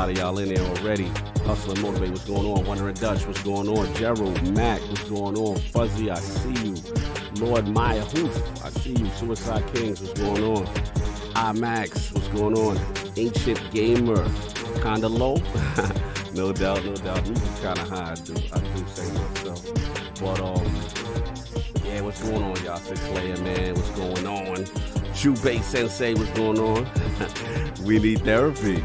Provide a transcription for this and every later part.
lot of y'all in there already. Hustle and motivate. What's going on? Wondering Dutch. What's going on? Gerald, Mac. What's going on? Fuzzy. I see you. Lord Maya. Hoof. I see you. Suicide Kings. What's going on? IMAX. What's going on? Ancient Gamer. Kinda low. no doubt. No doubt. Music kinda high. I do. I do say myself. But um. Yeah, what's going on, y'all? Six Layer, man. What's going on? Jubei Sensei, what's going on? we need therapy.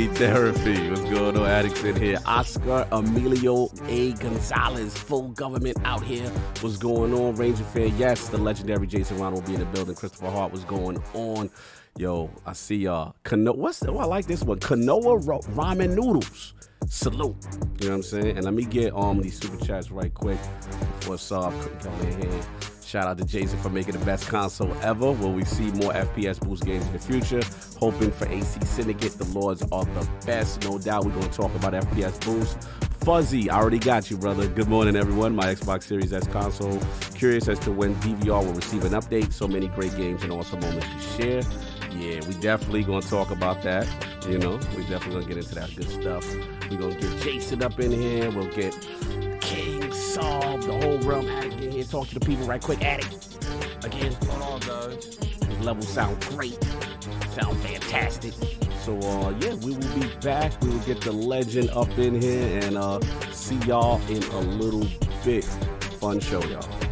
Need therapy. What's going on? Addicts in here. Oscar Emilio A. Gonzalez, full government out here. What's going on? Ranger Fair, yes. The legendary Jason Ron will be in the building. Christopher Hart, what's going on? Yo, I see y'all. Kano- what's the, oh, I like this one. Kanoa ro- ramen noodles. Salute. You know what I'm saying? And let me get um these super chats right quick before Saab come in here. Shout out to Jason for making the best console ever. Will we see more FPS boost games in the future? Hoping for AC Syndicate. The Lords are the best. No doubt we're going to talk about FPS boost. Fuzzy, I already got you, brother. Good morning, everyone. My Xbox Series S console. Curious as to when DVR will receive an update. So many great games and awesome moments to share. Yeah, we definitely gonna talk about that. You know, we definitely gonna get into that good stuff. we gonna get Jason up in here. We'll get King Solve, the whole realm addict in here. Talk to the people right quick. Addict. Again. On, guys. His levels sound great. Sound fantastic. So uh yeah, we will be back. We will get the legend up in here and uh see y'all in a little bit. Fun show, y'all.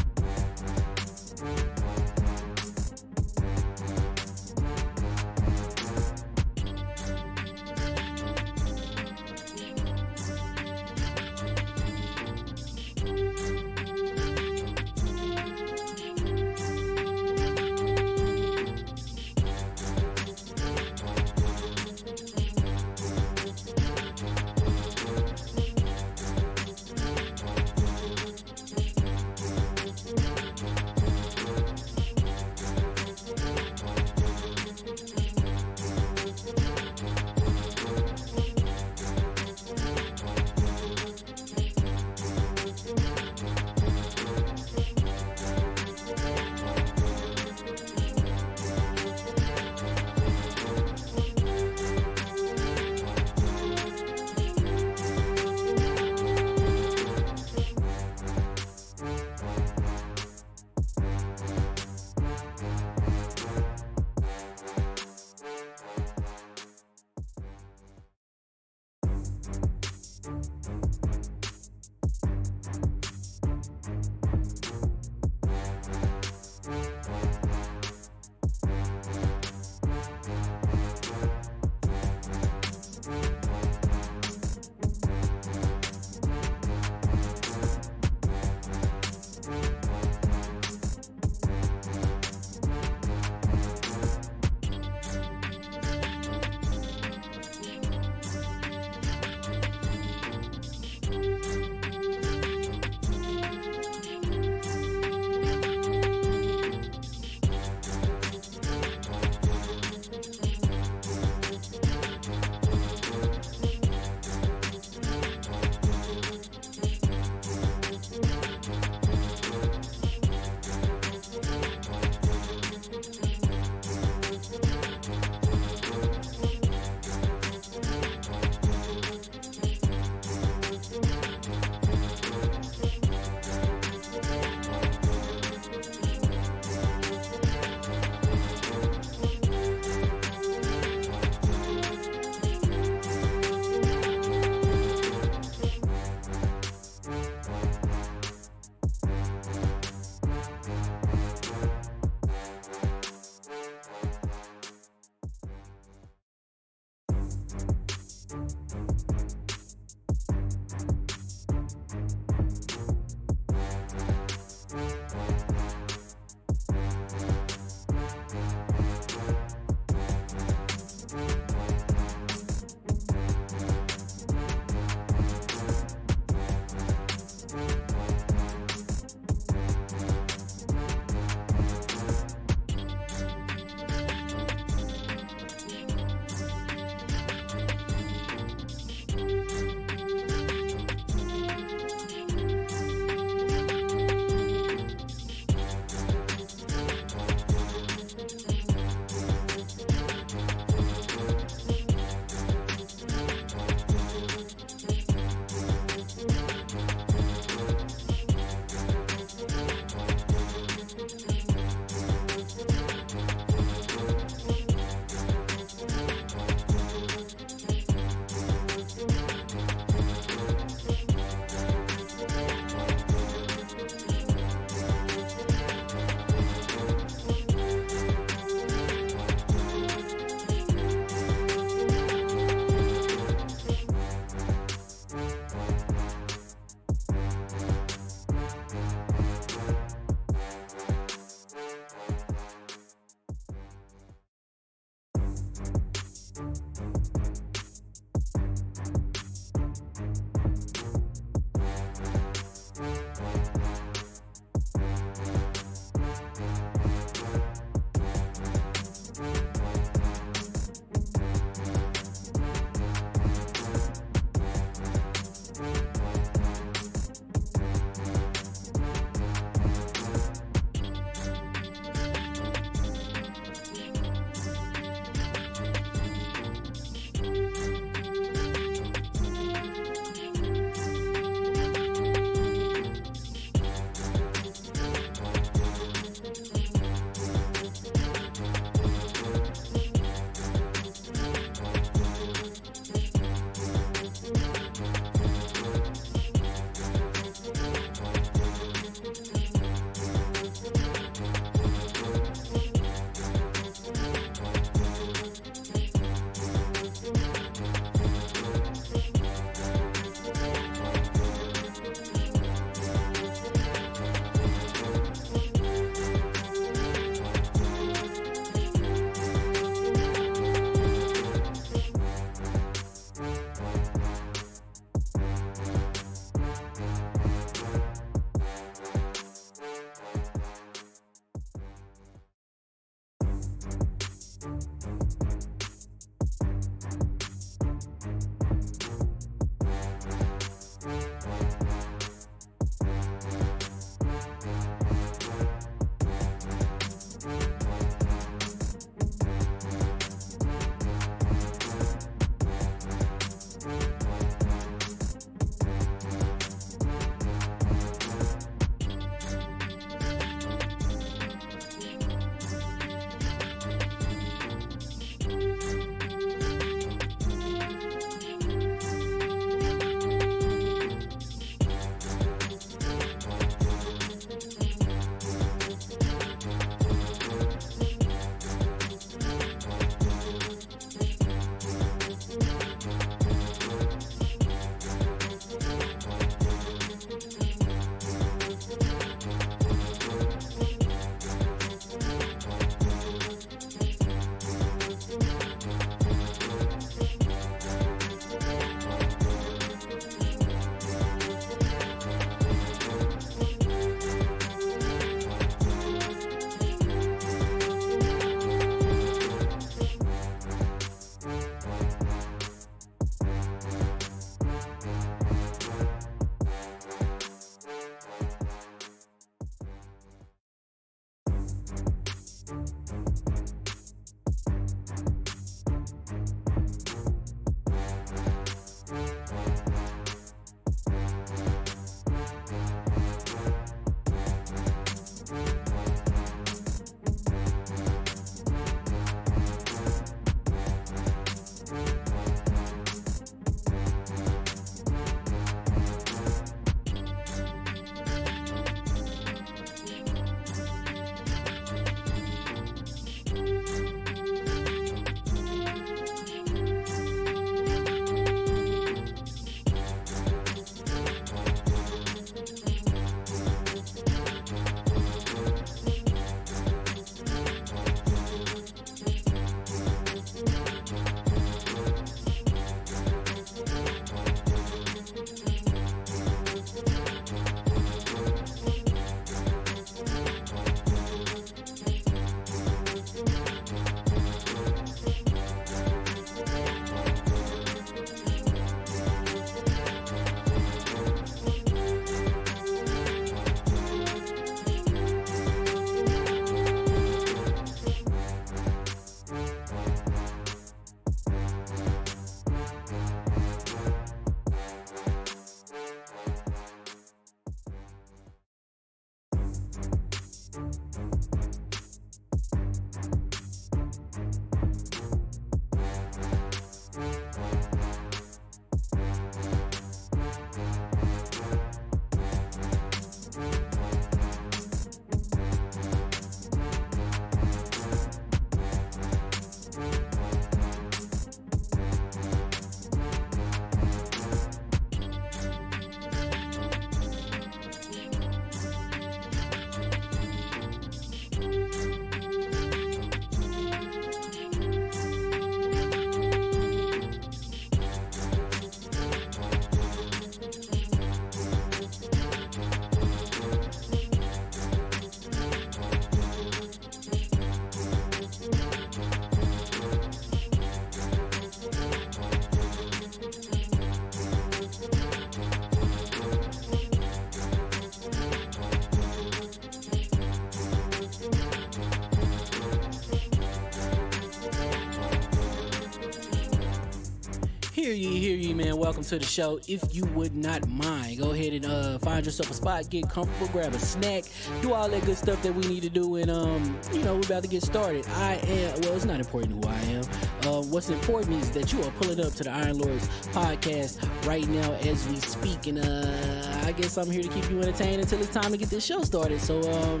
Hear ye, man. Welcome to the show. If you would not mind, go ahead and uh, find yourself a spot, get comfortable, grab a snack, do all that good stuff that we need to do, and um, you know, we're about to get started. I am well, it's not important who I am. Uh, what's important is that you are pulling up to the Iron Lords podcast right now as we speak, and uh, I guess I'm here to keep you entertained until it's time to get this show started. So um,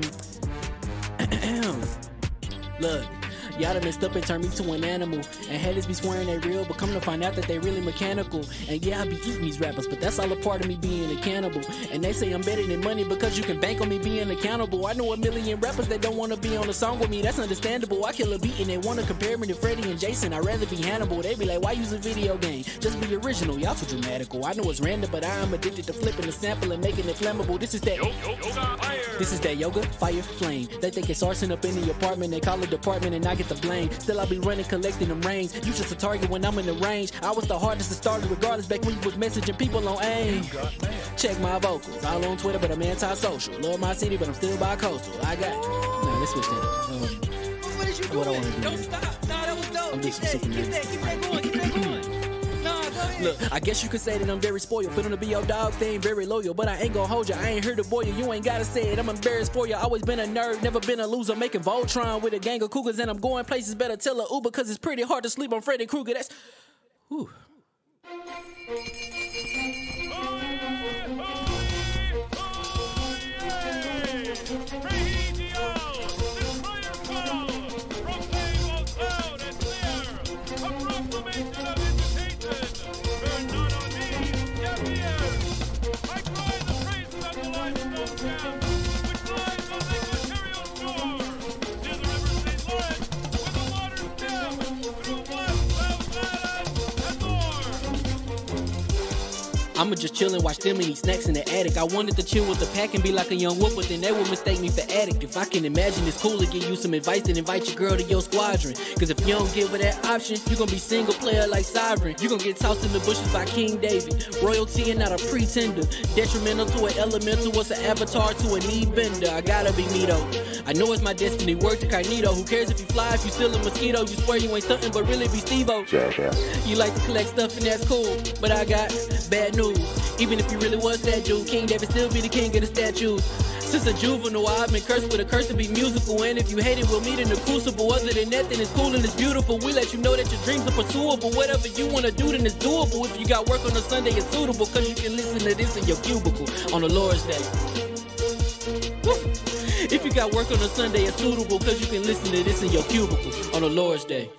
look. Y'all done messed up and turned me to an animal. And haters be swearing they real, but come to find out that they really mechanical. And yeah, I be eating these rappers, but that's all a part of me being a cannibal. And they say I'm better than money because you can bank on me being accountable. I know a million rappers that don't wanna be on a song with me, that's understandable. I kill a beat and they wanna compare me to Freddie and Jason. I'd rather be Hannibal. They be like, why use a video game? Just be original, y'all too dramatical. I know it's random, but I'm addicted to flipping the sample and making it flammable. This is that. This is that yoga, fire, flame. They think it's arson up in the apartment. They call it department and I get the blame. Still, I be running, collecting them rains. You just a target when I'm in the range. I was the hardest to start, regardless back when you was messaging people on AIM. Check my vocals. All on Twitter, but I'm anti-social. Love my city, but I'm still bi-coastal. I got. Nah, let's switch that up. Um, What is What I wanna do, Don't stop. Nah, that was dope. I'm Keep that, keep that, going, keep that going. Look, I guess you could say that I'm very spoiled. For them to be your dog, they ain't very loyal. But I ain't gonna hold you. I ain't here to boil you. You ain't gotta say it. I'm embarrassed for you. Always been a nerd, never been a loser. Making Voltron with a gang of cougars, and I'm going places. Better tell a Uber, cause it's pretty hard to sleep on Freddy Krueger. That's. Whew. I'ma just chill and watch them and eat snacks in the attic. I wanted to chill with the pack and be like a young wolf, but then they would mistake me for addict. If I can imagine it's cool to give you some advice, and invite your girl to your squadron. Cause if you don't give her that option, you gon' be single player like Sovereign. You gon' get tossed in the bushes by King David. Royalty and not a pretender. Detrimental to an elemental, what's an avatar to a knee bender? I gotta be me though. I know it's my destiny, word to Carnito. Who cares if you fly, if you still a mosquito? You swear you ain't something, but really be Steve-O. You like to collect stuff and that's cool, but I got bad news. Even if you really was that dude, King David still be the king of the statues. Since a juvenile, I've been cursed with a curse to be musical. And if you hate it, we'll meet in the crucible. Other than that, then it's cool and it's beautiful. We let you know that your dreams are pursuable. Whatever you wanna do, then it's doable. If you got work on a Sunday, it's suitable. Cause you can listen to this in your cubicle on the Lord's Day. If you got work on a Sunday, it's suitable. Cause you can listen to this in your cubicle on the Lord's Day.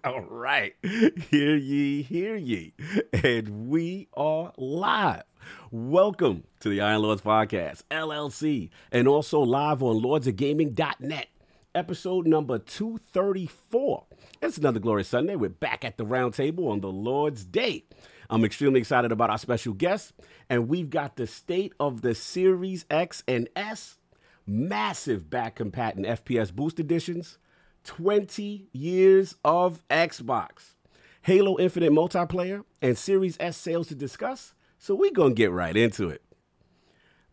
All right. Hear ye, hear ye. And we are live. Welcome to the Iron Lords Podcast, LLC, and also live on lordsofgaming.net, episode number 234. It's another glorious Sunday. We're back at the round table on the Lord's Day. I'm extremely excited about our special guest, and we've got the state of the Series X and S, massive back combatant FPS boost editions, 20 years of Xbox, Halo Infinite multiplayer, and Series S sales to discuss. So we're going to get right into it.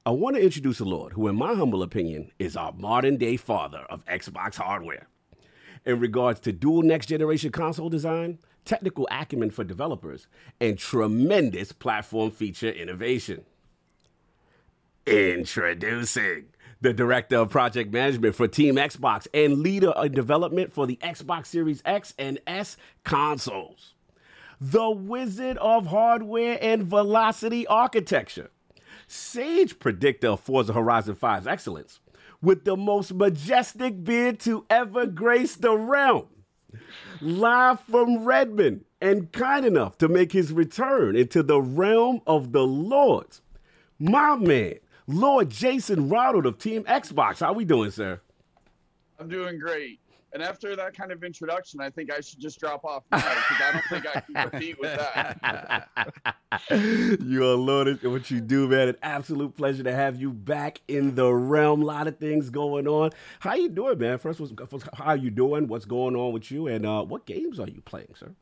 I want to introduce a Lord who, in my humble opinion, is our modern day father of Xbox hardware. In regards to dual next generation console design, technical acumen for developers, and tremendous platform feature innovation. Introducing the director of project management for Team Xbox and leader of development for the Xbox Series X and S consoles. The wizard of hardware and velocity architecture. Sage predictor of Forza Horizon 5's excellence with the most majestic beard to ever grace the realm. Live from Redmond and kind enough to make his return into the realm of the Lords. My man, Lord Jason Ronald of Team Xbox. How we doing, sir? I'm doing great. And after that kind of introduction, I think I should just drop off because I don't think I can compete with that. you are loaded at what you do, man. An absolute pleasure to have you back in the realm. A lot of things going on. How you doing, man? First, first, how you doing? What's going on with you? And uh, what games are you playing, sir?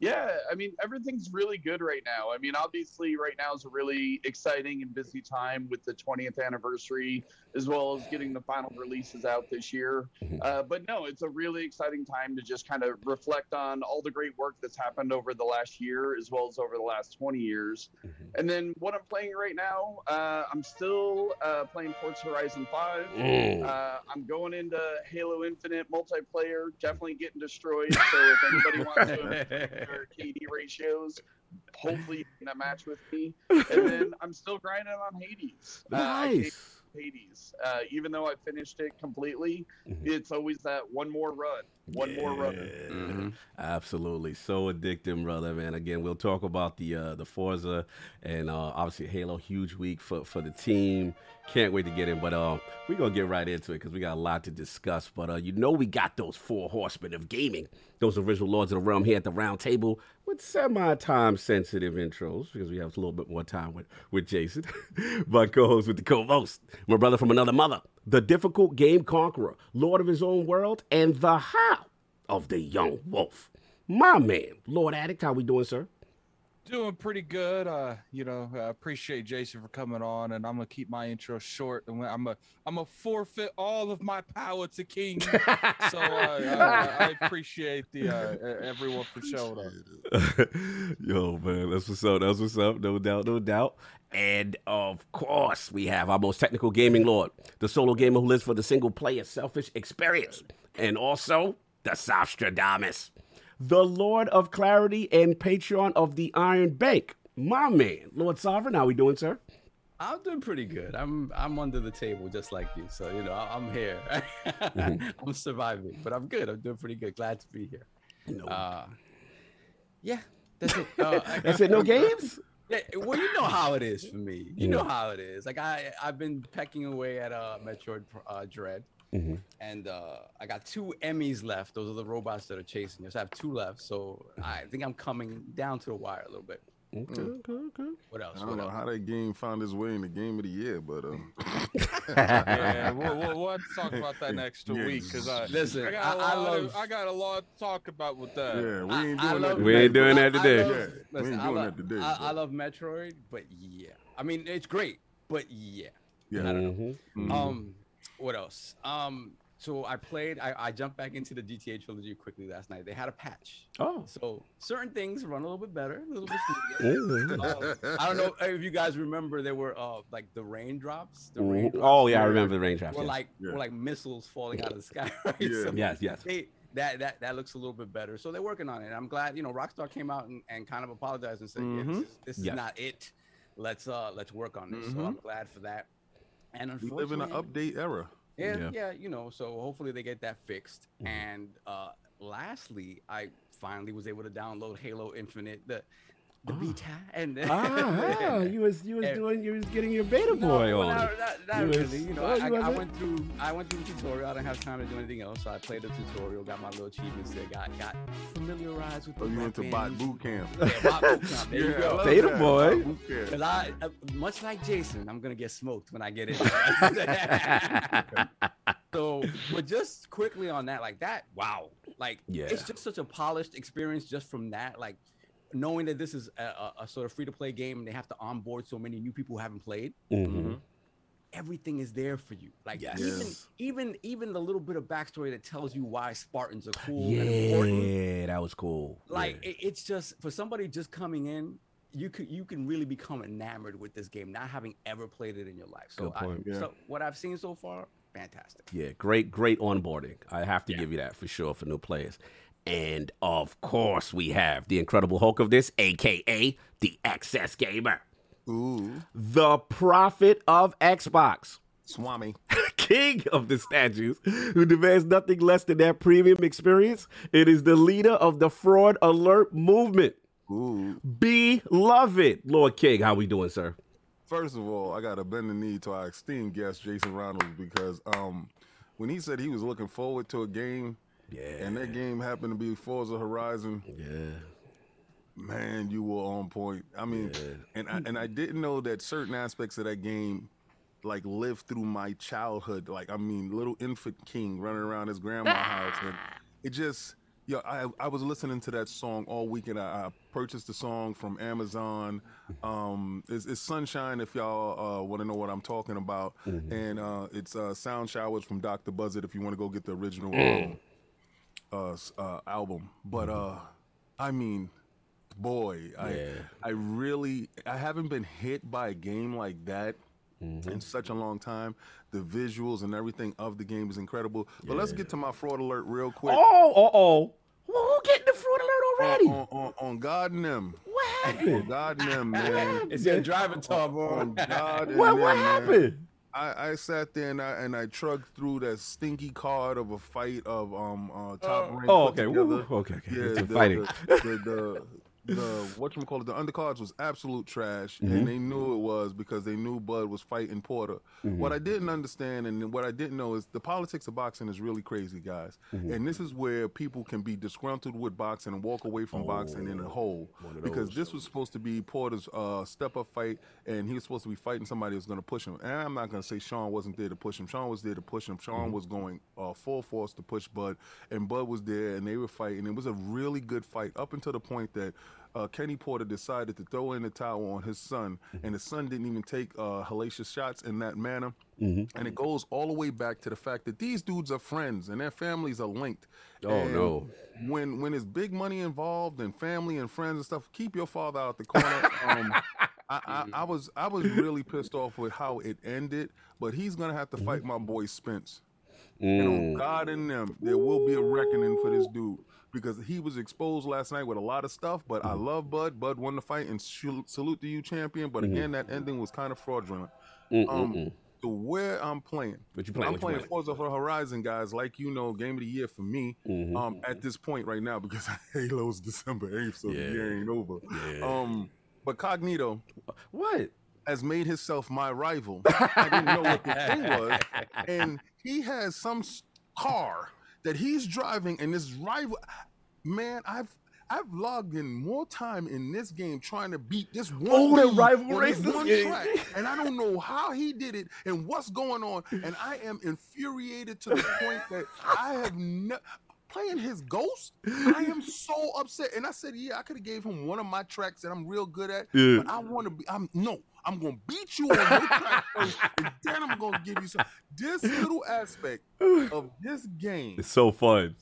Yeah, I mean everything's really good right now. I mean, obviously, right now is a really exciting and busy time with the 20th anniversary, as well as getting the final releases out this year. Mhm. Uh, but no, it's a really exciting time to just kind of reflect on all the great work that's happened over the last year, as well as over the last 20 years. Mhm. And then what I'm playing right now, uh, I'm still uh, playing Forza Horizon 5. Mm. Uh, I'm going into Halo Infinite multiplayer, definitely getting destroyed. So if anybody wants to their KD ratios. Hopefully, in a match with me. And then I'm still grinding on Hades. Uh, nice. Hades. Uh, even though I finished it completely, Mhm. it's always that one more run, one more run. Yeah. Mhm. Absolutely, so addicting, brother, man. Again, we'll talk about the uh, the Forza and uh, obviously Halo. Huge week for for the team. Can't wait to get in, but uh, we're gonna get right into it because we got a lot to discuss. But uh, you know, we got those four horsemen of gaming, those original lords of the realm here at the round table with semi time sensitive intros because we have a little bit more time with with Jason, my co-host with the co-host, my brother from another mother, the difficult game conqueror, lord of his own world, and the how of the young wolf. My man, Lord Addict, how we doing, sir? Doing pretty good. Uh, you know, I appreciate Jason for coming on, and I'm gonna keep my intro short. And I'm a, I'm a forfeit all of my power to King. so uh, I, I appreciate the uh, everyone for showing up. Yo, man, that's what's up. That's what's up. No doubt, no doubt. And of course, we have our most technical gaming lord, the solo gamer who lives for the single player selfish experience, and also the Sostradamus, the Lord of Clarity and patron of the Iron Bank. My man, Lord Sovereign, how we doing, sir? I'm doing pretty good. I'm I'm under the table just like you, so you know I- I'm here. Mhm. I'm surviving, but I'm good. I'm doing pretty good. Glad to be here. No. Uh, yeah, that's it. Uh, That's it. No games. Yeah, well, you know how it is for me. You Yeah. know how it is. Like I, I've been pecking away at uh, Metroid uh, Dread, Mhm. and uh, I got two Emmys left. Those are the robots that are chasing us. I have two left, so I think I'm coming down to the wire a little bit. Okay, okay, okay. What else? I don't What know else? how that game found its way in the game of the year, but um, Yeah, we'll, we'll, we'll talk about that next Yeah. week because I, Listen, I I, got a I lot love. of, I got a lot to talk about with that. yeah, we I- ain't I doing love- that. We ain't doing that today. love- Yeah, we ain't I doing love- that today, I, I love Metroid, but yeah, I mean it's great, but yeah. Yeah. I don't know. Mhm. Mhm. Um, what else? Um, so I played. I, I jumped back into the GTA trilogy quickly last night. They had a patch, Oh. so certain things run a little bit better, a little bit smoother. Um, I don't know if you guys remember there were uh like the raindrops. The raindrops Oh yeah, I remember the raindrops. were yes. like Yeah. were like missiles falling out of the sky. Right? Yeah. So yes, yes. they that that that looks a little bit better. So they're working on it. I'm glad you know Rockstar came out and, and kind of apologized and said, yeah, this Mhm. is, this is Yes. not it. Let's uh let's work on this. So Mhm. I'm glad for that. And We live in an update era. yeah, Yeah. yeah, you know, so hopefully they get that fixed. Mhm. And uh lastly, I finally was able to download Halo Infinite, the the Ah. beta, and ah, you was you was And- doing you was getting your beta No, boy well, on. not, not, not You was- You know, oh, you I, I went through I went through the tutorial. I didn't have time to do anything else, so I played the tutorial, got my little achievements there, got got familiarized with the Oh, you into bot boot camp? Yeah, bot boot camp. There you Yeah, I go. Beta that, boy. bot boot camp. Cause I, uh, much like Jason, I'm gonna get smoked when I get in. so, but just quickly on that, like that, wow, like Yeah. it's just such a polished experience just from that, like knowing that this is a, a, a sort of free to play game and they have to onboard so many new people who haven't played. Mhm. Everything is there for you. Like Yes. even even even the little bit of backstory that tells you why Spartans are cool and important. Yeah, that was cool. Like Yeah. it, it's just for somebody just coming in, you could you can really become enamored with this game, not having ever played it in your life. So, I. Yeah. so what I've seen so far, fantastic. Yeah, great, great onboarding. I have to Yeah. give you that for sure for new players. And of course, we have the Incredible Hulk of this, aka the XS Gamer, Ooh, the prophet of Xbox, Swami. king of the statues, who demands nothing less than that premium experience. It is the leader of the Fraud Alert movement. Ooh. Beloved, Lord King, how we doing, sir? First of all, I gotta bend the knee to our esteemed guest Jason Ronalds because um, when he said he was looking forward to a game Yeah, and that game happened to be Forza Horizon, yeah, man, you were on point. I mean, yeah. and I, and I didn't know that certain aspects of that game like lived through my childhood. Like I mean, little infant King running around his grandma's house, and it just Yeah, I I was listening to that song all weekend. I, I purchased the song from Amazon. Um, it's, it's Sunshine if y'all uh, want to know what I'm talking about, Mm-hmm. and uh, it's uh, Sunshowers from Dr. Buzzard if you want to go get the original Mm. Uh, uh, album. But uh, I mean, boy, I Yeah. I really I haven't been hit by a game like that Mm-hmm. in such a long time. The visuals and everything of the game is incredible. But let's get to my fraud alert real quick. Oh, oh, oh. Well, who getting the fraud alert already? on, on, on God and them. What On happened? God and them, man. It's your driving talk, bro. On God and What, them, what man. I, I sat there and I and I trucked through that stinky card of a fight of um uh, top rank. Oh, okay. Woo. Okay, okay. Yeah, the, fighting. The, the, the, what you call it, the undercards was absolute trash, Mm-hmm. and they knew it was because they knew Bud was fighting Porter. Mm-hmm. What I didn't understand and what I didn't know is the politics of boxing is really crazy, guys. Mm-hmm. And this is where people can be disgruntled with boxing and walk away from boxing in a hole Oh, because this was supposed to be Porter's uh, step up fight, and he was supposed to be fighting somebody who was going to push him. And I'm not going to say Shawn wasn't there to push him. Shawn was there to push him. Shawn Mm-hmm. was going uh, full force to push Bud, and Bud was there, and they were fighting. It was a really good fight up until the point that. Uh, Kenny Porter decided to throw in the towel on his son, Mm-hmm. and his son didn't even take uh, hellacious shots in that manner. Mm-hmm. And it goes all the way back to the fact that these dudes are friends and their families are linked. Oh, And no. When when there's big money involved and family and friends and stuff, keep your father out the corner. um, I, I, I was I was really pissed off with how it ended, but he's gonna have to fight my boy Spence. And on Mm. God and them, there will be a reckoning for this dude because he was exposed last night with a lot of stuff. But I love Bud. Bud won the fight, and salute to you, champion. But again, that ending was kind of fraudulent. Um, so where I'm playing, What you playing? I'm playing playing? Forza Horizon, guys. Like you know, game of the year for me. Mm-hmm. Um, at this point right now because Halo's December 8th, so the Yeah. year ain't over. Yeah. Um, but Cognito What? Has made himself my rival. I didn't know what the thing was, and he has some car that he's driving, and this rival, man, I've. I've logged in more time in this game trying to beat this one Oh, rival on this one track, and I don't know how he did it and what's going on, and I am infuriated to the point that I have no playing his ghost. I am so upset, and I said, yeah, I could have gave him one of my tracks that I'm real good at, Yeah. but I want to be. I'm no, I'm gonna beat you on your track first, and then I'm gonna give you some. This little aspect of this game It's so fun.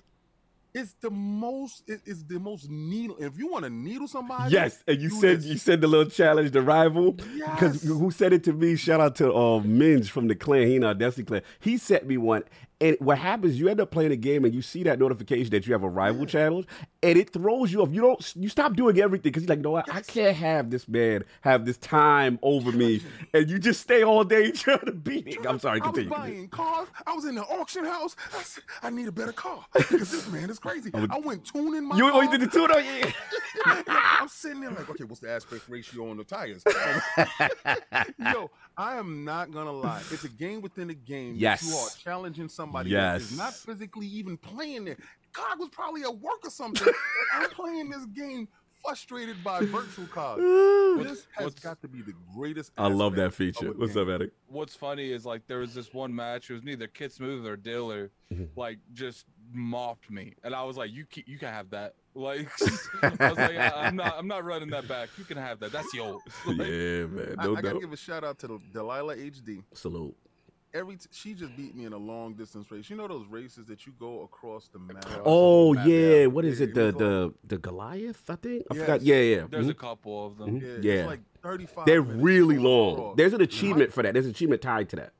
it's the most. It, it's the most needle. If you want to needle somebody, Yes, and you said this. you said the little challenge, the rival, because Yes. who said it to me? Shout out to uh, Minge from the clan. He not Destiny clan. He sent me one, and what happens? You end up playing a game, and you see that notification that you have a rival challenge, and it throws you off. You don't. You stop doing everything because you're like, no, what? I can't have this man have this time over me, and you just stay all day trying to beat it. I'm sorry. continue. I was buying cars. I was in the auction house. I said, I need a better car because this man is crazy. I went tuning my You, car. you did the two? Oh, yeah. I'm sitting there like, okay, what's the aspect ratio on the tires? Yo, I am not gonna lie. It's a game within a game. Yes. You are challenging somebody that is Yes. not physically even playing it. God was probably at work or something. and I'm playing this game frustrated by virtual cards. This has what's- got to be the greatest. I love that feature. What's game. up, Eddie? What's funny is like there was this one match. It was neither Kid Smooth or Diller, mm-hmm. like just mopped me, and I was like, "You can, you can have that." Like I was like, I, "I'm not I'm not running that back. You can have that. That's yours." Like, Yeah, man. I, No I gotta give a shout out to the Delilah HD. Salute. Every t- she just beat me in a long distance race. You know those races that you go across the map. Oh map, yeah, yeah. what is Yeah, it? it The the the Goliath, I think. I Yes. forgot. Yeah, yeah. There's Mhm. a couple of them. Mhm. Yeah, Yeah. It's like 35. They're minutes really long. cross. There's an achievement for that. There's an achievement tied to that.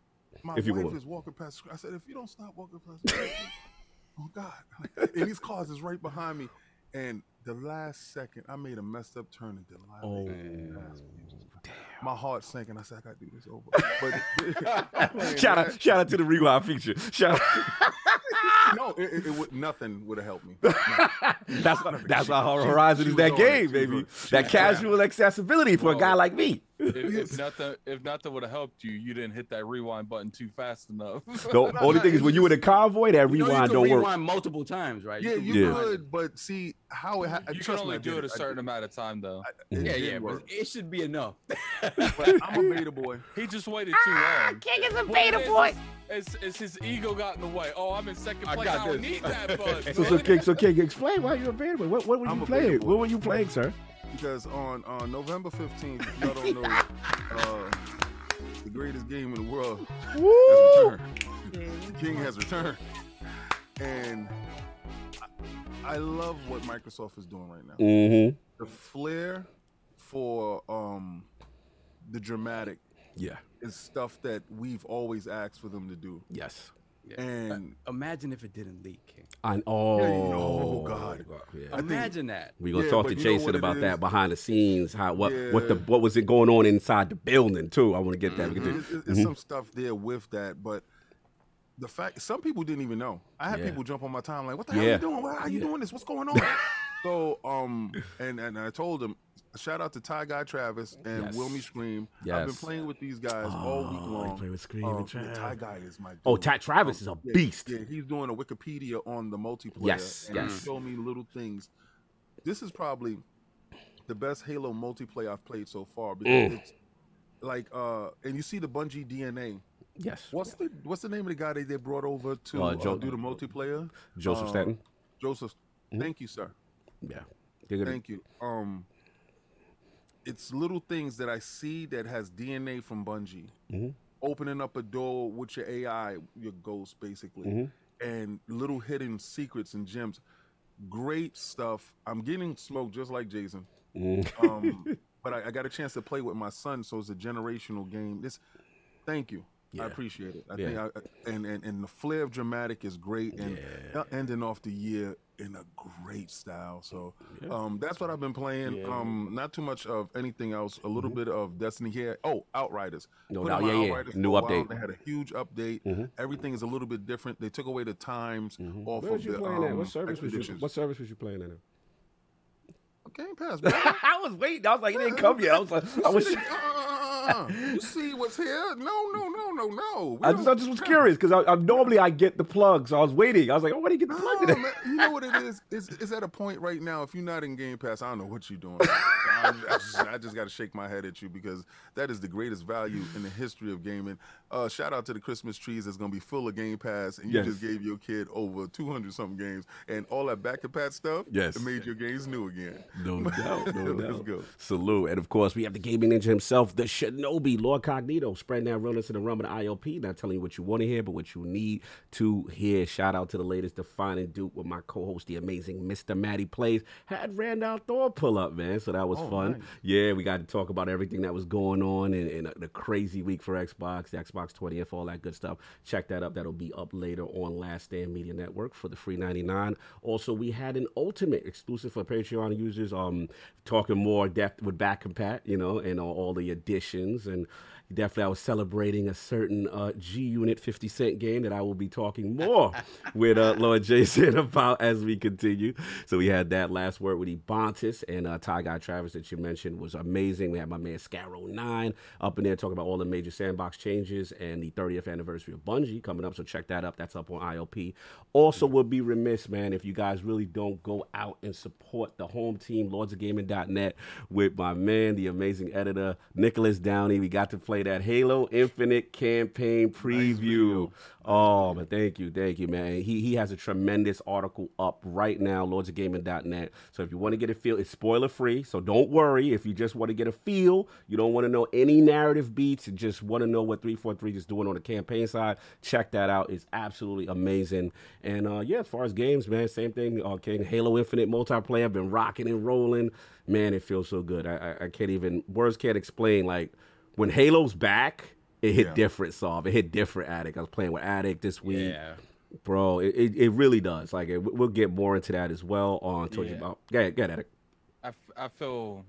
My if you wife will. is walking past. I said, if you don't stop walking past, the oh God! And these cars is right behind me. And the last second, I made a messed up turn and Delilah. Oh, passed me over. My heart sank, and I said, I gotta do this over. But Shout out, shout out to the rewind feature. Shout out. No, it, it, it would nothing would have helped me. that's that's why Horizon is that game, baby. on it. She That casual accessibility for a guy like me. If, if nothing, if nothing would have helped you, you didn't hit that rewind button too fast enough. The only thing is when you were in a convoy, that You know, you rewind can don't work. rewind multiple times, right? Yeah, can you Yeah. could, but see how it. Ha- you can trust me, only I do it a certain amount of time though. It Yeah, did yeah, but it should be enough. But I'm a beta boy. He just waited ah, too long. King is a beta boy. is it's, it's his ego got in the way. Oh, I'm in second I place. got I, don't this. need that buzz. So, so, King, so King, explain why you're a beta boy. What, what were you I'm playing? What were you playing, sir? Because on on November 15th, if y'all don't know, uh, the greatest game in the world has returned. The King has returned, and I, I love what Microsoft is doing right now. Mm-hmm. The flair for um the dramatic Yeah. is stuff that we've always asked for them to do, Yes. Yeah. and Imagine if it didn't leak. King. I, oh, oh, God. Yeah. Imagine that. We're gonna Yeah, talk to Jason about that behind the scenes. How what what the what was it going on inside the building too? I want to get that. We can do- It's, it's- it's some stuff there with that, but the fact some people didn't even know. I had Yeah. people jump on my time like, "What the hell Yeah. are you doing? Why are you Yeah. doing this? What's going on?" so, um, and and I told them, shout out to Ty Guy Travis and Yes. Wilmy Scream. I've been playing with these guys all week Oh, long. play with Scream Um, and yeah, Trav. Ty Guy is my. Oh. Ty Travis is a beast. Yeah, he's doing a Wikipedia on the multiplayer. Yes, and yes. He showed me little things. This is probably the best Halo multiplayer I've played so far because Mm. it's like uh and you see the Bungie DNA. Yes. What's the what's the name of the guy that they brought over to Uh, uh, do the multiplayer? Joseph Um, Staten. Joseph. Mhm. Thank you, sir. Yeah. Thank you. Um it's little things that I see that has DNA from Bungie. Mhm. Opening up a door with your AI, your ghost basically. Mhm. And little hidden secrets and gems. Great stuff. I'm getting smoked just like Jason. Mm. Um, but I, I got a chance to play with my son, so it's a generational game. This, thank you. Yeah. I appreciate it. I Yeah. think, I, and, and and the flair of dramatic is great, and Yeah. uh, ending off the year in a great style. So, Yeah. um, that's what I've been playing. Yeah. Mm-hmm. Um, not too much of anything else. A little bit of Destiny here. Oh, Outriders. No Put doubt. Yeah, yeah. Outriders for New a while. update. They had a huge update. Mhm. Everything is a little bit different. They took away the times Mhm. off Where of you the playing at? um, What service was you? expeditions. What service was you playing at? Game Pass, bro. I was waiting. I was like, he didn't come yet. I was like, I was. You see what's here? No, no, no, no, no. I just, I just was curious because I, I normally I get the plug, so I was waiting. I was like, oh, where did he get the plug No, today? man, you know what it is? It's, it's at a point right now. If you're not in Game Pass, I don't know what you're doing. I, I just, just got to shake my head at you because that is the greatest value in the history of gaming. Uh, shout out to the Christmas trees that's gonna be full of Game Pass, and you Yes. just gave your kid over 200 something games, and all that back and pat stuff. Yes. it made your games new again. No doubt, no Let's go. Salute. And of course, we have the gaming ninja himself, the Shinobi, Lord Cognito, spreading that realness in the realm of the IOP, not telling you what you want to hear, but what you need to hear. Shout out to the latest Defining Duke with my co host, the amazing Mr. Matty Plays. Had Randall Thor pull up, man, so that was Oh, fun. Nice. Yeah, we got to talk about everything that was going on in, in the crazy week for Xbox, the Xbox 20th, all that good stuff. Check that up. That'll be up later on Last Stand Media Network for the free 99. Also, we had an ultimate exclusive for Patreon users, um, talking more depth with Back Compat, you know, and all, all the additions and Definitely, I was celebrating a certain uh, G Unit 50 Cent game that I will be talking more with uh, Lord Jason about as we continue. So we had that last word with Ebontis and uh, Ty Guy Travis that you mentioned was amazing. We had my man Scarrow 9 up in there talking about all the major sandbox changes and the 30th anniversary of Bungie coming up. So check that up. That's up on IOP. Also, would be remiss, man, if you guys really don't go out and support the home team, lordsofgaming.net, with my man, the amazing editor, Nicholas Downey. We got to play that Halo Infinite campaign preview. Oh, but thank you, thank you, man. He he has a tremendous article up right now, lordsofgaming.net. So if you want to get a feel, it's spoiler free. So don't worry if you just want to get a feel. You don't want to know any narrative beats. Just want to know what 343 is doing on the campaign side. Check that out. It's absolutely amazing. And uh, yeah, as far as games, man, same thing. Okay, Halo Infinite multiplayer I've been rocking and rolling. Man, it feels so good. I, I, I can't even words can't explain. Like when Halo's back. It hit Yeah. different, Solve. It hit different, Addict. I was playing with Addict this week Yeah. bro. It, it, it really does. Like it, we'll get more into that as well on told you about. Get at it. I, f- I feel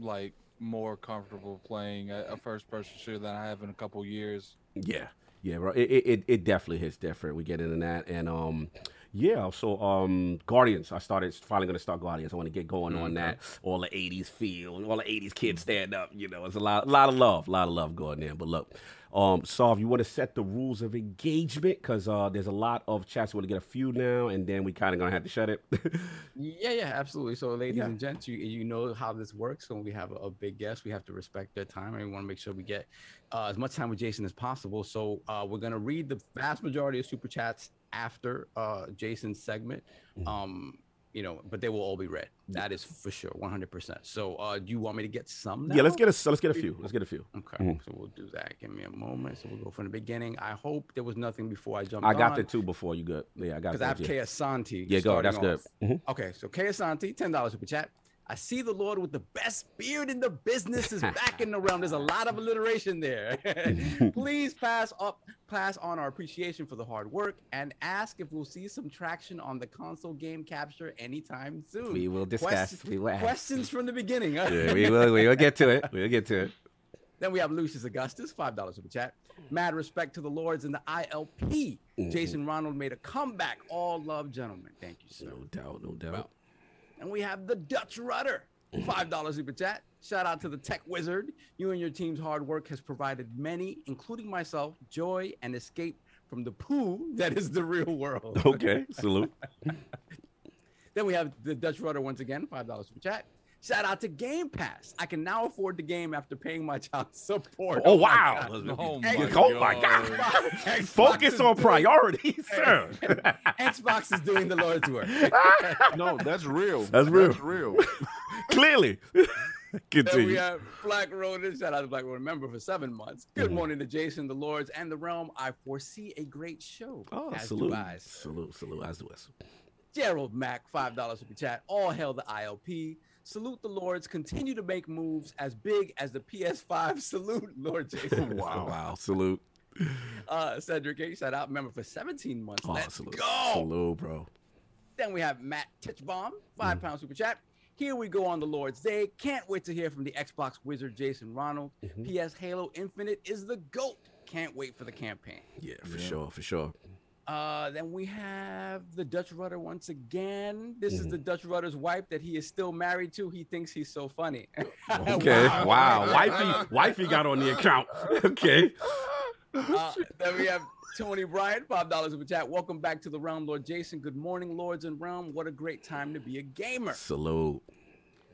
like more comfortable playing a, a first person shooter than I have in a couple years. Yeah, yeah, bro. It it- it definitely hits different. We get into that, and um, yeah. So um, Guardians. I started finally gonna start Guardians. I want to get going on that. All the '80s feel, all the '80s kids stand up. You know, it's a lot, lot of love, a lot of love going there. But look. Um, Solve, you want to set the rules of engagement because uh, there's a lot of chats. We want to get a few now, and then we kind of gonna have to shut it. Yeah, yeah, absolutely. So, ladies Yeah. and gents, you you know how this works. When we have a, a big guest, we have to respect their time, and we want to make sure we get uh, as much time with Jason as possible. So, uh, we're gonna read the vast majority of super chats after uh, Jason's segment. Mm-hmm. Um, you know, but they will all be read. That is for sure, one hundred percent. So, uh, do you want me to get some? yeah, let's get a let's get a few. Let's get a few. Okay, Mhm. so we'll do that. Give me a moment. So we'll go from the beginning. I hope there was nothing before I jumped I got on. the two before you good. Yeah, I got because I have yeah. Kay Asante. Yeah, go. That's starting good. off. Mhm. Okay, so Kay Asante, ten dollars super chat. I see the Lord with the best beard in the business is back in the realm. There's a lot of alliteration there. Please pass up, pass on our appreciation for the hard work, and ask if we'll see some traction on the console game capture anytime soon. We will discuss. Question- we will ask. questions from the beginning. Yeah, we will. We will get to it. We'll get to it. Then we have Lucius Augustus, five dollars super chat. Mad respect to the Lords and the ILP. Mhm. Jason Ronald made a comeback. All love, gentlemen. Thank you, sir. No doubt. No doubt. Well, And we have the Dutch Rudder, five dollars super chat. Shout out to the Tech Wizard. You and your team's hard work has provided many, including myself, joy and escape from the poo that is the real world. okay. Salute. Then we have the Dutch Rudder once again, five dollars super chat. Shout out to Game Pass. I can now afford the game after paying my child support. Oh my wow. God. Oh Hey, my Oh my God. God. Xbox Focus on priorities, sir. Xbox is doing the Lord's work. No, that's real. That's real. That's real. Clearly. Then we have Black Ronin. Shout out to Black Ronin member for seven months. Good Mhm. morning to Jason, the Lords, and the Realm. I foresee a great show. Oh, as salute. do I. Salute. Salute. As do us. Gerald Mack, five dollars super chat. All hail the ILP. Salute the Lords. Continue to make moves as big as the PS5. Salute, Lord Jason. Wow. Wow. Salute. Uh, Cedric A. Shout out member for 17 months. Oh, Let's salute. go. Salute, bro. Then we have Matt Titchbaum, Mm. five pound super chat. Here we go on the Lord's Day. Can't wait to hear from the Xbox wizard Jason Ronald. Mhm. PS Halo Infinite is the GOAT. Can't wait for the campaign. Yeah, for Yeah. sure. For sure. Uh, then we have the Dutch Rudder once again. This is Mhm. the Dutch Rudder's wife that he is still married to. He thinks he's so funny. Okay. Wow. Wifey. Wifey got on the account. Okay. Uh, then we have Tony Bryant, five dollars in the chat. Welcome back to the realm, Lord Jason. Good morning, Lords and Realm. What a great time to be a gamer. Salute.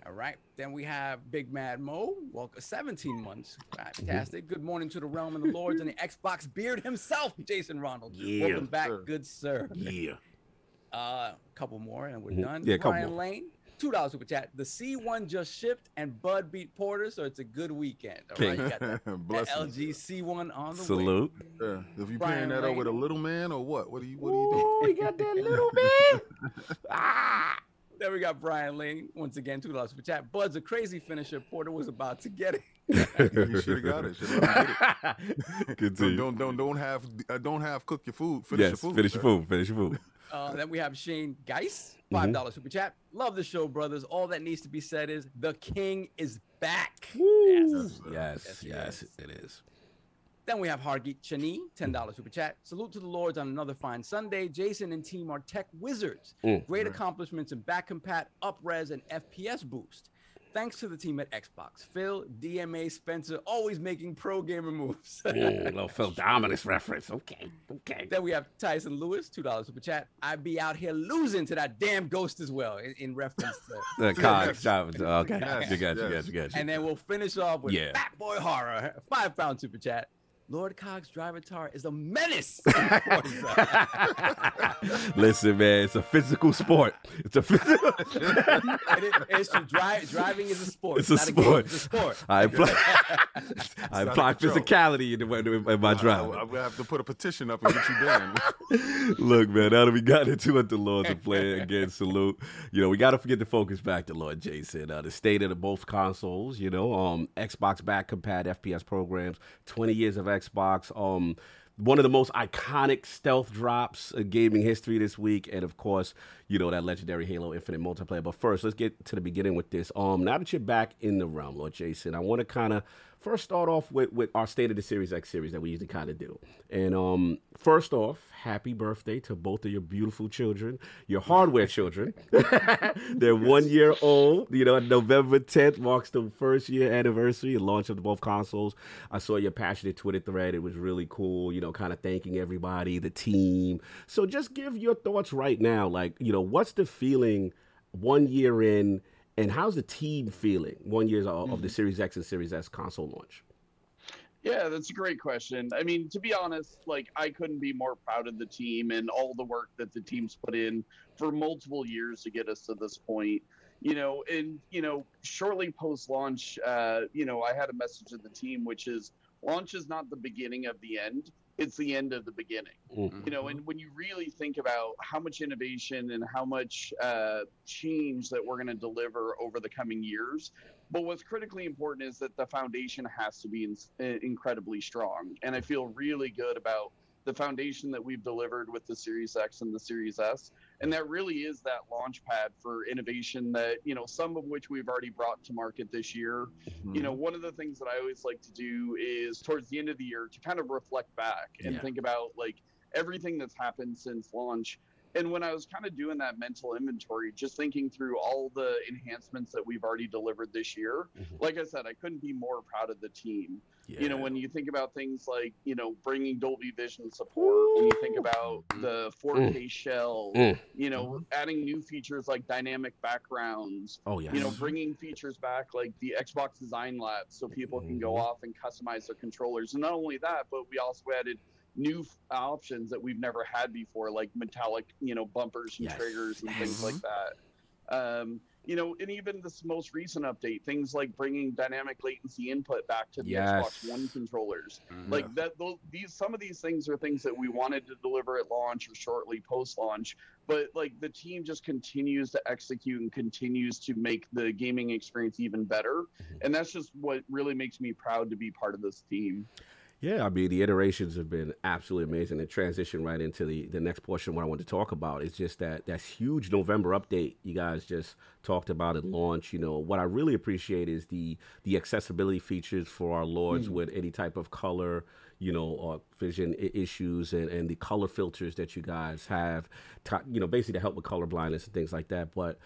All right. Then we have Big Mad Mo. Welcome, 17 months. Fantastic. Good morning to the realm and the lords and the Xbox beard himself, Jason Ronald. Yeah, Welcome back, sir. good sir. Yeah. A uh, couple more and we're done. Yeah, couple Brian more. Lane, two dollars super chat. The C1 just shipped and Bud beat Porter, so it's a good weekend. All right, you got that, that LG C1 on the way. Salute. Yeah. If you Brian paying that up with a little man or what? What do you what do you doing? Ooh, we got that little man. ah. Then we got Brian Lane once again, two dollars super chat. Bud's a crazy finisher. Porter was about to get it. You should have got it. Shoulda let him get it. Continue. Don't don't don't don't have uh, don't have cook your food. Finish yes. your food. finish your food. Finish your food. Uh, then we have Shane Geis, Mm-hmm. five dollars super chat. Love the show, brothers. All that needs to be said is the king is back. Yes. Yes. Yes. Yes, Yes. yes. It is. Then we have Hargeet Chani, ten dollars super chat. Salute to the lords on another fine Sunday. Jason and team are tech wizards. Mm. Great accomplishments in back compat, upres, and FPS boost. Thanks to the team at Xbox. Phil, DMA, Spencer, always making pro gamer moves. Mm, little Phil Dominus reference. Okay. Okay. Then we have Tyson Lewis, two dollars super chat. I'd be out here losing to that damn ghost as well, in, in reference to. The cogs. Okay. Yes, You got you. yes. Got you. Got you. and then we'll finish off with Yeah. Fat Boy Horror, five pound super chat. Lord Cox Drivatar is a menace. Listen, man, it's a physical sport. It's a physical. It is- it's to drive, driving is a sport. It's a not game, sport. it's a sport. I apply, I not apply physicality in, the- in my I, driving. am gonna have to put a petition up and get you banned. Look, man, now that we got into it, the Lords are playing again. Salute. You know, we got to forget to focus back to Lord Jason. Uh, the state of the both consoles. You know, um, Xbox back compat FPS programs. Twenty years of Xbox. Um, one of the most iconic stealth drops in gaming history this week, and of course, you know that legendary Halo Infinite multiplayer. But first, let's get to the beginning with this. Um, now that you're back in the realm, Lord Jason, I want to kind of first start off with, with our State of the Series X series that we usually kind of do. And um, first off, happy birthday to both of your beautiful children, your hardware children. They're one year old. You know, November 10th marks the first year anniversary and launch of both consoles. I saw your passionate Twitter thread. It was really cool, you know, kind of thanking everybody, the team. So just give your thoughts right now. Like, you know, what's the feeling one year in? And how's the team feeling one year of, of the Series X and Series S console launch? Yeah, that's a great question. I mean, to be honest, like I couldn't be more proud of the team and all the work that the team's put in for multiple years to get us to this point. You know, and you know, shortly post launch, uh, you know, I had a message to the team, which is launch is not the beginning of the end it's the end of the beginning Mhm. you know and when you really think about how much innovation and how much uh, change that we're going to deliver over the coming years but what's critically important is that the foundation has to be in, incredibly strong and i feel really good about the foundation that we've delivered with the series x and the series s. And that really is that launch pad for innovation that you know some of which we've already brought to market this year. You know one of the things that i always like to do is towards the end of the year to kind of reflect back and Yeah. think about like everything that's happened since launch. And when i was kind of doing that mental inventory just thinking through all the enhancements that we've already delivered this year Mhm. like i said i couldn't be more proud of the team you know when you think about things like you know bringing dolby vision support when you think about the 4k shell Mm. you know adding new features like dynamic backgrounds oh yes, you know, bringing features back like the Xbox Design Lab so people can go Mhm. off and customize their controllers. And not only that, but we also added new f- options that we've never had before, like metallic, you know, bumpers and Yes. triggers and Yes. things like that. Um, you know, and even this most recent update, things like bringing dynamic latency input back to the Yes. Xbox One controllers Mm-hmm. like that those, these some of these things are things that we wanted to deliver at launch or shortly post launch but like the team just continues to execute and continues to make the gaming experience even better and that's just what really makes me proud to be part of this team Yeah, I mean the iterations have been absolutely amazing. And transition right into the the next portion. What I want to talk about is just that that huge November update you guys just talked about at launch. You know what I really appreciate is the the accessibility features for our lords hmm. with any type of color, you know, or vision I- issues and and the color filters that you guys have. To, you know, basically to help with color blindness and things like that. But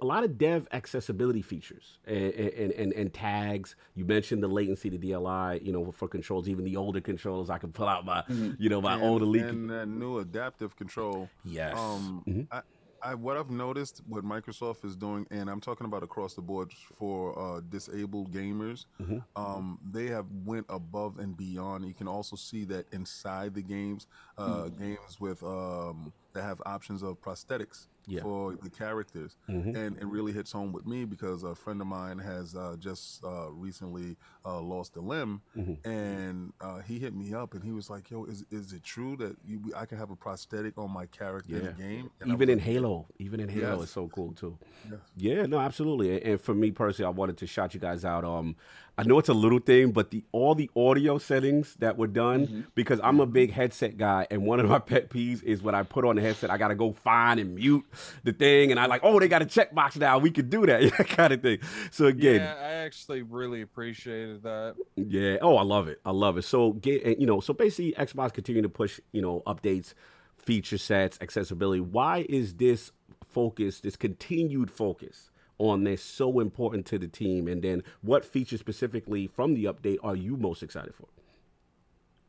a lot of dev accessibility features and, and, and, and tags. You mentioned the latency, the DLI, you know, for controls, even the older controllers. I can pull out my, you know, my and, older leak. and that new adaptive control. yes. Um, Mhm. I, I what I've noticed what Microsoft is doing, and I'm talking about across the board for uh, disabled gamers. Mhm. Um, they have went above and beyond. You can also see that inside the games, uh, games with um, that have options of prosthetics Yeah. for the characters, Mhm. and it really hits home with me because a friend of mine has uh, just uh, recently uh, lost a limb, Mhm. and uh, he hit me up and he was like, "Yo, is is it true that you, I can have a prosthetic on my character in the game?" And even in like, Halo, even in Halo, Yes. it's so cool too. Yes. Yeah, no, absolutely. And- And for me personally, I wanted to shout you guys out. Um, I know it's a little thing, but the all the audio settings that were done Mm-hmm. because I'm a big headset guy, and one of my pet peeves is when I put on the headset, I gotta go find and mute the thing, and I like, oh, they got a checkbox now, we could do that, yeah, kind of thing. So again, Yeah, I actually really appreciated that. yeah. Oh, I love it. I love it. So get you know, so basically Xbox continuing to push, you know, updates, feature sets, accessibility. Why is this focus, this continued focus on this so important to the team? And then what features specifically from the update are you most excited for?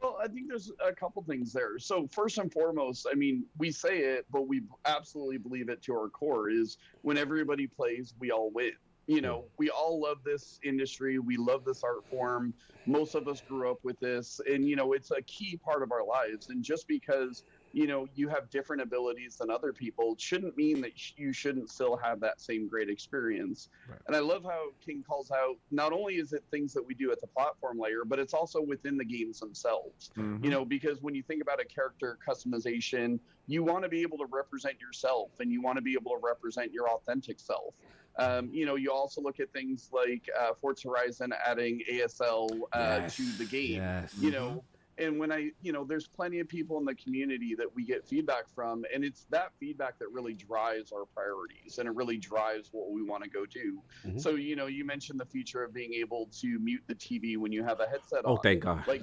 Well, I think there's a couple things there. So first and foremost, I mean, we say it, but we absolutely believe it to our core is when everybody plays, we all win. You know, mm-hmm. we all love this industry. We love this art form. Most of us grew up with this, and you know, it's a key part of our lives. And just because you know you have different abilities than other people shouldn't mean that sh- you shouldn't still have that same great experience. Right. And I love how King calls out not only is it things that we do at the platform layer, but it's also within the games themselves Mhm. you know because when you think about a character customization you want to be able to represent yourself and you want to be able to represent your authentic self um, you know you also look at things like uh, forza horizon adding asl uh, to the game Yes. you know And when I, you know, there's plenty of people in the community that we get feedback from, and it's that feedback that really drives our priorities and it really drives what we want to go do. Mhm. So, you know, you mentioned the feature of being able to mute the TV when you have a headset on. Oh, on thank God. like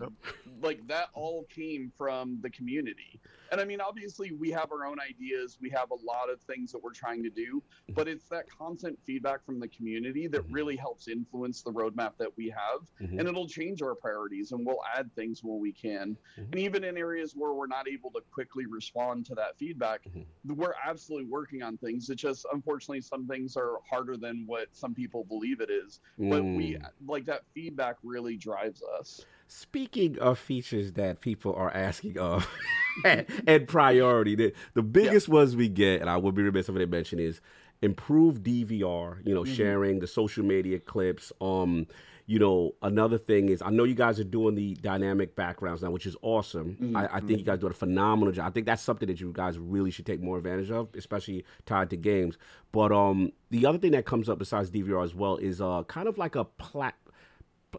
like that all came from the community and i mean obviously we have our own ideas we have a lot of things that we're trying to do but it's that constant feedback from the community that really helps influence the roadmap that we have Mhm. and it'll change our priorities and we'll add things when we can Mhm. and even in areas where we're not able to quickly respond to that feedback Mhm. we're absolutely working on things it's just unfortunately some things are harder than what some people believe it is but we Mm. like that feedback really drives us Speaking of features that people are asking of and and, priority, the, the biggest ones we get, and I would be remiss if I didn't mention, is improved DVR, you know, Mhm. sharing the social media clips. Um, you know, another thing is I know you guys are doing the dynamic backgrounds now, which is awesome. Mhm, I, I think you guys do a phenomenal job. I think that's something that you guys really should take more advantage of, especially tied to games. But um, the other thing that comes up besides DVR as well is uh, kind of like a plat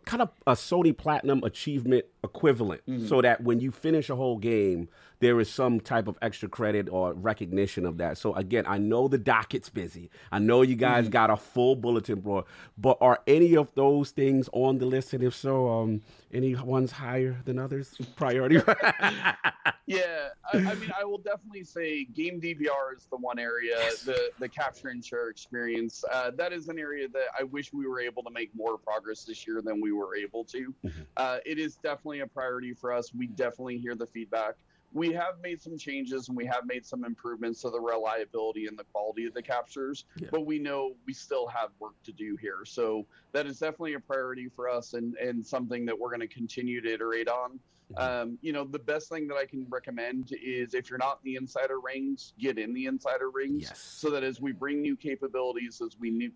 kind of a Sony Platinum achievement equivalent, Mhm. so that when you finish a whole game, there is some type of extra credit or recognition of that. So again, I know the docket's busy. I know you guys got a full bulletin board, but are any of those things on the list? And if so, um, any ones higher than others? Priority? Yeah, I, I mean, I will definitely say game DVR is the one area, the the capture and share experience. Uh, that is an area that I wish we were able to make more progress this year than we were able to. Mhm. Uh, it is definitely a priority for us. We definitely hear the feedback. We have made some changes and we have made some improvements to the reliability and the quality of the captures, Yeah. but we know we still have work to do here. So that is definitely a priority for us and, and something that we're going to continue to iterate on. Um, you know, the best thing that I can recommend is if you're not in the insider rings, get in the insider rings. Yes. So that as we bring new capabilities, as we new,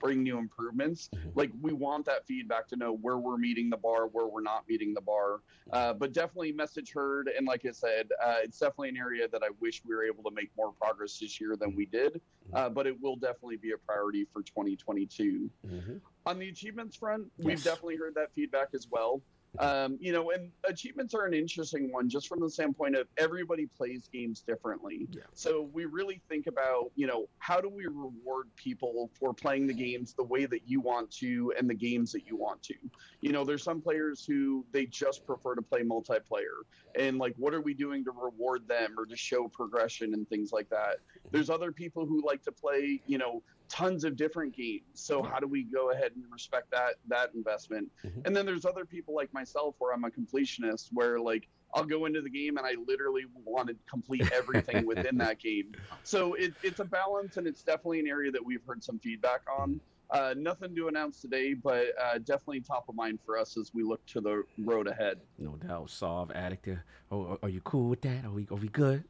bring new improvements, Mhm. like we want that feedback to know where we're meeting the bar, where we're not meeting the bar. Uh, but definitely message heard, and like I said, uh, it's definitely an area that I wish we were able to make more progress this year than we did. Uh, but it will definitely be a priority for 2022 Mhm. on the achievements front, we've definitely heard that feedback as well. Um, you know, and achievements are an interesting one just from the standpoint of everybody plays games differently. Yeah. So we really think about, you know, how do we reward people for playing the games the way that you want to and the games that you want to? You know, there's some players who they just prefer to play multiplayer. And like, what are we doing to reward them or to show progression and things like that? There's other people who like to play, you know, tons of different games. So how do we go ahead and respect that that investment? Mhm. And then there's other people like myself where I'm a completionist where like I'll go into the game and I literally want to complete everything within that game. So it, it's a balance and it's definitely an area that we've heard some feedback on. Uh, nothing to announce today, but uh, definitely top of mind for us as we look to the road ahead. No doubt. Solve addict. Oh, are you cool with that? Are we are we good?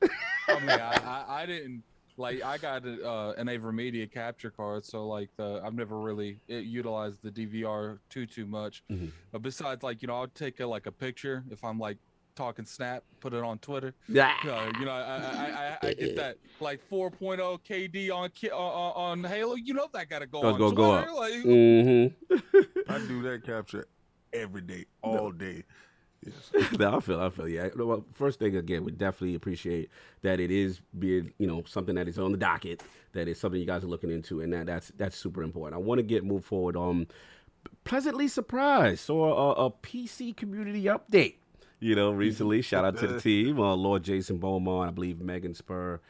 I mean, I, I, I didn't like. I got a, uh, an AverMedia capture card, so like the I've never really it, utilized the DVR too too much. Mhm. But besides, like you know, I'll take a, like a picture if I'm like talking snap, put it on Twitter. Yeah. Uh, you know, I, I, I, I get that like 4.0 KD on Ki- on, on Halo. You know that gotta go That's on gonna go Twitter. Like, Mm-hmm. I do that capture every day, all day. Yes. no, I feel, I feel, yeah. Well, first thing again, we definitely appreciate that it is being, you know, something that is on the docket, that is something you guys are looking into, and that that's that's super important. I want to get move forward. Um, pleasantly surprised. Saw a, a PC community update. You know, recently. Shout out to the team, uh, Lord Jason Beaumont, I believe Megan Spurr.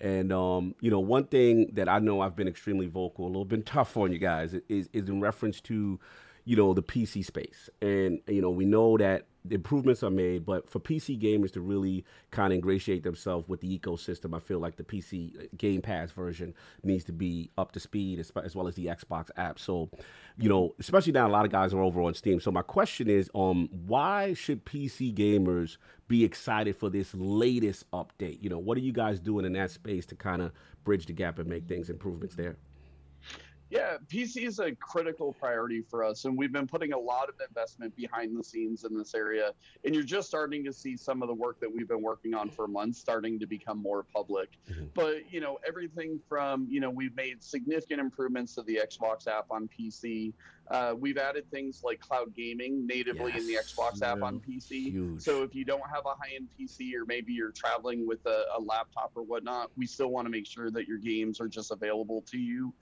And um, you know, one thing that I know I've been extremely vocal, a little bit tough on you guys, is is in reference to, you know, the PC space. And you know, we know that improvements are made, but for PC gamers to really kind of ingratiate themselves with the ecosystem, I feel like the PC Game Pass version needs to be up to speed as, as well as the Xbox app. So, you know, especially now a lot of guys are over on Steam. So my question is, um, why should PC gamers be excited for this latest update? You know, what are you guys doing in that space to kind of bridge the gap and make things improvements there? Yeah, PC is a critical priority for us, and we've been putting a lot of investment behind the scenes in this area. And you're just starting to see some of the work that we've been working on for months starting to become more public. Mhm. But, you know, everything from, you know, we've made significant improvements to the Xbox app on PC. Uh, we've added things like cloud gaming natively in the Xbox app on PC. Huge. So if you don't have a high-end PC or maybe you're traveling with a, a laptop or whatnot, we still want to make sure that your games are just available to you.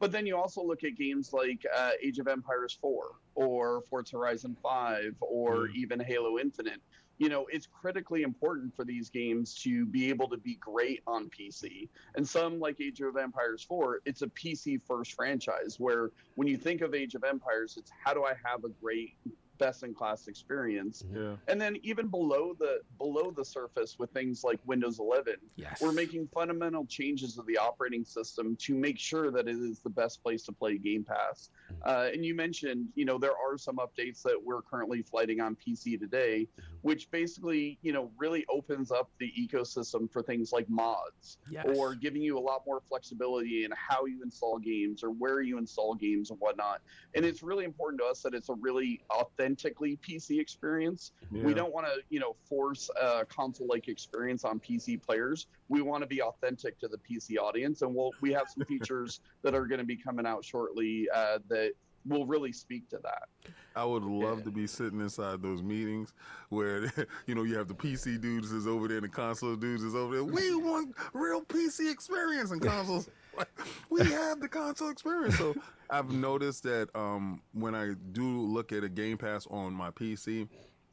But then you also look at games like uh, Age of Empires 4 or Forza Horizon 5 or even Halo Infinite. You know, it's critically important for these games to be able to be great on PC. And some, like Age of Empires 4, it's a PC first franchise where when you think of Age of Empires, it's how do I have a great, best in class experience? Mm-hmm. Yeah. And then even below the below the surface with things like Windows 11, yes. we're making fundamental changes of the operating system to make sure that it is the best place to play Game Pass. Mm-hmm. Uh, and you mentioned, you know, there are some updates that we're currently flighting on PC today, mm-hmm. which basically, you know, really opens up the ecosystem for things like mods Yes. or giving you a lot more flexibility in how you install games or where you install games and whatnot. And it's really important to us that it's a really authentically PC experience we don't want to you know force a console like experience on pc players we want to be authentic to the pc audience and we'll we have some features that are going to be coming out shortly uh, that will really speak to that I would love Yeah. to be sitting inside those meetings where you know you have the PC dudes is over there and the console dudes is over there. We want real PC experience and consoles. like, we have the console experience. So I've noticed that um, when I do look at a Game Pass on my PC,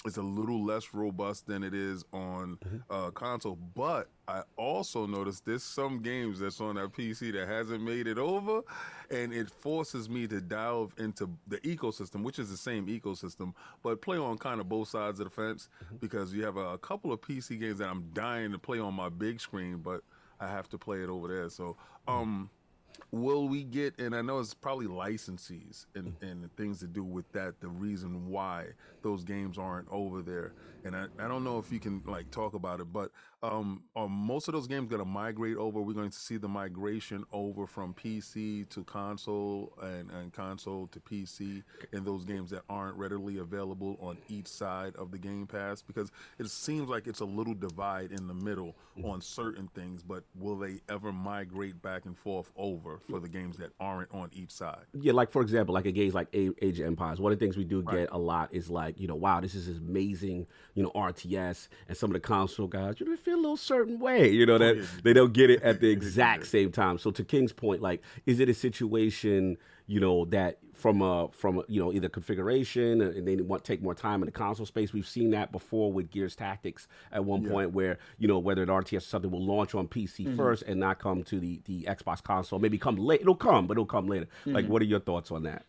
it's a little less robust than it is on uh, console. But I also noticed there's some games that's on that PC that hasn't made it over, and it forces me to delve into the ecosystem, which is the same ecosystem, but play on kind of both sides of the fence because you have a, a couple of PC games that I'm dying to play on my big screen, but I have to play it over there. So, um, will we get and i know it's probably licensees and, and things to do with that the reason why those games aren't over there and I, I don't know if you can like talk about it but um are most of those games going to migrate over? We're going to see the migration over from pc to console and, and console to pc in those games that aren't readily available on each side of the game pass? Because it seems like it's a little divide in the middle on certain things but will they ever migrate back and forth over for the games that aren't on each side? Yeah, like for example, like a games like Age of Empires. One of the things we do get a lot is like, you know, wow, this is amazing, you know, RTS, and some of the console guys, you know, they feel a little certain way, you know, oh, that they don't get it at the exact same time. So to King's point, like, is it a situation, you know, that from a from a, you know either configuration and they want to take more time in the console space? We've seen that before with Gears Tactics at one point, where you know whether an RTS or something will launch on PC mm-hmm. first and not come to the the Xbox console. Maybe come late. It'll come, but it'll come later. Like, mm-hmm. what are your thoughts on that?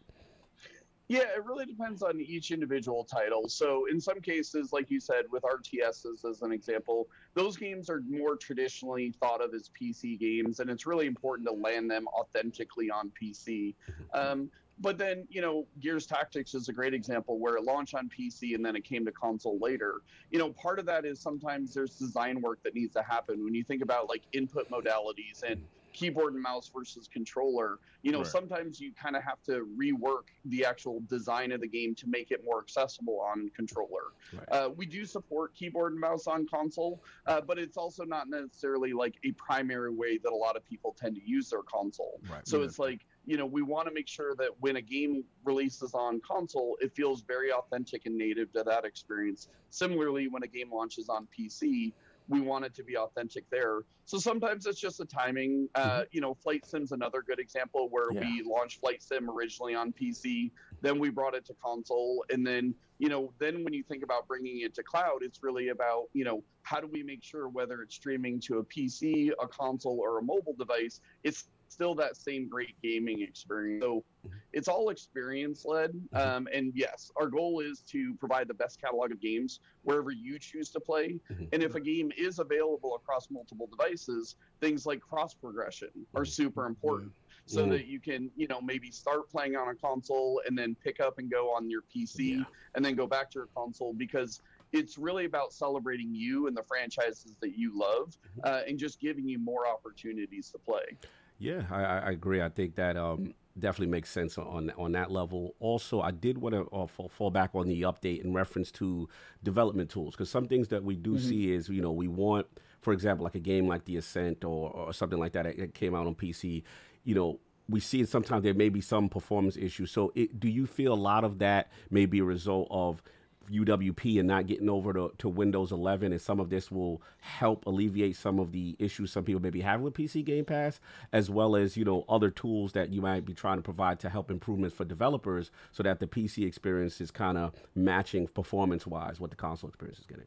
Yeah, it really depends on each individual title. So, in some cases, like you said, with RTSs as an example, those games are more traditionally thought of as PC games, and it's really important to land them authentically on PC. Um, but then, you know, Gears Tactics is a great example where it launched on PC and then it came to console later. You know, part of that is sometimes there's design work that needs to happen. When you think about like input modalities and keyboard and mouse versus controller, you know, Right. sometimes you kind of have to rework the actual design of the game to make it more accessible on controller. Right. Uh, we do support keyboard and mouse on console, uh, but it's also not necessarily like a primary way that a lot of people tend to use their console. Right. So it's like, you know, we want to make sure that when a game releases on console, it feels very authentic and native to that experience. Similarly, when a game launches on PC, we want it to be authentic there. So sometimes it's just a timing. Uh, You know, Flight Sim's another good example where Yeah. we launched Flight Sim originally on PC, then we brought it to console, and then you know, then when you think about bringing it to cloud, it's really about you know how do we make sure whether it's streaming to a PC, a console, or a mobile device, it's still that same great gaming experience. So mm-hmm. it's all experience led. Mm-hmm. Um, and yes, our goal is to provide the best catalog of games wherever you choose to play. Mm-hmm. And if a game is available across multiple devices, things like cross progression are super important. So that you can, you know, maybe start playing on a console and then pick up and go on your PC Yeah. and then go back to your console because it's really about celebrating you and the franchises that you love uh, and just giving you more opportunities to play. Yeah, I, I agree. I think that um, definitely makes sense on on that level. Also, I did want to uh, fall, fall back on the update in reference to development tools because some things that we do see is you know we want, for example, like a game like The Ascent or, or something like that that came out on PC. You know, we see sometimes there may be some performance issues. So, it, do you feel a lot of that may be a result of UWP and not getting over to, to Windows 11, and some of this will help alleviate some of the issues some people maybe have with PC Game Pass, as well as you know other tools that you might be trying to provide to help improvements for developers, so that the PC experience is kind of matching performance wise what the console experience is getting.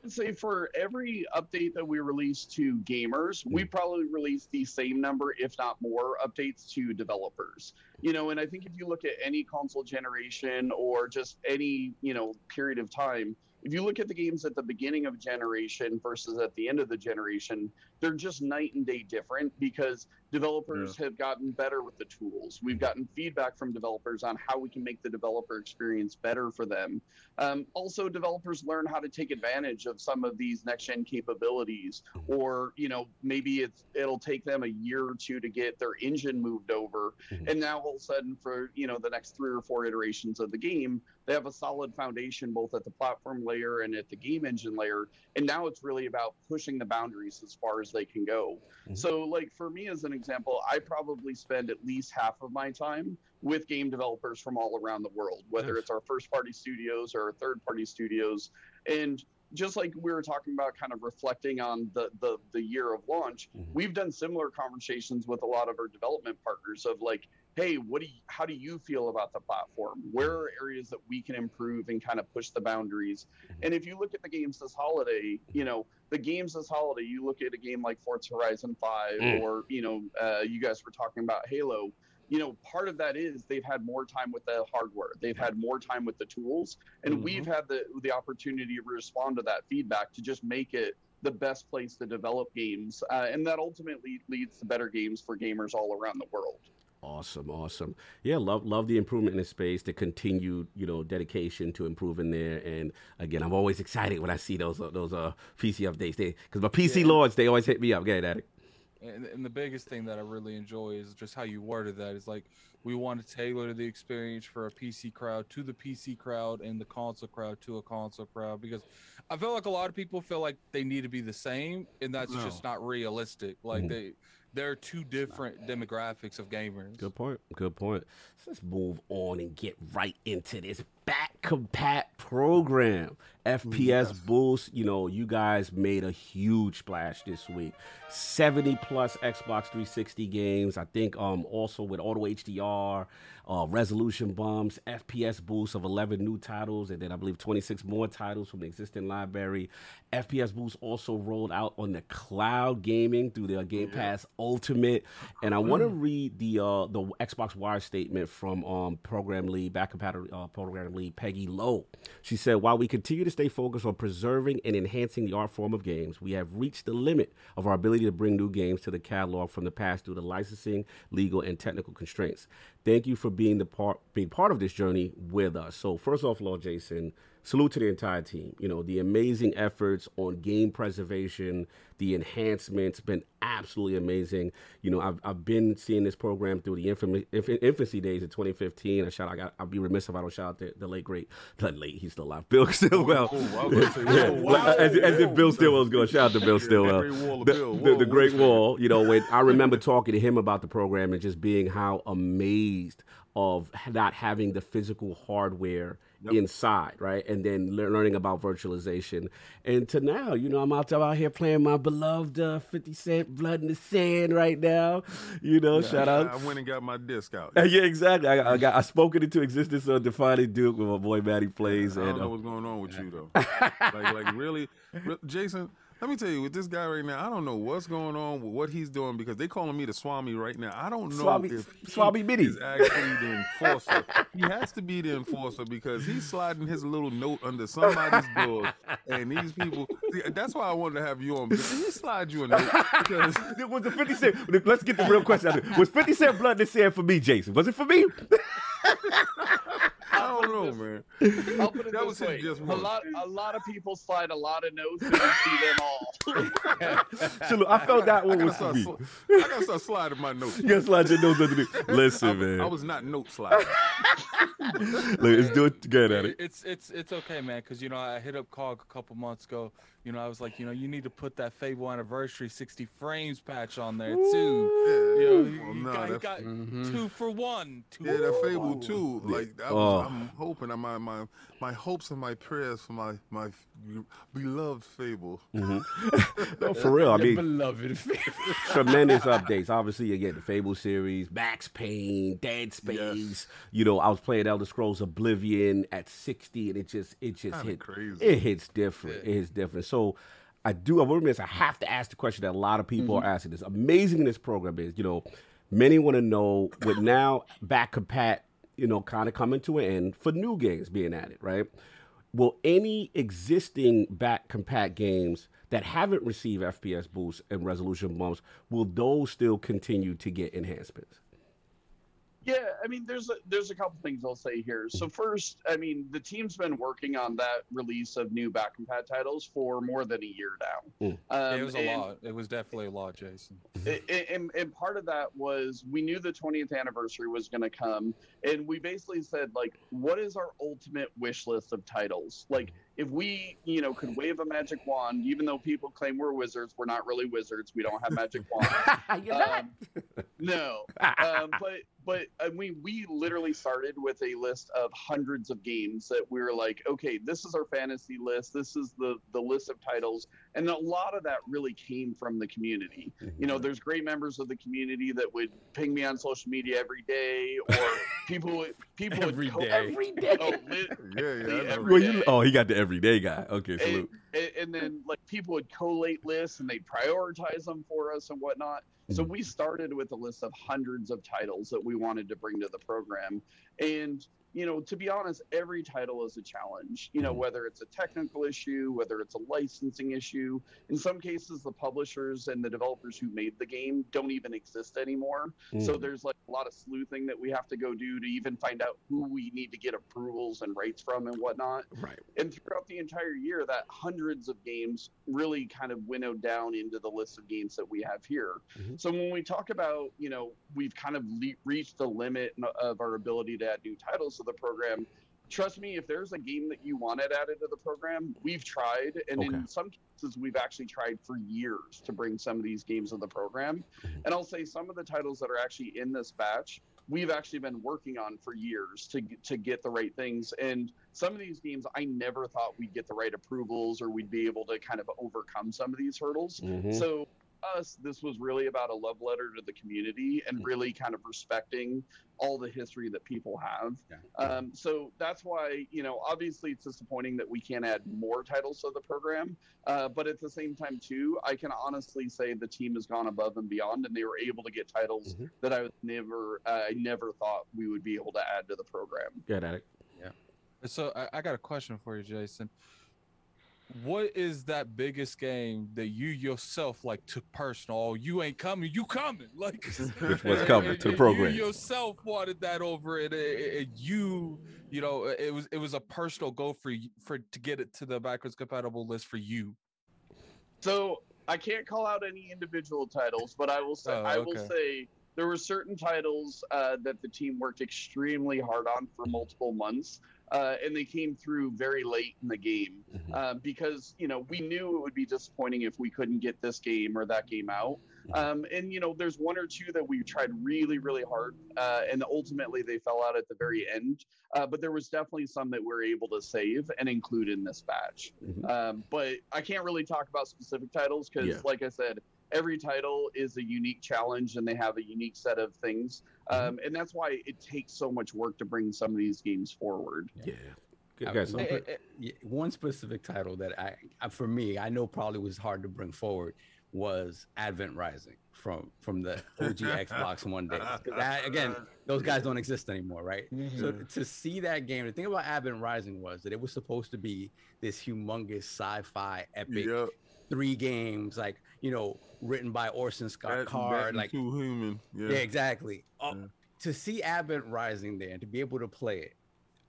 Say for every update that we release to gamers, we hmm. probably release the same number, if not more, updates to developers. You know, and I think if you look at any console generation or just any, you know, period of time, if you look at the games at the beginning of a generation versus at the end of the generation, they're just night and day different because developers have gotten better with the tools. We've gotten feedback from developers on how we can make the developer experience better for them. Um, also, developers learn how to take advantage of some of these next gen capabilities, or you know maybe it's it'll take them a year or two to get their engine moved over, Mhm. and now all of a sudden for you know the next three or four iterations of the game, they have a solid foundation both at the platform layer and at the game engine layer, and now it's really about pushing the boundaries as far as they can go. Mhm. So, like for me as an example, I probably spend at least half of my time with game developers from all around the world, whether Nice. it's our first party studios or our third party studios. And just like we were talking about kind of reflecting on the the, the year of launch, Mhm. we've done similar conversations with a lot of our development partners of like, hey, what do you, how do you feel about the platform? Where are areas that we can improve and kind of push the boundaries? And if you look at the games this holiday, you know, the games this holiday, you look at a game like Forza Horizon 5 Mm. or, you know, uh, you guys were talking about Halo. You know, part of that is they've had more time with the hardware. They've had more time with the tools, and Mhm. we've had the the opportunity to respond to that feedback to just make it the best place to develop games, uh, and that ultimately leads to better games for gamers all around the world. Awesome, awesome. Yeah, love love the improvement in the space, the continued, you know, dedication to improving there. And again, I'm always excited when I see those uh, those uh PC updates. They because my PC Yeah. lords, they always hit me up. Get at it. And, and the biggest thing that I really enjoy is just how you worded that. Is like we want to tailor the experience for a PC crowd to the PC crowd and the console crowd to a console crowd because I feel like a lot of people feel like they need to be the same, and that's No. just not realistic. Like Mhm. they they're two different demographics of gamers. Good point. Good point. So let's move on and get right into this back compat program. FPS Boost, you know, you guys made a huge splash this week. 70 plus Xbox 360 games. I think um also with auto HDR, uh, resolution bumps, FPS boost of 11 new titles, and then I believe 26 more titles from the existing library. FPS Boost also rolled out on the cloud gaming through the Game Pass Ultimate. And I want to read the uh, the Xbox Wire statement from um, program lead, back compatible uh, program Peggy Lo. She said, "While we continue to stay focused on preserving and enhancing the art form of games, we have reached the limit of our ability to bring new games to the catalog from the past due to licensing, legal, and technical constraints. Thank you for being the part being part of this journey with us." So first off, Lord Jason, salute to the entire team. You know, the amazing efforts on game preservation, the enhancements been absolutely amazing. You know, I've, I've been seeing this program through the infamy, inf- infancy days of 2015. I shout, I got, I'll be remiss if I don't shout out the, the late great, the late, he's still alive, Bill Stillwell. Oh, I was gonna say, Yeah, whoa, like, whoa, as, as if. Bill Stillwell was going. to Shout out to Bill Stillwell. the Great Wall of The, Bill. the- Whoa, the Great. Wall. You know, when I remember talking to him about the program and just being how amazed of not having the physical hardware Yep. inside, right? And then lear- learning about virtualization. And to now, you know, I'm out, out here playing my beloved uh, 50 Cent Blood in the Sand right now. You know, shout I, out. I went and got my disc out. Uh, yeah, exactly. I, I got I spoke it into existence on Defining Duke with my boy Matty plays. I don't and know uh, what's going on with you though. like, like really, Re- Jason. Let me tell you, with this guy right now, I don't know what's going on with what he's doing because they calling me the Swami right now. I don't know Swami- if Swami Mini. is actually the enforcer. he has to be the enforcer because he's sliding his little note under somebody's door, and these people. See, that's why I wanted to have you on. Because he slide you a note because was the 50 Cent. Let's get the real question out of it. Was 50 Cent Blood the Sand for me, Jason? Was it for me? I don't know, man. I'll put it That this was his way: just a one. lot, a lot of people slide a lot of notes, and you see them all. so look, I felt that I one gotta was for start. me. Sl- I gotta start sliding my notes. You gotta slide your nose underneath. I, Listen, I man. I was not note sliding. Look, let's do it together. It- Addict. It's it's it's okay, man. Because you know I hit up Cog a couple months ago. You know I was like, you know, you need to put that Fable anniversary 60 frames patch on there too. Yeah, You know, he, well, he nah, got, he that- got Mhm. two for one. Two Yeah, that Fable one. too. Like I Oh. was, I'm hoping my my my hopes and my prayers for my my beloved Fable. No, for real. I Your mean, beloved. tremendous updates. Obviously, you get the Fable series, Max Payne, Dead Space. Yes. You know, I was playing Elder Scrolls Oblivion at 60, and it just it just Kinda hit crazy. It hits different. It hits different. So. I do. I will admit, I have to ask the question that a lot of people mm-hmm. are asking. This amazing in this program is, you know, many want to know with now back compat, you know, kind of coming to an end for new games being added, right? Will any existing back compat games that haven't received FPS boosts and resolution bumps, will those still continue to get enhancements? Yeah, I mean, there's a, there's a couple things I'll say here. So first, I mean, the team's been working on that release of new back compat titles for more than a year now. Mm. Um, it was a and- lot. It was definitely a lot, Jason. I- I- and, and part of that was we knew the 20th anniversary was going to come and we basically said like what is our ultimate wish list of titles like if we you know could wave a magic wand even though people claim we're wizards we're not really wizards we don't have magic wands You're not. Um, no um, but but I mean, we literally started with a list of hundreds of games that we were like, okay, this is our fantasy list. This is the the list of titles, and a lot of that really came from the community. You know, there's great members of the community that would ping me on social media every day, or people would people Every would co- day. Every day. Oh, Yeah, yeah. Every Well, you, oh, he got the everyday guy. Okay, and, salute. and, and then like people would collate lists and they'd prioritize them for us and whatnot. So Mhm. we started with a list of hundreds of titles that we wanted to bring to the program. And, you know, to be honest, every title is a challenge, you know, Mhm. whether it's a technical issue, whether it's a licensing issue. In some cases, the publishers and the developers who made the game don't even exist anymore. So Mm. there's like a lot of sleuthing that we have to go do to even find out who we need to get approvals and rights from and whatnot right. and throughout the entire year that hundreds of games really kind of winnowed down into the list of games that we have here Mhm. so when we talk about you know we've kind of le- reached the limit of our ability to add new titles to the program trust me if there's a game that you wanted added to the program we've tried and Okay. in some cases we've actually tried for years to bring some of these games to the program and i'll say some of the titles that are actually in this batch we've actually been working on for years to to get the right things and some of these games I never thought we'd get the right approvals or we'd be able to kind of overcome some of these hurdles. Mhm. So us, this was really about a love letter to the community and Mm. really kind of respecting all the history that people have. Yeah. Um, so that's why, you know, obviously it's disappointing that we can't add more titles to the program. Uh, but at the same time, too, I can honestly say the team has gone above and beyond, and they were able to get titles Mhm. that I was never, uh, I never thought we would be able to add to the program. Good at it. Yeah. So I, I got a question for you, Jason. What is that biggest game that you yourself like took personal? Oh, you ain't coming, you coming. Like Which was coming to the you program. yourself wanted that over it. it- it- you, you know, it was it was a personal goal for you for to get it to the backwards compatible list for you. So I can't call out any individual titles, but I will say Oh, I will say there were certain titles uh, that the team worked extremely hard on for multiple months, uh, and they came through very late in the game Mhm. uh, because you know we knew it would be disappointing if we couldn't get this game or that game out. Um, and you know, there's one or two that we tried really, really hard, uh, and ultimately they fell out at the very end. Uh, but there was definitely some that we were able to save and include in this batch. Mhm. Um, but I can't really talk about specific titles because, Yeah. like I said, every title is a unique challenge and they have a unique set of things. Mm-hmm. Um, and that's why it takes so much work to bring some of these games forward. Yeah. Good guys. one spe- yeah, one specific title that I, I, for me, I know probably was hard to bring forward was Advent Rising from from the OG Xbox One days. 'Cause that- again, those guys don't exist anymore, right? So to see that game, the thing about Advent Rising was that it was supposed to be this humongous sci-fi epic Yep. three games, like you know, written by Orson Scott That- Card, like too human. Yeah. yeah, exactly. Uh, Yeah. To see Advent Rising there and to be able to play it,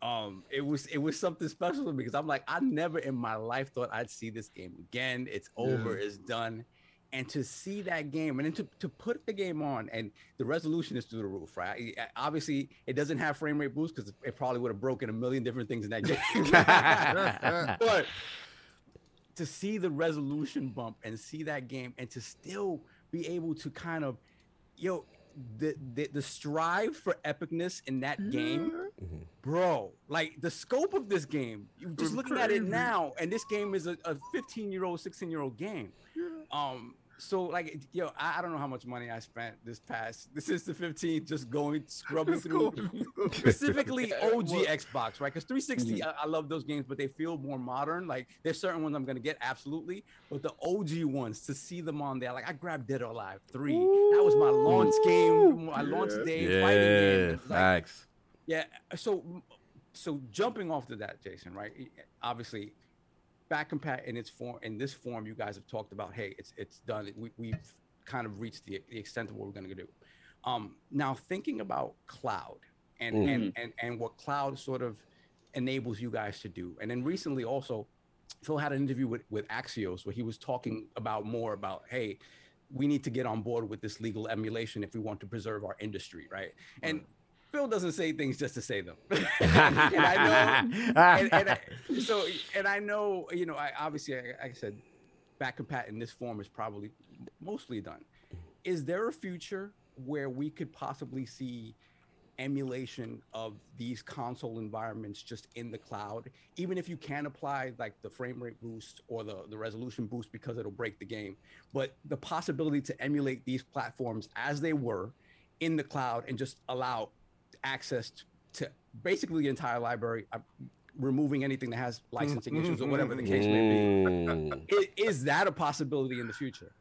um, it was it was something special to me because I'm like, I never in my life thought I'd see this game again. It's over, it's done, and to see that game and then to, to put the game on and the resolution is through the roof right I- obviously it doesn't have frame rate boost because it probably would have broken a million different things in that game but to see the resolution bump and see that game and to still be able to kind of yo the the, the strive for epicness in that game bro like the scope of this game you just looking at it now and this game is a, a 15 year old 16 year old game um so like yo I, I don't know how much money i spent this past this is the 15th just going scrubbing through specifically OG well- Xbox, right? Because 360, I, I love those games, but they feel more modern. Like there's certain ones I'm gonna get absolutely, but the OG ones to see them on there, like I grabbed Dead or Alive three. That was my launch game, my launch Yeah. day fighting game. Yeah, Like, facts. yeah. So, so jumping off to that, Jason, right? Obviously, back compat in its form, in this form, you guys have talked about, hey, it's it's done. We, we've kind of reached the, the extent of what we're going to do. Um, now thinking about cloud and, Mm. and and and what cloud sort of enables you guys to do, and then recently also, Phil had an interview with with Axios where he was talking about more about, hey, we need to get on board with this legal emulation if we want to preserve our industry, right? And Phil doesn't say things just to say them. and I know, and, and I, so, and I know, you know, I obviously, I said, back compat in this form is probably mostly done. Is there a future where we could possibly see emulation of these console environments just in the cloud, even if you can't apply like the frame rate boost or the, the resolution boost because it'll break the game, but the possibility to emulate these platforms as they were in the cloud and just allow access to basically the entire library, uh, removing anything that has licensing issues or whatever the case may be. Mm. I- Is that a possibility in the future?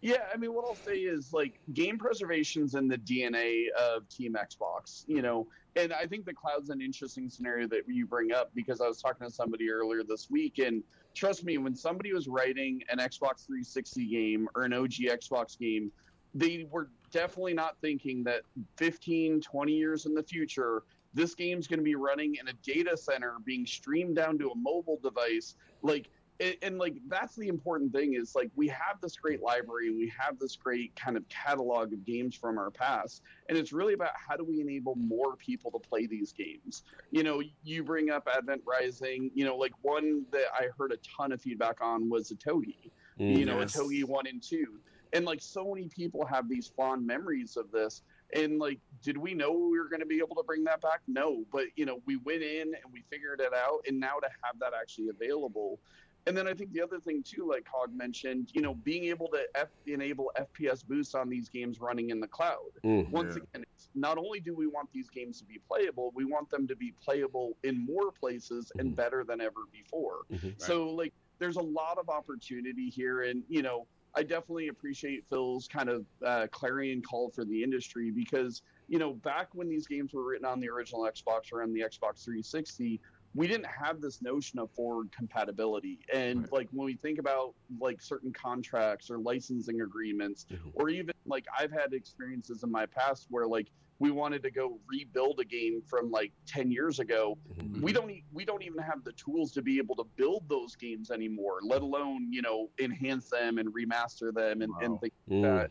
Yeah, I mean, what I'll say is like game preservation's in the DNA of Team Xbox, you know, and I think the cloud's an interesting scenario that you bring up because I was talking to somebody earlier this week, and trust me, when somebody was writing an Xbox 360 game or an OG Xbox game, they were definitely not thinking that 15, 20 years in the future, this game's going to be running in a data center being streamed down to a mobile device. Like, and, and like that's the important thing is like we have this great library and we have this great kind of catalog of games from our past and it's really about how do we enable more people to play these games you know you bring up advent rising you know like one that i heard a ton of feedback on was Otogi mm, you know Yes. Otogi one and two and like so many people have these fond memories of this and like did we know we were going to be able to bring that back no but you know we went in and we figured it out and now to have that actually available and then I think the other thing too, like Hog mentioned, you know, being able to F- enable FPS boost on these games running in the cloud. Mm. Once Yeah. again, it's not only do we want these games to be playable, we want them to be playable in more places and Mhm. better than ever before. Mhm. So like, there's a lot of opportunity here, and you know, I definitely appreciate Phil's kind of uh, clarion call for the industry because you know, back when these games were written on the original Xbox or on the Xbox 360 we didn't have this notion of forward compatibility and Right. like when we think about like certain contracts or licensing agreements Mhm. or even like i've had experiences in my past where like we wanted to go rebuild a game from like 10 years ago Mhm. we don't e- we don't even have the tools to be able to build those games anymore let alone you know enhance them and remaster them and, and Wow. things Mm. that.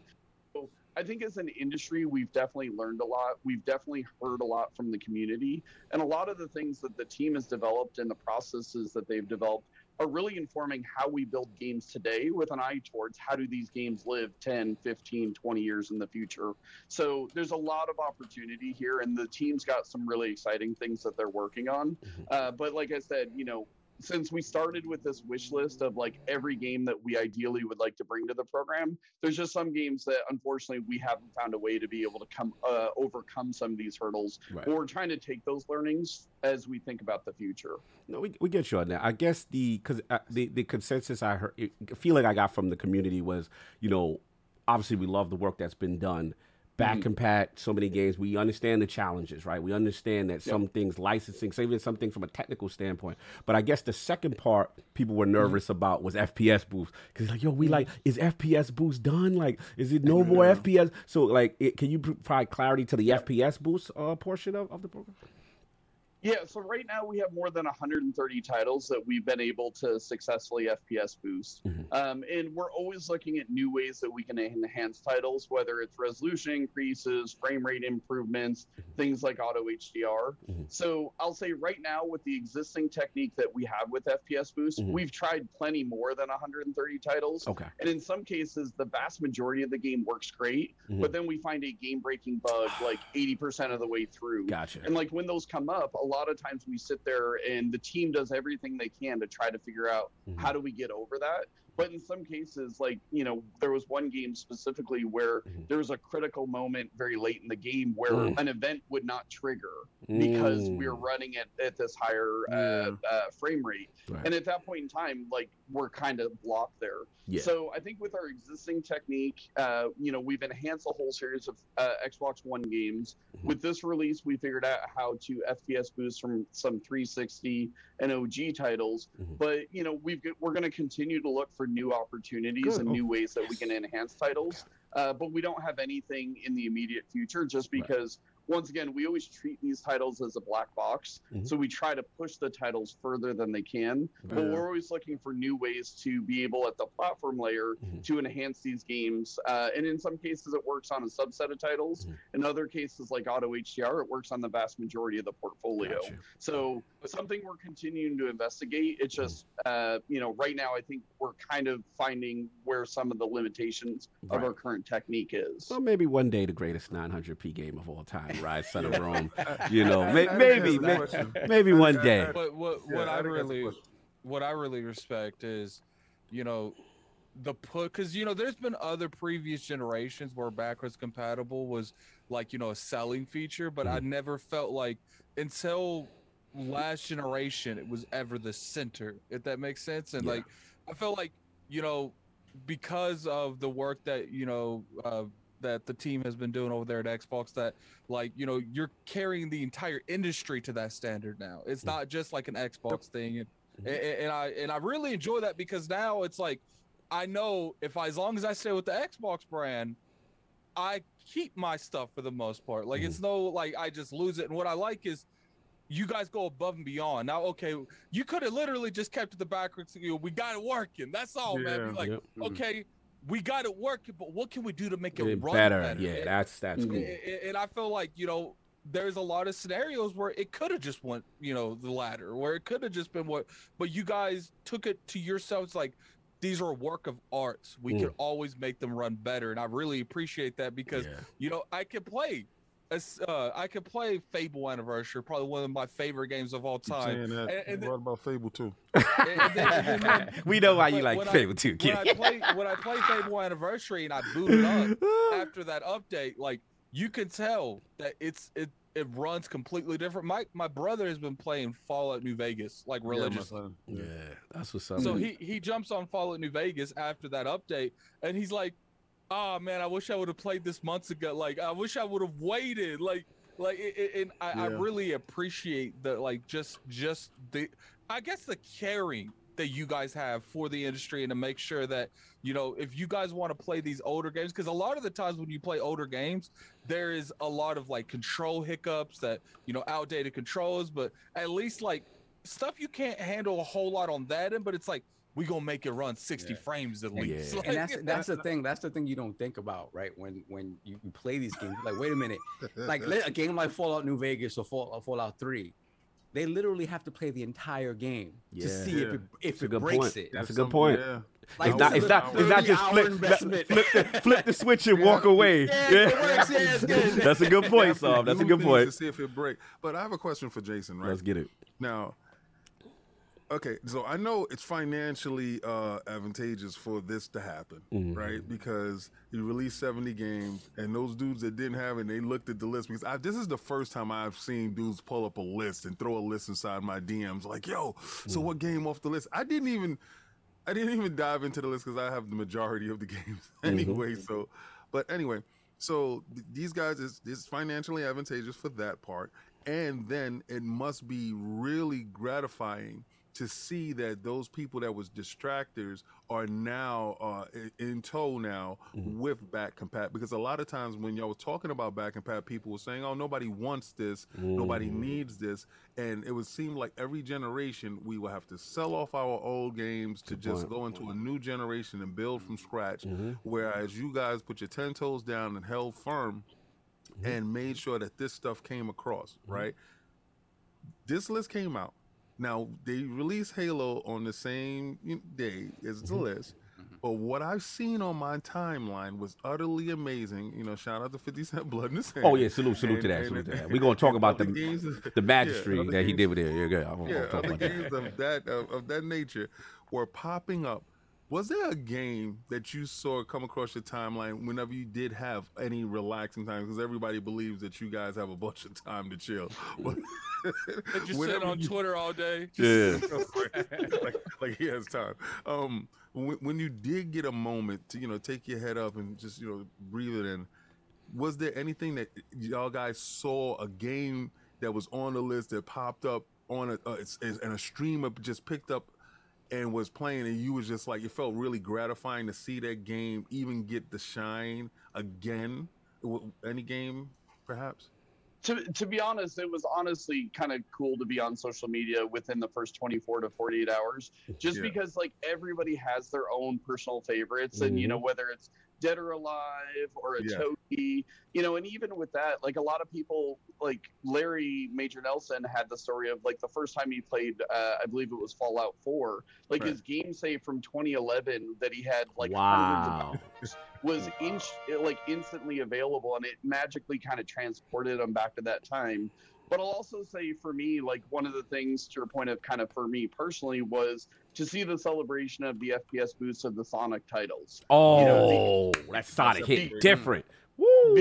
So I think as an industry, we've definitely learned a lot. We've definitely heard a lot from the community. And a lot of the things that the team has developed and the processes that they've developed are really informing how we build games today with an eye towards how do these games live 10, 15, 20 years in the future. So there's a lot of opportunity here, and the team's got some really exciting things that they're working on. Mhm. Uh, but like I said, you know, since we started with this wish list of like every game that we ideally would like to bring to the program, there's just some games that unfortunately we haven't found a way to be able to come uh, overcome some of these hurdles. Right. We're trying to take those learnings as we think about the future. No, we, we get you on that. I guess the because uh, the the consensus I heard, feeling I got from the community was, you know, obviously we love the work that's been done. Back Mhm. compat, so many games. We understand the challenges, right? We understand that some things licensing, even something from a technical standpoint. But I guess the second part people were nervous about was FPS boost because like, yo, we like is FPS boost done? Like, is it no more FPS? So like, it, can you provide clarity to the FPS boost uh, portion of, of the program? Yeah, so right now we have more than 130 titles that we've been able to successfully FPS boost. Mhm. Um, and we're always looking at new ways that we can enhance titles, whether it's resolution increases, frame rate improvements, things like auto HDR. Mhm. So I'll say right now, with the existing technique that we have with FPS boost, Mhm. we've tried plenty more than 130 titles. Okay. And in some cases, the vast majority of the game works great, Mhm. but then we find a game breaking bug like 80% of the way through. Gotcha. And like when those come up, a lot of times we sit there and the team does everything they can to try to figure out Mhm. how do we get over that. But in some cases, like, you know, there was one game specifically where Mhm. there was a critical moment very late in the game where Mm. an event would not trigger because we were Mm. running it at this higher uh, uh, frame rate. Right. And at that point in time, like, we're kind of blocked there. Yeah. So I think with our existing technique, uh, you know, we've enhanced a whole series of uh, Xbox One games. Mhm. With this release, we figured out how to FPS boost from some 360 and OG titles. Mhm. But you know, we've got- we're going to continue to look for new opportunities Good. and new ways that we can enhance titles. Uh, but we don't have anything in the immediate future, just Right. Once again, we always treat these titles as a black box, Mhm. so we try to push the titles further than they can. But we're always looking for new ways to be able at the platform layer Mhm. to enhance these games. Uh, and in some cases, it works on a subset of titles. Mhm. In other cases, like Auto HDR, it works on the vast majority of the portfolio. So something we're continuing to investigate. It's just, uh, you know, right now I think we're kind of finding where some of the limitations of our current technique is. Well, maybe one day the greatest 900p game of all time, Ryse Son of Rome. You know, I- may- I maybe, answer the may- question. maybe one day. But what Yeah, what I I, think that's the really what I really respect is, you know, the put because you know there's been other previous generations where backwards compatible was like you know a selling feature, but I never felt like until last generation it was ever the center. If that makes sense, and Yeah. like I felt like you know because of the work that you know. Uh, that the team has been doing over there at Xbox that like you know you're carrying the entire industry to that standard now. It's not just like an xbox thing. And, Mhm. and, and i and i really enjoy that because now it's like i know if I, as long as i stay with the xbox brand i keep my stuff for the most part. Like it's no like i just lose it. And what i like is you guys go above and beyond. Now okay you could have literally just kept it the backwards you know, we got it working. That's all man. Be like Yep. okay we got it working but what can we do to make it run better. better, Yeah, that's that's cool. and, and I feel like you know there's a lot of scenarios where it could have just went you know the ladder where it could have just been what but you guys took it to yourselves like these are a work of arts we can mm. always make them run better and i really appreciate that because Yeah. you know i can play uh, i could play fable anniversary probably one of my favorite games of all time saying that. And- and what about Fable then- then- we know why you like when I- Fable too, when. I play when I play Fable Anniversary and I boot it up after that update, like you can tell that it's it it runs completely different. My my brother has been playing Fallout New Vegas like religiously. son. yeah, that's what's up. so he he jumps on Fallout New Vegas after that update, and he's like, "Oh man, I wish I would have played this months ago. Like I wish I would have waited. Like like it, it- and I, I really appreciate the like just just the I guess the caring that you guys have for the industry and to make sure that you know if you guys want to play these older games because a lot of the times when you play older games there is a lot of like control hiccups that you know outdated controls but at least like stuff you can't handle a whole lot on that end but it's like we gonna make it run 60 Yeah. frames at Yeah. least and that's that's the thing. That's the thing you don't think about, right? When when you, you play these games, like, wait a minute, like a game like Fallout New Vegas or Fall, Fallout Three, they literally have to play the entire game Yeah. to see if it if it breaks point. it. That's a good point. Yeah. Like, it's not. this It's is not. It's not just 30-hour flip, flip, the, flip the switch and walk away. Yeah, yeah. That's a good point, Saul. That's a good point. To see if it break. But I have a question for Jason. Right Let's get it. now. Okay, so I know it's financially uh, advantageous for this to happen, Mhm. right? Because you released 70 games, and those dudes that didn't have it, they looked at the list. Because I, this is the first time I've seen dudes pull up a list and throw a list inside my DMs, like, "Yo, so what game off the list?" I didn't even, I didn't even dive into the list because I have the majority of the games anyway. So, but anyway, so th- these guys is is financially advantageous for that part, and then it must be really gratifying to see that those people that was distractors are now uh, in tow now Mhm. with back compat because a lot of times when y'all was talking about back compat people were saying oh nobody wants this nobody Mhm. needs this and it would seem like every generation we will have to sell off our old games to Good just point. go into a new generation and build from scratch Mhm. whereas you guys put your 10 toes down and held firm Mhm. and made sure that this stuff came across right this list came out now they released halo on the same day as the Mhm. list but what i've seen on my timeline was utterly amazing you know shout out to 50 cent blood in the sand Oh yeah, salute, salute And- to that, salute to that. We're gonna talk about the games the magistry other that he did with it. Yeah, yeah. I wanna yeah, talk other about that. of that of, of that nature were popping up. Was there a game that you saw come across your timeline whenever you did have any relaxing time? Because everybody believes that you guys have a bunch of time to chill. But you sit on you- Twitter all day. Yeah. like, like he has time. Um, when, when you did get a moment to you know take your head up and just you know breathe it in, was there anything that y'all guys saw a game that was on the list that popped up on a uh, it's, it's, and a streamer just picked up and was playing and you was just like it felt really gratifying to see that game even get the shine again. Any game perhaps? To, to be honest, it was honestly kind of cool to be on social media within the first 24 to 48 hours, just Yeah. because like everybody has their own personal favorites, and you mm-hmm. know whether it's Dead or Alive or a Yeah. Toki, you know, and even with that, like a lot of people, like Larry Major Nelson had the story of like the first time he played, uh, I believe it was Fallout 4, like Right. his game save from 2011 that he had like hundreds of wow. was inch like instantly available and it magically kind of transported him back to that time but i'll also say for me like one of the things to your point of kind of for me personally was to see the celebration of the fps boost of the sonic titles Oh, know, that Sonic hit different. Woo.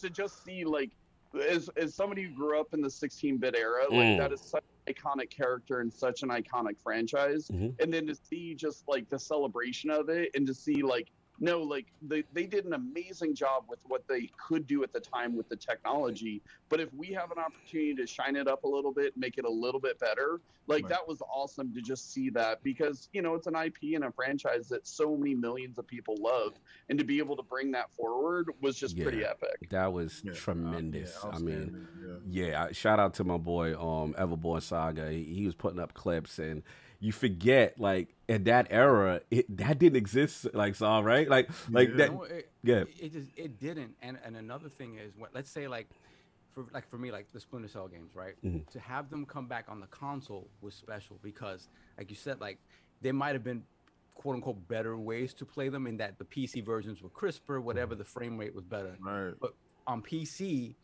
to just see like as, as somebody who grew up in the 16-bit era like Mm. that is such an iconic character and such an iconic franchise Mhm. and then to see just like the celebration of it and to see like no like they, they did an amazing job with what they could do at the time with the technology but if we have an opportunity to shine it up a little bit make it a little bit better like Right. that was awesome to just see that because you know it's an ip and a franchise that so many millions of people love and to be able to bring that forward was just pretty epic That was Yeah, uh, tremendous. yeah, I mean, yeah. yeah. Shout out to my boy, um, Everborn Saga. He, he was putting up clips, and you forget, like, in that era, it that didn't exist. Like, so right, like, like Yeah. that. No, it, Yeah. it just it didn't. And and another thing is, what let's say like, for like for me like the Splinter Cell games, right? Mhm. To have them come back on the console was special because, like you said, like there might have been quote unquote better ways to play them in that the PC versions were crisper, whatever the frame rate was better. right but On PC,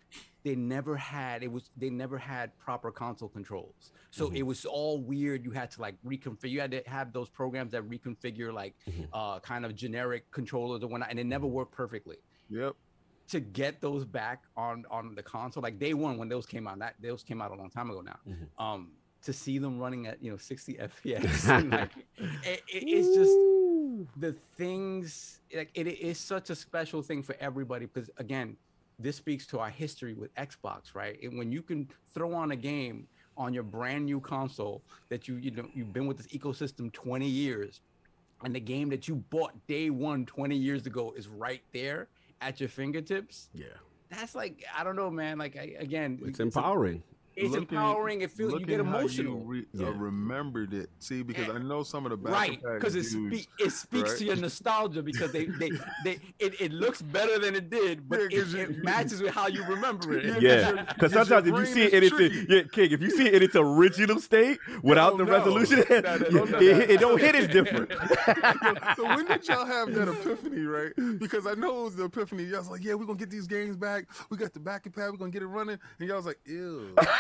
they never had it was they never had proper console controls. So Mhm. it was all weird. You had to like reconfigure. You had to have those programs that reconfigure like Mhm. uh kind of generic controllers and whatnot, and it never worked perfectly. yep To get those back on on the console, like day one when those came out, that those came out a long time ago now. Mhm. Um, to see them running at you know 60 FPS, like, it, it- it's just the things like it is such a special thing for everybody because again this speaks to our history with xbox right and when you can throw on a game on your brand new console that you you know you've been with this ecosystem 20 years and the game that you bought day one 20 years ago is right there at your fingertips Yeah, that's like i don't know man like I, again it's a- empowering. It's Looking- empowering it feels you get how emotional re- Yeah. uh, remembered it see because Yeah. i know some of the back right because it, spe- it speaks right? to your nostalgia because they they, they it, it looks better than it did but Yeah, it, 'cause you- it matches with how you remember it Yeah, because your sometimes if you see it, in its tricky. yeah, King, if you see it in its original state without the no. resolution, No, no, no, no. it, it don't hit as different. so when did y'all have that epiphany, right? Because I know it was the epiphany. Y'all was like, yeah, we're gonna get these games back. We got the back compat, we're gonna get it running. And y'all was like, ew.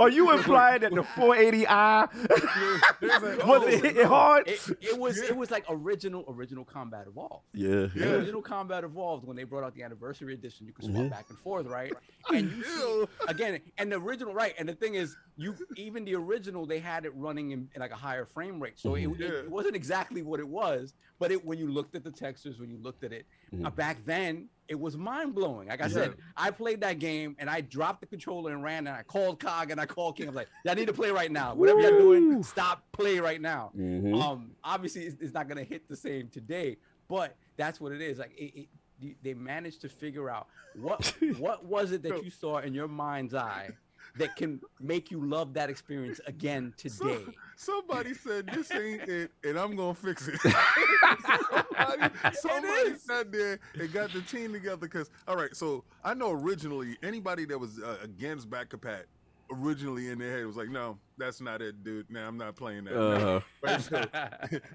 Are you implying that the 480i was oh, it hit hard? it, it was it was like original original combat evolved Yeah, Yeah. original combat evolved when they brought out the anniversary edition you could swap Mhm. back and forth right and you see, again and the original right and the thing is you even the original they had it running in, in like a higher frame rate so it, Mhm. it, Yeah. it wasn't exactly what it was but it when you looked at the textures when you looked at it uh, Mhm. back then it was mind blowing. Like I said, I played that game and I dropped the controller and ran and I called Cog and I called King. I was like, "I need to play right now. Whatever you're doing, stop, play right now." Mhm. Um, obviously, it's, it's not gonna hit the same today, but that's what it is. Like it, it, they managed to figure out what what was it that you saw in your mind's eye that can make you love that experience again today. Somebody said this ain't it, and I'm gonna fix it. somebody somebody sat there and got the team together because all right. So I know originally anybody that was uh, against back compat originally in their head was like, no, that's not it, dude. Now I'm not playing that. Uh-huh. Right? So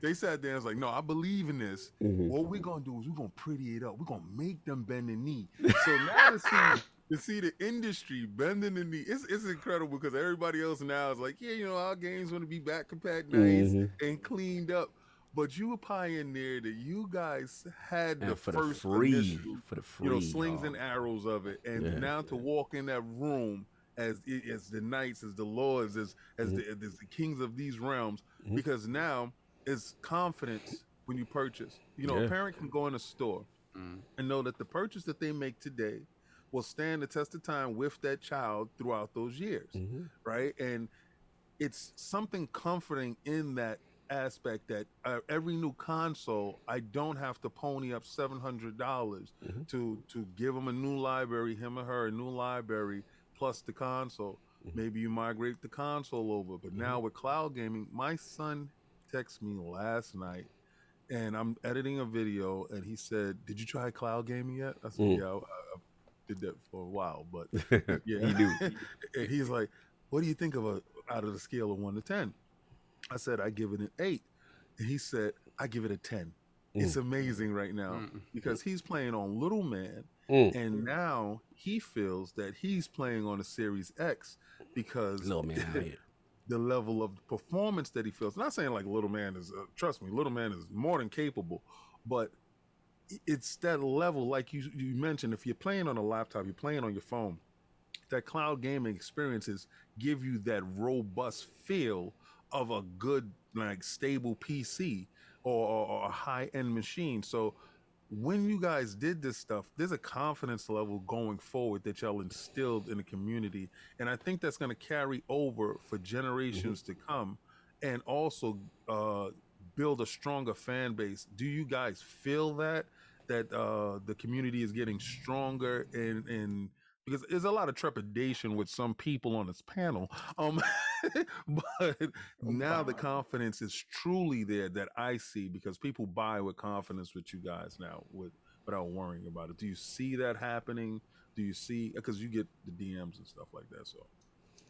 they sat there and was like, no, I believe in this. Mhm. What we're gonna do is we're gonna pretty it up. We're gonna make them bend the knee. So now to see to see the industry bending the knee, it's it's incredible because everybody else now is like, yeah, you know, our games want to be back compat, nice Mhm. and cleaned up. But you were pioneered it. You guys had the And for the first free, initial, for the free, you know, slings dog. and arrows of it, and Yeah, now to walk in that room as as the knights, as the lords, as as, Mhm. the, as the kings of these realms, Mhm. because now it's confidence when you purchase. You know, Yeah. a parent can go in a store Mm. and know that the purchase that they make today will stand the test of time with that child throughout those years, Mhm. right? And it's something comforting in that aspect that uh, every new console, I don't have to pony up seven hundred dollars Mhm. to to give him a new library, him or her a new library plus the console. Mhm. Maybe you migrate the console over, but now with cloud gaming, my son texted me last night and I'm editing a video, and he said, "Did you try cloud gaming yet?" I said, Mm. "Yeah, I, I did that for a while, but yeah." You do. and he's like, "What do you think of a out of the scale of one to 10? I said, "I give it an eight. and he said, "I give it a 10. It's amazing right now Mm. because he's playing on Little Man, Mm. and now he feels that he's playing on a Series X because Little man out the level of performance that he feels. Not saying like Little Man is, uh, trust me, Little Man is more than capable, but i- it's that level, like you you mentioned. If you're playing on a laptop, you're playing on your phone. That cloud gaming experiences give you that robust feel of a good, like stable PC or, or, or a high end machine. So when you guys did this stuff, there's a confidence level going forward that y'all instilled in the community. And I think that's going to carry over for generations to come and also uh, build a stronger fan base. Do you guys feel that? That uh, the community is getting stronger and, and because there's a lot of trepidation with some people on this panel. Um, but now the confidence is truly there that I see because people buy with confidence with you guys now with without worrying about it. Do you see that happening? Do you see because you get the DMs and stuff like that? So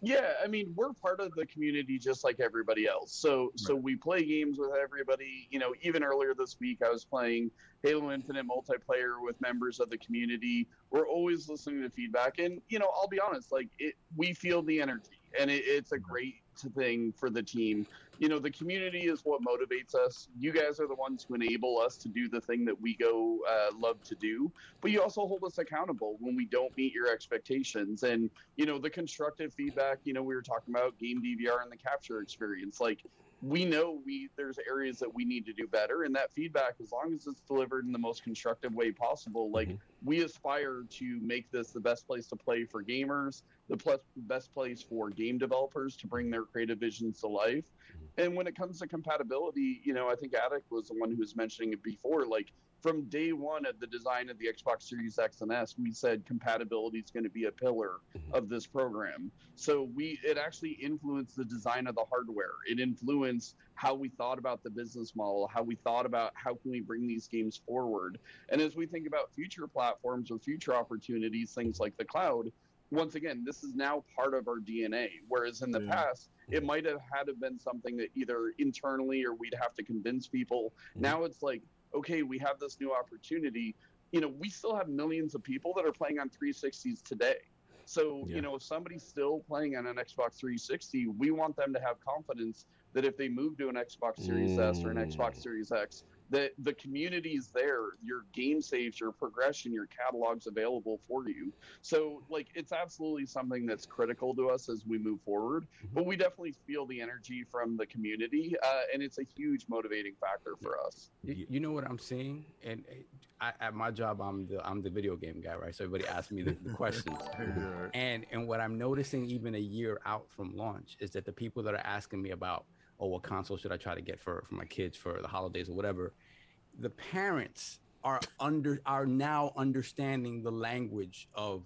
Yeah, I mean, we're part of the community just like everybody else. So so we play games with everybody. You know, even earlier this week I was playing Halo Infinite multiplayer with members of the community. We're always listening to feedback and you know, I'll be honest, like it we feel the energy and it, it's a mm-hmm. great thing for the team. You know, the community is what motivates us. You guys are the ones who enable us to do the thing that we go uh, love to do but you also hold us accountable when we don't meet your expectations and you know the constructive feedback you know we were talking about game dvr and the capture experience like we know we there's areas that we need to do better and that feedback as long as it's delivered in the most constructive way possible like Mhm. we aspire to make this the best place to play for gamers the plus best place for game developers to bring their creative visions to life and when it comes to compatibility you know i think attic was the one who was mentioning it before like from day one of the design of the Xbox Series X and S, we said compatibility is going to be a pillar Mhm. of this program. So we it actually influenced the design of the hardware. It influenced how we thought about the business model, how we thought about how can we bring these games forward. And as we think about future platforms or future opportunities, things like the cloud, once again, this is now part of our DNA. Whereas in the Yeah. past, it might have had to been something that either internally or we'd have to convince people. Mhm. Now it's like okay, we have this new opportunity. You know, we still have millions of people that are playing on 360s today. So, Yeah. you know, if somebody's still playing on an Xbox 360, we want them to have confidence that if they move to an Xbox Series S or an Xbox Mm. Series X, that the community is there. Your game saves your progression your catalog's available for you. So like it's absolutely something that's critical to us as we move forward but we definitely feel the energy from the community uh, and it's a huge motivating factor for us. You, you know what I'm seeing, and uh, I, at my job, I'm the I'm the video game guy, right? So everybody asks me the, the questions, and and what I'm noticing even a year out from launch is that the people that are asking me about, oh, what console should I try to get for for my kids for the holidays or whatever, the parents are under are now understanding the language of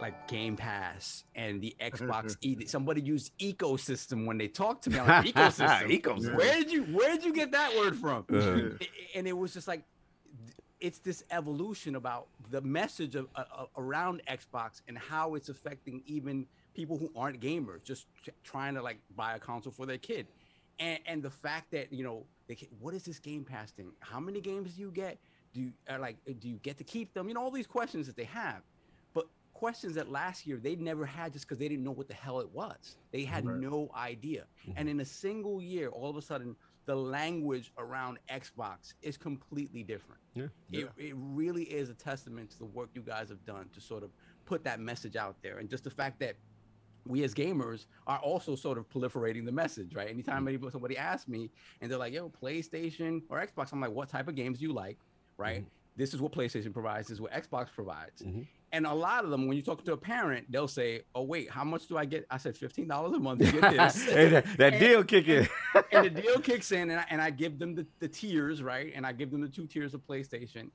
like Game Pass and the Xbox. e- somebody used ecosystem when they talked to me. I'm like, ecosystem. Ecosystem. Where did you Where did you get that word from? Uh-huh. And it was just like it's this evolution about the message of uh, uh, around Xbox and how it's affecting even people who aren't gamers, just t- trying to like buy a console for their kid, and and the fact that you know, they, ca- what is this Game Pass thing? How many games do you get? Do you uh, like? Do you get to keep them? You know, all these questions that they have, but questions that last year they never had just because they didn't know what the hell it was. They had Right. no idea, and in a single year, all of a sudden. The language around Xbox is completely different Yeah. it, it really is a testament to the work you guys have done to sort of put that message out there and just the fact that we as gamers are also sort of proliferating the message right anytime anybody somebody asks me and they're like yo playstation or xbox i'm like what type of games do you like right this is what playstation provides this is what xbox provides Mhm. and a lot of them when you talk to a parent they'll say oh wait how much do i get i said $15 a month to get this that, that deal kick in. and the deal kicks in, and I, and I give them the, the tiers, right? And I give them the two tiers of PlayStation.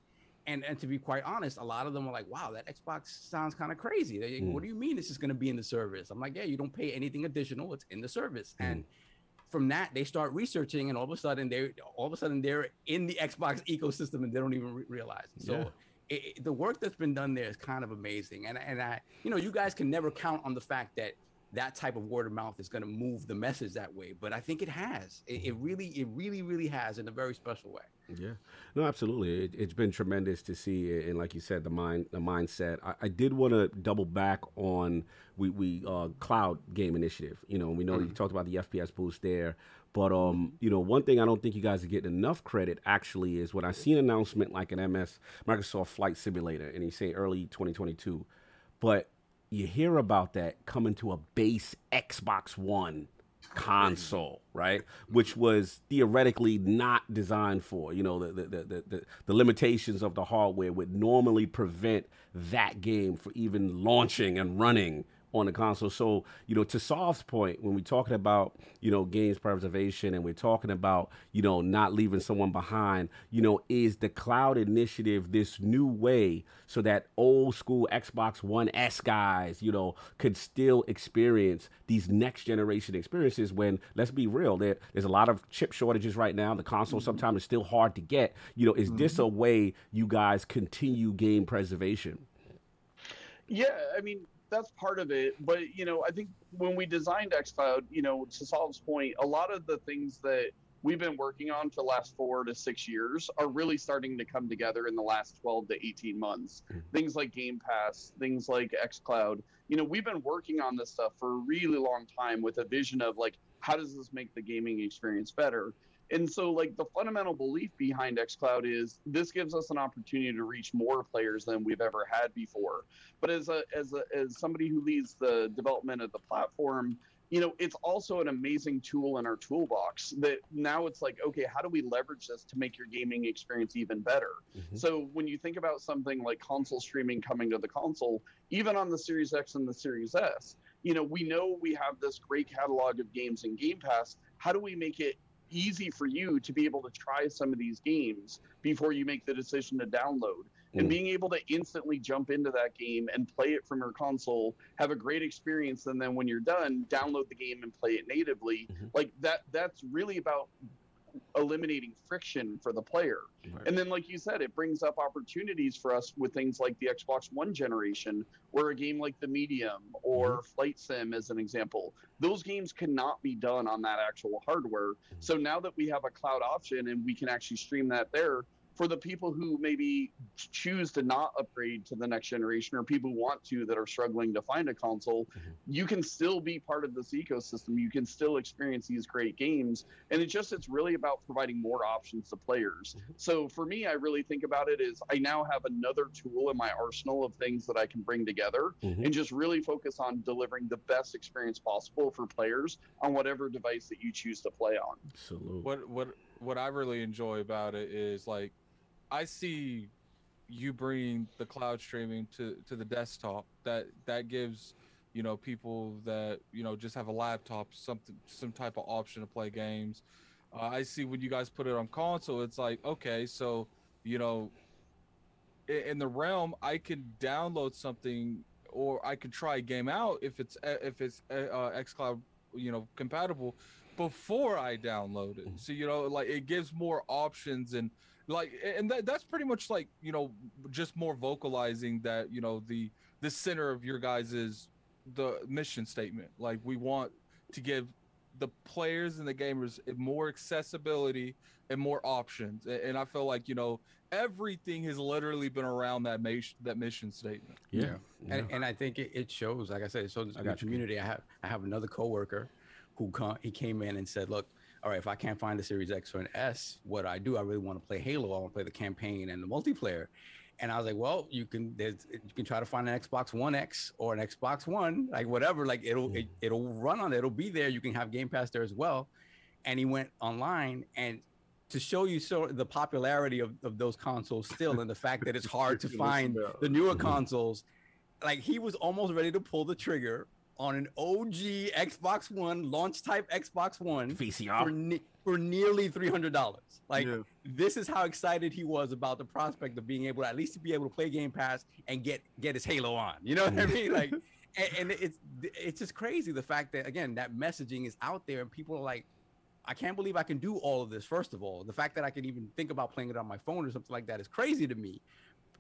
And and to be quite honest, a lot of them are like, "Wow, that Xbox sounds kind of crazy." They, Mm. What do you mean this is going to be in the service? I'm like, "Yeah, you don't pay anything additional; it's in the service." Mm. And from that, they start researching, and all of a sudden, they all of a sudden they're in the Xbox ecosystem, and they don't even re- realize. it. So. Yeah. It, it- the work that's been done there is kind of amazing, and and I, you know, you guys can never count on the fact that that type of word of mouth is going to move the message that way. But I think it has. It, it really, it really, really has in a very special way. Yeah, no, absolutely. It, it's been tremendous to see, and like you said, the mind, the mindset. I, I did want to double back on we we uh, cloud game initiative. You know, we know you talked about the FPS boost there, but um, you know, one thing I don't think you guys are getting enough credit actually is when I see an announcement like an MS Microsoft Flight Simulator, and you say early 2022, but you hear about that coming to a base Xbox One console, right? Which was theoretically not designed for. You know, the the, the, the, the limitations of the hardware would normally prevent that game from even launching and running on the console. So, you know, to Saul's point, when we're talking about, you know, games preservation and we're talking about, you know, not leaving someone behind, you know, is the cloud initiative this new way so that old school Xbox One S guys, you know, could still experience these next generation experiences when, let's be real, there, there's a lot of chip shortages right now. The console mm-hmm. sometimes is still hard to get. You know, is this mm-hmm. a way you guys continue game preservation? Yeah, I mean that's part of it, but you know, I think when we designed XCloud, you know, to Saul's point, a lot of the things that we've been working on for the last four to six years are really starting to come together in the last 12 to 18 months. Hmm. Things like Game Pass, things like XCloud. You know, we've been working on this stuff for a really long time with a vision of like, how does this make the gaming experience better? And so, like, the fundamental belief behind xCloud is this gives us an opportunity to reach more players than we've ever had before. But as a as a as somebody who leads the development of the platform, you know, it's also an amazing tool in our toolbox. That now it's like, okay, how do we leverage this to make your gaming experience even better? Mm-hmm. So when you think about something like console streaming coming to the console, even on the Series X and the Series S, you know, we know we have this great catalog of games in Game Pass. How do we make it easy for you to be able to try some of these games before you make the decision to download? And Mm. being able to instantly jump into that game and play it from your console, have a great experience, and then when you're done, download the game and play it natively. Mhm. Like that that's really about eliminating friction for the player. Right. And then, like you said, it brings up opportunities for us with things like the Xbox One generation, where a game like The Medium or mm-hmm. Flight Sim, as an example, those games cannot be done on that actual hardware. Mm-hmm. So now that we have a cloud option and we can actually stream that there, for the people who maybe choose to not upgrade to the next generation or people who want to that are struggling to find a console, you can still be part of this ecosystem. You can still experience these great games. And it just, it's really about providing more options to players. So for me, I really think about it as I now have another tool in my arsenal of things that I can bring together Mhm. and just really focus on delivering the best experience possible for players on whatever device that you choose to play on. absolutely what what what I really enjoy about it is like I see you bring the cloud streaming to to the desktop. That that gives you know people that you know just have a laptop something some type of option to play games. Uh, i see when you guys put it on console it's like okay so you know in the realm i can download something or i can try a game out if it's if it's uh, uh, xcloud you know compatible before i download it. So you know like it gives more options and like and that, that's pretty much like you know just more vocalizing that you know the the center of your guys is the mission statement like we want to give the players and the gamers more accessibility and more options A- and i feel like you know everything has literally been around that mission that mission statement yeah. Yeah. And, and I think it, it shows. Like I said, it shows in the got you. community. I have I have another coworker who come, he came in and said, "Look, all right, if I can't find the Series X or an S, what I do? I really want to play Halo. I want to play the campaign and the multiplayer." And I was like, "Well, you can you can try to find an Xbox One X or an Xbox One, like whatever. Like it'll it, it'll run on it. It'll be there. You can have Game Pass there as well." And he went online and. To show you so the popularity of, of those consoles still, and the fact that it's hard to find the newer consoles, like he was almost ready to pull the trigger on an OG Xbox One launch type Xbox One for, VCR. ne- for nearly three hundred dollars. Like Yeah. this is how excited he was about the prospect of being able to at least to be able to play Game Pass and get get his Halo on. You know what I mean? Like, and, and it's it's just crazy the fact that again that messaging is out there and people are like. I can't believe I can do all of this. First of all, the fact that I can even think about playing it on my phone or something like that is crazy to me.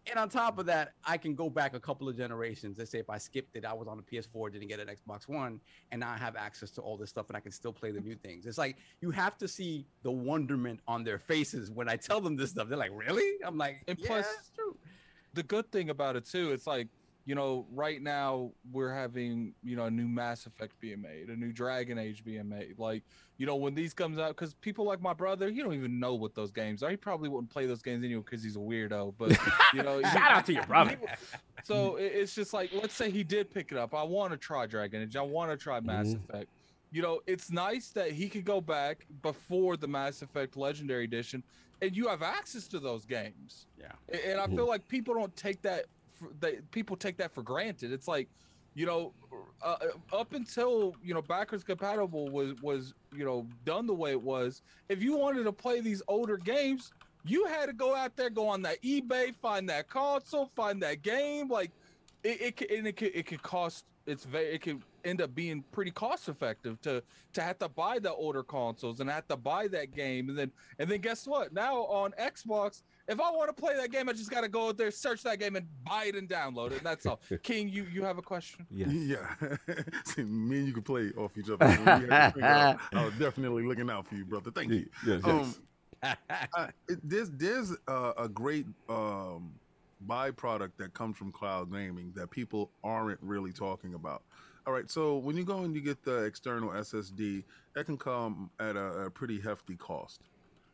And on top of that, I can go back a couple of generations. Let's say if I skipped it, I was on the PS4, didn't get an Xbox One, and now I have access to all this stuff and I can still play the new things. It's like you have to see the wonderment on their faces when I tell them this stuff. They're like, "Really?" I'm like, And "Yeah, plus- that's true." the good thing about it too, it's like, you know, right now we're having, you know, a new Mass Effect being made, a new Dragon Age being made. Like, you know, when these comes out, because people like my brother, he don't even know what those games are. He probably wouldn't play those games anyway because he's a weirdo. But you know, he- Shout out to your brother. so it's just like, let's say he did pick it up. I want to try Dragon Age. I want to try Mass Mhm. Effect. You know, it's nice that he could go back before the Mass Effect Legendary Edition, and you have access to those games. Yeah. A- And I feel like people don't take that. They, people take that for granted. It's like, you know, uh, up until you know backwards compatible was was you know done the way it was. If you wanted to play these older games, you had to go out there, go on that eBay, find that console, find that game. Like, it it it could it could cost. It's very it could end up being pretty cost effective to to have to buy the older consoles and have to buy that game and then and then guess what? Now on Xbox, if I want to play that game, I just got to go out there, search that game, and buy it and download it. And that's all. King, you you have a question? Yes. Yeah. See, me and you can play off each other. so we had to figure out- I was definitely looking out for you, brother. Thank you. Yes, yes. Um, uh, it, there's there's uh, a great um, byproduct that comes from cloud gaming that people aren't really talking about. All right, so when you go and you get the external SSD, that can come at a, a pretty hefty cost,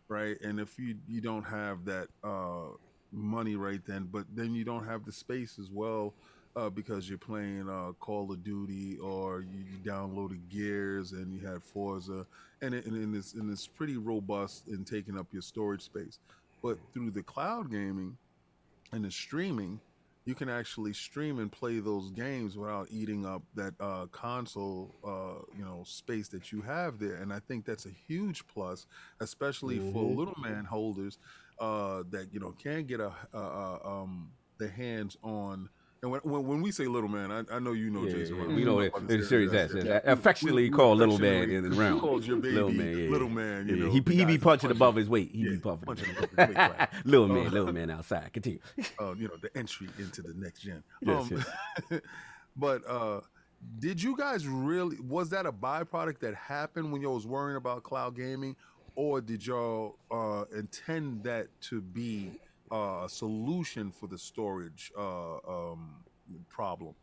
right? And if you you don't have that uh, money right then, but then you don't have the space as well. Uh, because you're playing uh, Call of Duty or you, downloaded Gears and you had Forza, and, it, and it's and it's pretty robust in taking up your storage space. But through the cloud gaming and the streaming, you can actually stream and play those games without eating up that uh, console, uh, you know, space that you have there. And I think that's a huge plus, especially for Mhm. little man holders uh, that you know can get a, a, a um, their hands on. And when, when, we say little man, I, I know you know Yeah, Jason. yeah, we We know it. It's Series Series S. S, yeah. affectionately We- we called little man in the round. called your baby Little man, yeah. little man. You know, he he be punching above his weight. He be puffing. punching above his weight, right. little man, Uh, little man outside. Continue. uh, you know, the entry into the next gen. Yes, um, but uh, did you guys really? Was that a byproduct that happened when y'all was worrying about cloud gaming, or did y'all uh, intend that to be uh, a solution for the storage uh, um, problem?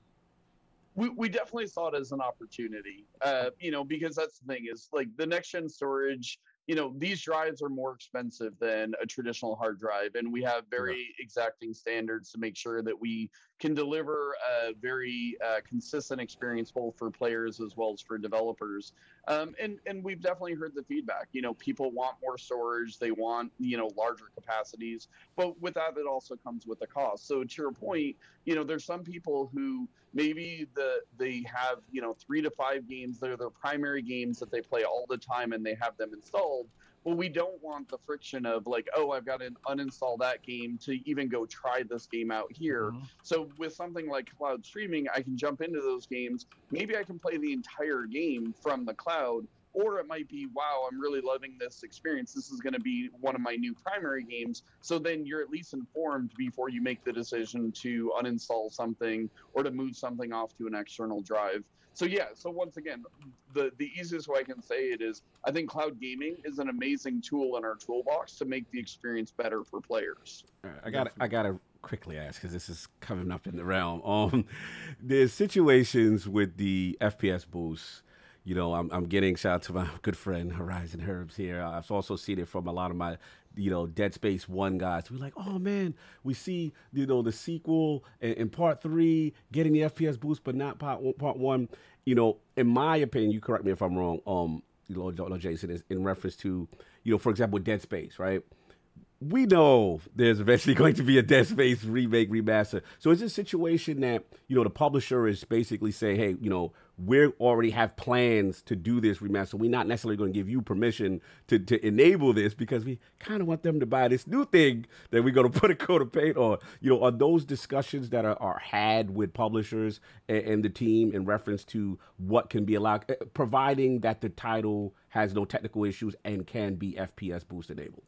we, we definitely saw it as an opportunity uh, you know because that's the thing is like the next gen storage you know these drives are more expensive than a traditional hard drive and we have very exacting standards to make sure that we can deliver a very uh, consistent experience both for players as well as for developers. Um, and and we've definitely heard the feedback you know people want more storage they want you know larger capacities but with that it also comes with a cost. So to your point you know there's some people who maybe the they have you know three to five games that are their primary games that they play all the time and they have them installed. Well we don't want the friction of like oh i've got to uninstall that game to even go try this game out here. Mm-hmm. So with something like cloud streaming i can jump into those games. Maybe i can play the entire game from the cloud or it might be wow i'm really loving this experience this is going to be one of my new primary games so then you're at least informed before you make the decision to uninstall something or to move something off to an external drive so yeah so once again the the easiest way i can say it is i think cloud gaming is an amazing tool in our toolbox to make the experience better for players right, I got I got to quickly ask because this is coming up in the realm. Um, there's situations with the FPS boost. You know, I'm, I'm getting shout out to my good friend Horizon Herbs here. I've also seen it from a lot of my, you know, Dead Space One guys. We're like, oh man, we see you know the sequel in part three getting the FPS boost, but not part one, part one. You know, in my opinion, you correct me if I'm wrong. Um, you know, Jason is in reference to, you know, for example, Dead Space, right? We know there's eventually going to be a Dead Space remake remaster. So it's a situation that you know the publisher is basically saying, hey, you know, we already have plans to do this remaster. We're not necessarily going to give you permission to to enable this because we kind of want them to buy this new thing that we're going to put a coat of paint on. You know, are those discussions that are, are had with publishers and, and the team in reference to what can be allowed, eh, providing that the title has no technical issues and can be FPS boost enabled.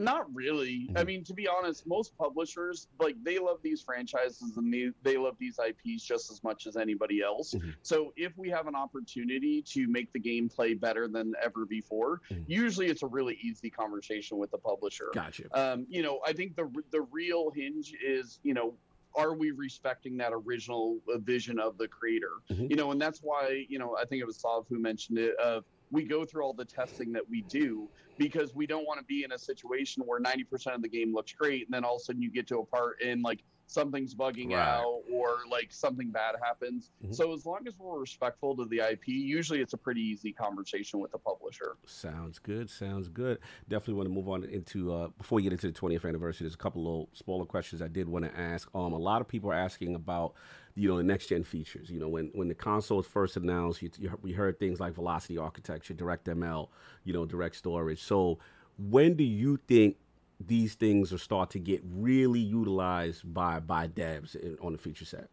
Not really. I mean, to be honest, most publishers like they love these franchises and they, they love these IPs just as much as anybody else. Mhm. So if we have an opportunity to make the gameplay better than ever before, Mhm. usually it's a really easy conversation with the publisher. Gotcha. Um, you know, I think the the real hinge is, you know, are we respecting that original uh, vision of the creator? Mhm. You know, and that's why, you know, I think it was Sav who mentioned it of we go through all the testing that we do because we don't want to be in a situation where 90% of the game looks great and then all of a sudden you get to a part and like something's bugging Right. out or like something bad happens. Mhm. So as long as we're respectful to the IP, usually it's a pretty easy conversation with the publisher. Sounds good. Sounds good. Definitely want to move on into uh, before we get into the 20th anniversary. There's a couple of little smaller questions I did want to ask. Um, a lot of people are asking about you know the next gen features. You know, when when the console was first announced, you, you, we heard things like velocity architecture, DirectML, you know, direct storage. So when do you think these things will start to get really utilized by by devs in, on the feature set?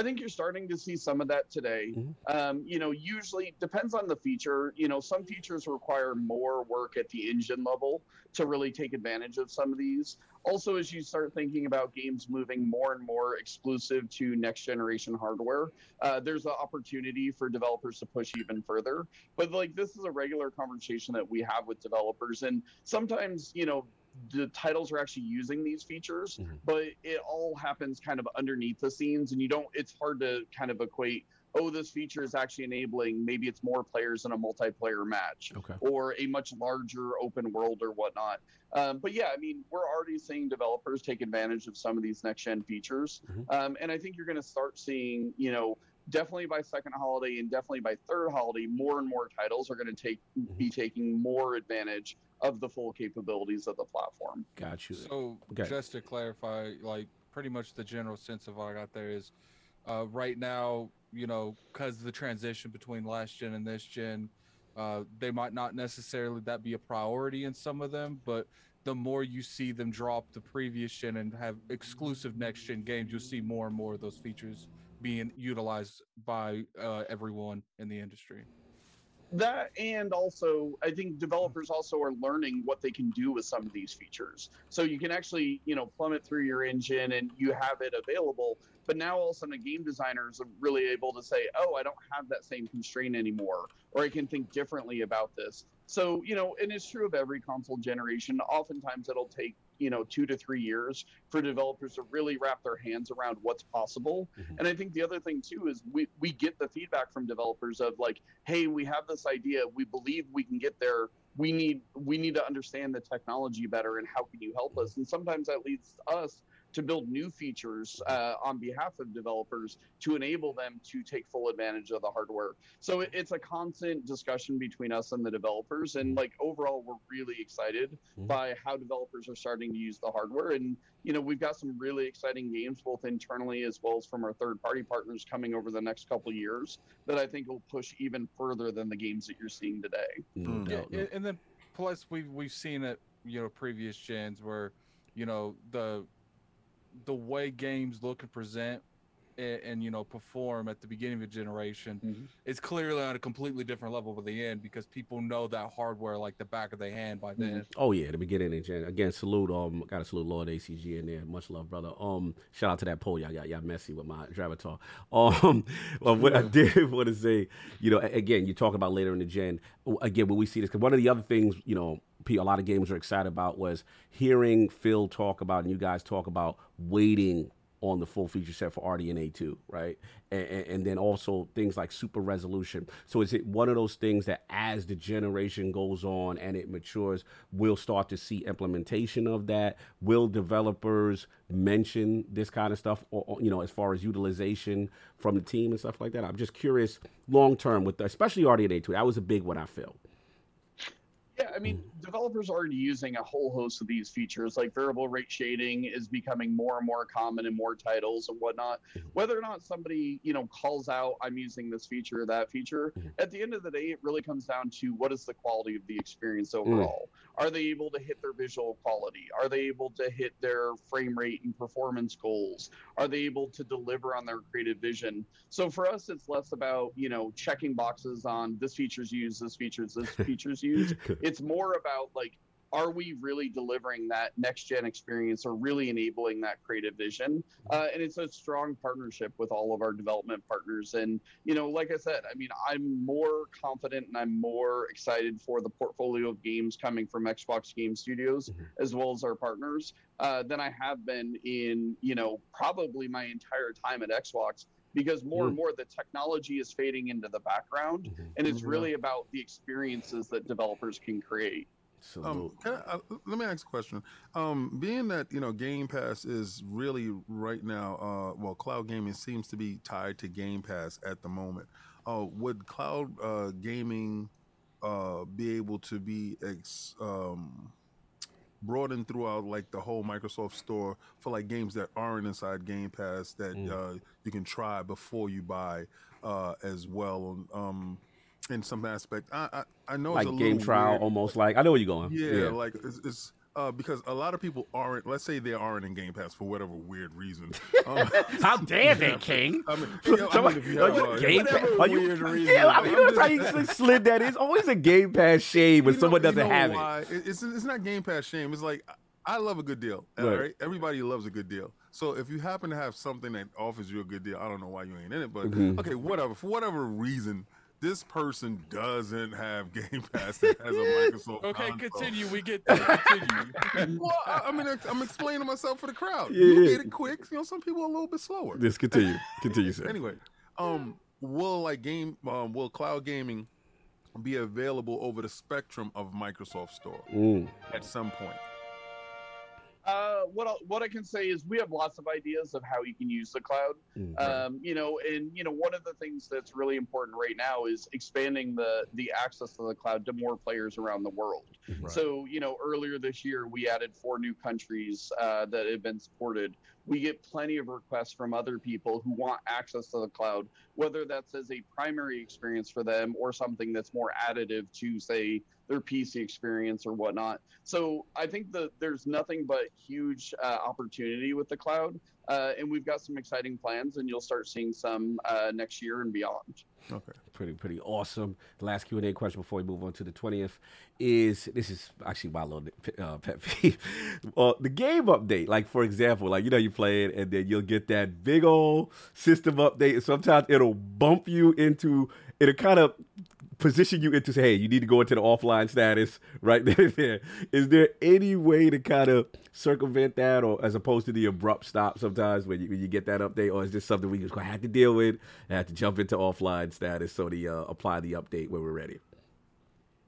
I think you're starting to see some of that today. Mhm. Um, you know, usually depends on the feature. You know, some features require more work at the engine level to really take advantage of some of these. Also, as you start thinking about games moving more and more exclusive to next generation hardware, uh, there's an opportunity for developers to push even further. But like this is a regular conversation that we have with developers, and sometimes you know the titles are actually using these features Mhm. but it all happens kind of underneath the scenes and you don't it's hard to kind of equate oh this feature is actually enabling maybe it's more players in a multiplayer match Okay. or a much larger open world or whatnot um, but yeah i mean we're already seeing developers take advantage of some of these next gen features Mhm. um, and i think you're going to start seeing you know definitely by second holiday and definitely by third holiday more and more titles are going to take be taking more advantage of the full capabilities of the platform Got you. So Okay. just to clarify, like pretty much the general sense of what I got there is, uh, right now, you know, because the transition between last gen and this gen, uh, they might not necessarily that be a priority in some of them, but the more you see them drop the previous gen and have exclusive next gen games, you'll see more and more of those features being utilized by uh, everyone in the industry. that and also i think developers also are learning what they can do with some of these features. So you can actually you know plumb it through your engine and you have it available but now all of a sudden a game designers are really able to say oh i don't have that same constraint anymore or i can think differently about this. So you know and it's true of every console generation. Oftentimes it'll take you know two to three years for developers to really wrap their hands around what's possible. Mhm. and i think the other thing too is we, we get the feedback from developers of like hey we have this idea. We believe we can get there. We need we need to understand the technology better and how can you help us? And sometimes that leads us to build new features uh, on behalf of developers to enable them to take full advantage of the hardware so it, it's a constant discussion between us and the developers and like overall we're really excited Mhm. by how developers are starting to use the hardware and you know we've got some really exciting games both internally as well as from our third party partners coming over the next couple years that i think will push even further than the games that you're seeing today No Mm. Yeah, no- and- and then plus we've we've seen it, you know, previous gens where, you know, the the way games look and present and, and you know perform at the beginning of a generation Mhm. it's clearly on a completely different level by the end because people know that hardware like the back of their hand by then. Oh yeah, the beginning and Jan- again salute um gotta salute Lord ACG in there. Much love, brother. Um shout out to that poll y'all got y'all messy with my Drivatar. Um well what I did want to say, you know, again, you talk about later in the gen. Again, when we see this, because one of the other things, you know, a lot of gamers are excited about was hearing Phil talk about and you guys talk about waiting on the full feature set for RDNA 2, right? And, and, then also things like super resolution. So is it one of those things that as the generation goes on and it matures, we'll start to see implementation of that? Will developers mention this kind of stuff, or, or, you know, as far as utilization from the team and stuff like that? I'm just curious, long term with the, especially RDNA 2. That was a big one. I feel. Yeah, I mean, developers are already using a whole host of these features. Like variable rate shading is becoming more and more common in more titles and whatnot. Whether or not somebody, you know, calls out, I'm using this feature or that feature, Mhm. at the end of the day, it really comes down to what is the quality of the experience overall. Are they able to hit their visual quality? Are they able to hit their frame rate and performance goals? Are they able to deliver on their creative vision? So for us, it's less about, you know, checking boxes on this feature's used, this feature's, this feature's used it's more about like are we really delivering that next gen experience or really enabling that creative vision uh, and it's a strong partnership with all of our development partners and you know like i said i mean i'm more confident and i'm more excited for the portfolio of games coming from xbox game studios Mhm. as well as our partners uh, than i have been in you know probably my entire time at xbox because more and Mm. more the technology is fading into the background and it's Mhm. really about the experiences that developers can create. Salute. Um, can I, uh, let me ask a question. Um, being that you know Game Pass is really right now, uh, well, cloud gaming seems to be tied to Game Pass at the moment. Uh, would cloud uh, gaming uh, be able to be ex, um, broadened throughout like the whole Microsoft store for like games that aren't inside Game Pass that Mm. uh, you can try before you buy uh, as well? Um, in some aspect, I I, I know like it's a game trial, weird. almost like I know where you're going. Yeah, like it's, it's uh, because a lot of people aren't. Let's say they aren't in Game Pass for whatever weird reason. Um, How dare they, King? I mean, you know, I mean, if you Are you Game Pass? Are you, reason. yeah, I mean, I'm that's how you slid that. It's always a Game Pass shame when you know- someone you doesn't know have it. why? It- It's it's not Game Pass shame. It's like I love a good deal. All Right. right, everybody loves a good deal. So if you happen to have something that offers you a good deal, I don't know why you ain't in it, but Mhm. okay, whatever. For whatever reason, this person doesn't have Game Pass that has a Microsoft. Okay, console. continue. We get that. Continue. well, I, I mean, I'm explaining myself for the crowd. Yeah, you yeah. get it quick. You know, some people are a little bit slower. Just continue. Continue, sir. Anyway, um, will like game, um, will cloud gaming be available over the spectrum of Microsoft Store Mm. at some point? Uh, what I, what I can say is we have lots of ideas of how you can use the cloud. Mm. Um, you know, and you know, one of the things that's really important right now is expanding the the access to the cloud to more players around the world. Right. So, you know, earlier this year we added four new countries uh, that have been supported. We get plenty of requests from other people who want access to the cloud, whether that's as a primary experience for them or something that's more additive to, say, their PC experience or whatnot. So I think that there's nothing but huge uh, opportunity with the cloud, uh, and we've got some exciting plans, and you'll start seeing some uh, next year and beyond. Okay. Pretty pretty awesome. The last Q and A question before we move on to the twentieth is this is actually my little uh, pet peeve. uh, the game update, like for example, like you know you play it and then you'll get that big old system update. And sometimes it'll bump you into it'll kind of position you into say, hey, you need to go into the offline status right there. there. Is there any way to kind of circumvent that, or as opposed to the abrupt stop sometimes when you, when you get that update, or is this something we just gonna have to deal with and have to jump into offline status so the uh, apply the update when we're ready?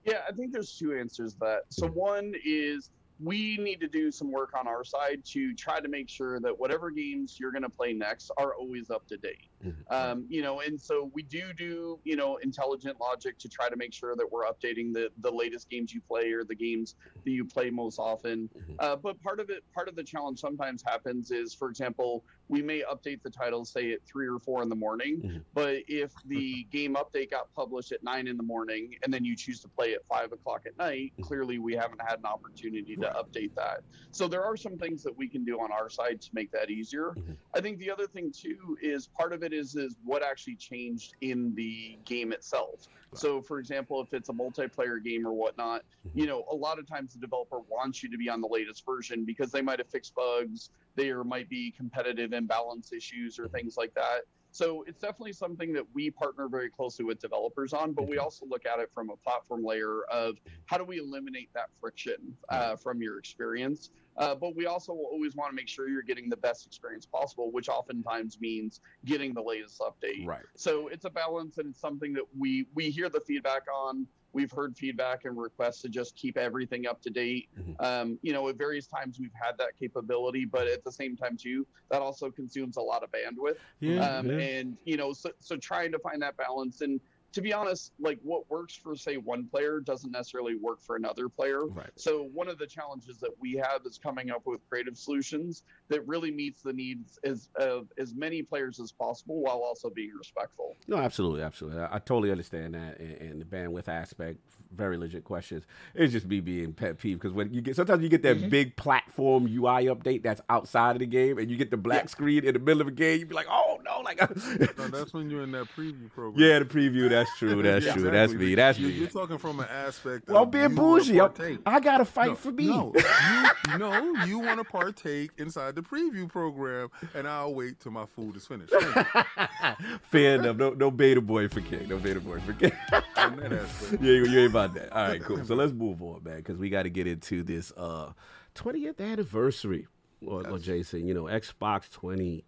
Yeah, I think there's two answers to that. So one is we need to do some work on our side to try to make sure that whatever games you're going to play next are always up to date. Mhm. Um, you know, and so we do do you know intelligent logic to try to make sure that we're updating the the latest games you play or the games that you play most often. Mhm. Uh, but part of it, part of the challenge sometimes happens is, for example, we may update the title say at three or four in the morning, Mhm. but if the game update got published at nine in the morning and then you choose to play at five o'clock at night, clearly we haven't had an opportunity to update that. So there are some things that we can do on our side to make that easier. Mhm. I think the other thing too is part of it is is what actually changed in the game itself. So for example, if it's a multiplayer game or whatnot, you know, a lot of times the developer wants you to be on the latest version because they might have fixed bugs, there might be competitive imbalance issues or things like that. So it's definitely something that we partner very closely with developers on, but we also look at it from a platform layer of how do we eliminate that friction uh, from your experience. Uh, but we also will always want to make sure you're getting the best experience possible, which oftentimes means getting the latest update. Right. So it's a balance, and it's something that we we hear the feedback on. We've heard feedback and requests to just keep everything up to date. Mhm. Um, you know, at various times we've had that capability, but at the same time too, that also consumes a lot of bandwidth. Yeah. Um, yeah. And you know, so so trying to find that balance and to be honest, like what works for say one player doesn't necessarily work for another player. Right. So one of the challenges that we have is coming up with creative solutions that really meets the needs as of as many players as possible while also being respectful. No, absolutely, absolutely. I, I totally understand that, and, and the bandwidth aspect. Very legit questions. It's just me being pet peeve because when you get sometimes you get that mm-hmm. big platform UI update that's outside of the game, and you get the black screen in the middle of a game. you'd be like, oh no, like No, that's when you're in that preview program. yeah, the preview. That's true. That's Yeah, true. That's me. That's you, me. You're talking from an aspect. well, of being you wanna bougie, I, gotta fight no, for me. No, you, no, you want to partake inside the preview program, and I'll wait till my food is finished. Thank you. Fair enough. No, no beta boy for King. No beta boy for King. On that aspect. yeah, you, you ain't about that. All right, cool. So let's move on, man, because we got to get into this uh 20th anniversary. Or, or Jason, you know, Xbox 20,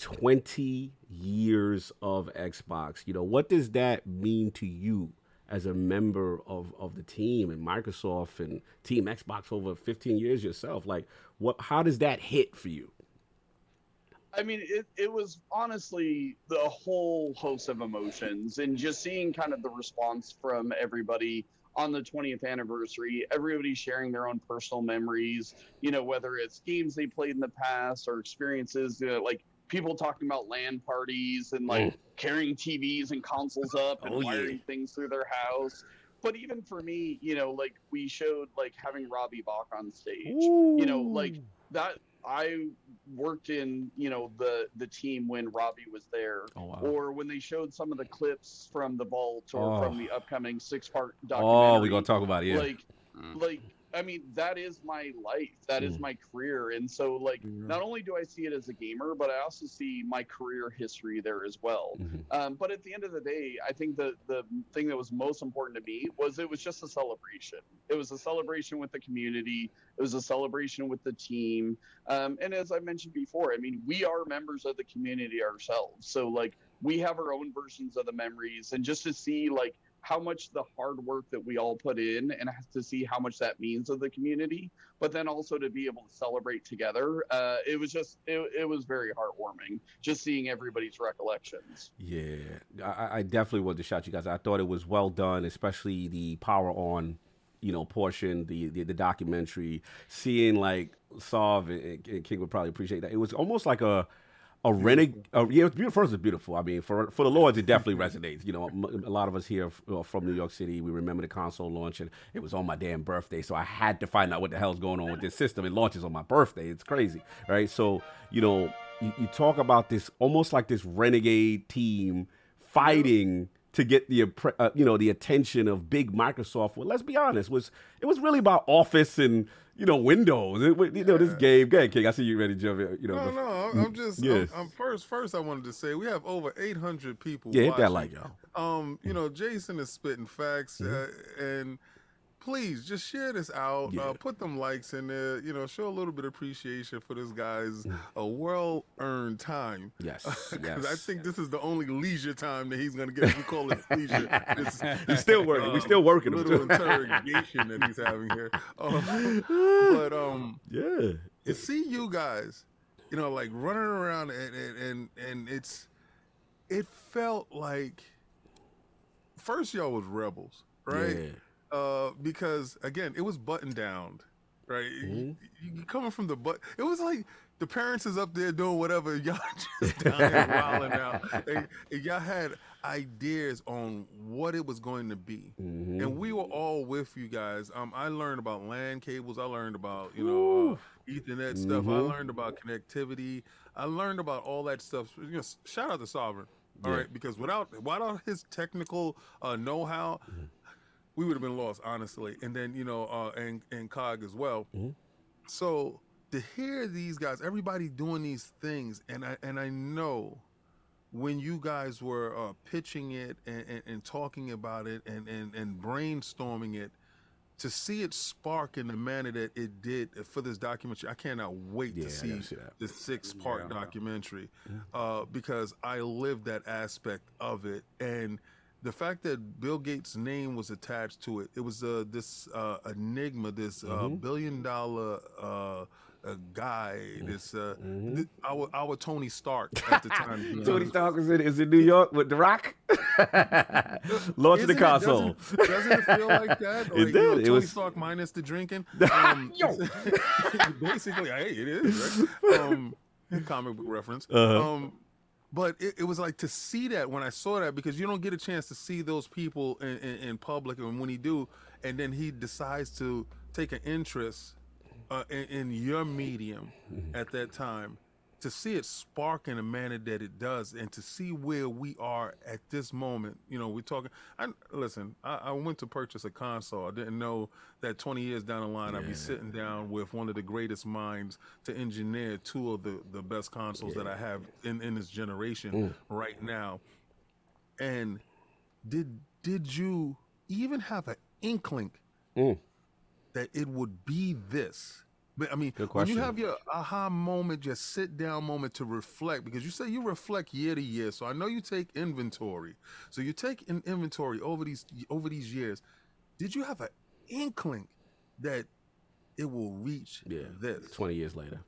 20 years of Xbox. You know, what does that mean to you as a member of, of the team and Microsoft and Team Xbox over 15 years yourself? Like, what? How does that hit for you? I mean, it, it was honestly the whole host of emotions and just seeing kind of the response from everybody on the 20th anniversary, everybody sharing their own personal memories, you know, whether it's games they played in the past or experiences, you know, like people talking about land parties and like mm. carrying TVs and consoles up and Oh, yeah. wiring things through their house. But even for me, you know, like we showed like having Robbie Bach on stage you know, like that. I worked in you know the the team when Robbie was there, Oh, wow. or when they showed some of the clips from the vault or Oh. from the upcoming six part oh, documentary. Oh, we're going to talk about it. Yeah. Like, like I mean, that is my life. That is Mm. my career, and so like, Yeah. not only do I see it as a gamer, but I also see my career history there as well. Mhm. Um, but at the end of the day, I think the the thing that was most important to me was it was just a celebration. It was a celebration with the community. It was a celebration with the team. Um, and as I mentioned before, I mean, we are members of the community ourselves. So like we have our own versions of the memories, and just to see like how much the hard work that we all put in and to see how much that means of the community but then also to be able to celebrate together uh, it was just it, it was very heartwarming just seeing everybody's recollections Yeah, I, I definitely wanted to shout you guys. I thought it was well done, especially the power on, you know, portion, the the, the documentary. Seeing like Sav and, and King would probably appreciate that. It was almost like a a renegade. Yeah, it was beautiful. First, it's beautiful. I mean, for for the Lords, it definitely resonates. You know, a lot of us here uh, from New York City, we remember the console launch, and it was on my damn birthday, so I had to find out what the hell's going on with this system. It launches on my birthday. It's crazy, right? So, you know, you, you talk about this almost like this renegade team fighting to get the uh, you know the attention of big Microsoft. Well, let's be honest, was it was really about Office and you know Windows. It, you know this game. Go ahead, King. I see you ready to jump in. You know, No, no, I'm, I'm just. Yes. I'm, I'm first. First, I wanted to say we have over 800 people. yeah, hit that like y'all. Um, you know, Jason is spitting facts, uh, and please just share this out. Mm-hmm. Yeah. Uh, put them likes in there. You know, show a little bit of appreciation for this guy's Mm. a well-earned time. Yes, 'Cause yes. I think this is the only leisure time that he's gonna get. We call it leisure, This, He's still working. we um, still working. little interrogation that he's having here. Um, but um, yeah. to see you guys, you know, like running around and and and, and it's it felt like first y'all was rebels, right? Yeah. Uh, because again, it was button down, right? Mhm. You, you coming from the butt, it was like the parents is up there doing whatever, y'all just down there wilding out. And, and y'all had ideas on what it was going to be Mhm. and we were all with you guys. Um, I learned about land cables. I learned about you know uh, Ethernet stuff. I Mhm. learned about connectivity. I learned about all that stuff. You know, shout out to Sovereign. all Yeah. right, because without without his technical uh, know-how, Mm-hmm. We would have been lost, honestly. And then you know, uh, and and Cog as well. Mhm. So to hear these guys, everybody doing these things, and I and I know when you guys were uh, pitching it and, and, and talking about it and, and, and brainstorming it, to see it spark in the manner that it did for this documentary, I cannot wait Yeah, to see gotta see the six part Yeah. documentary uh, because I lived that aspect of it. And the fact that Bill Gates' name was attached to it, it was uh, this uh, enigma, this uh, Mhm. billion dollar uh, uh, guy, this uh, Mhm. th- our our Tony Stark at the time. Tony. Stark is in, is in New York with The Rock. Launching the Isn't it- console. Doesn't, doesn't it feel like that? It Like, you know, did. It Tony was- Stark minus the drinking. Um, Yo. basically, hey, it is right. Um, comic book reference. Uh-huh. Um, but it, it was like to see that when I saw that because you don't get a chance to see those people in, in, in public, and when he do, and then he decides to take an interest uh, in, in your medium at that time to see it spark in a manner that it does and to see where we are at this moment you know we're talking i listen i, I went to purchase a console. I didn't know that 20 years down the line i'd be sitting down with one of the greatest minds to engineer two of the, the best consoles that i have in, in this generation Mm. right now. And did did you even have an inkling Mm. that it would be this but I mean, Good when you have your aha moment, your sit down moment to reflect, because you say you reflect year to year. So I know you take inventory. So you take an inventory over these over these years. Did you have an inkling that it will reach Yeah. this? 20 years later.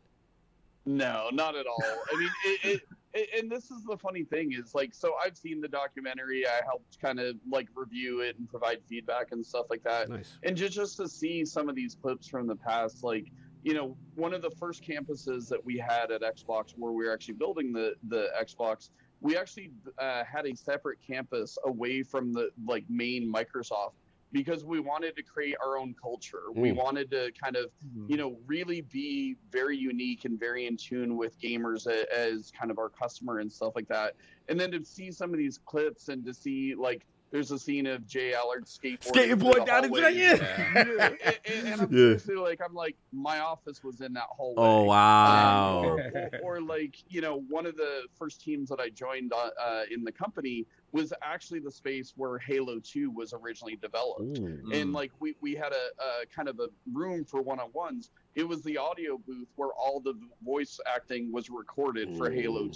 No, not at all. I mean, it, it, it, and this is the funny thing is like, so I've seen the documentary. I helped kind of like review it and provide feedback and stuff like that. Nice. And just just to see some of these clips from the past, like you know, one of the first campuses that we had at Xbox, where we were actually building the the Xbox, we actually uh, had a separate campus away from the like main Microsoft because we wanted to create our own culture. We Mm. wanted to kind of you know really be very unique and very in tune with gamers as kind of our customer and stuff like that and then to see some of these clips and to see like there's a scene of J Allard skateboarding through Skateboard the down in hallway. yeah. Yeah, and, and- and I'm Yeah. seriously like I'm like my office was in that hallway. Oh Um, wow. or, or, or like you know one of the first teams that I joined uh, uh, in the company was actually the space where Halo 2 was originally developed Ooh. and Mm. like we, we had a, a kind of a room for one-on-ones it was the audio booth where all the voice acting was recorded for halo Ooh.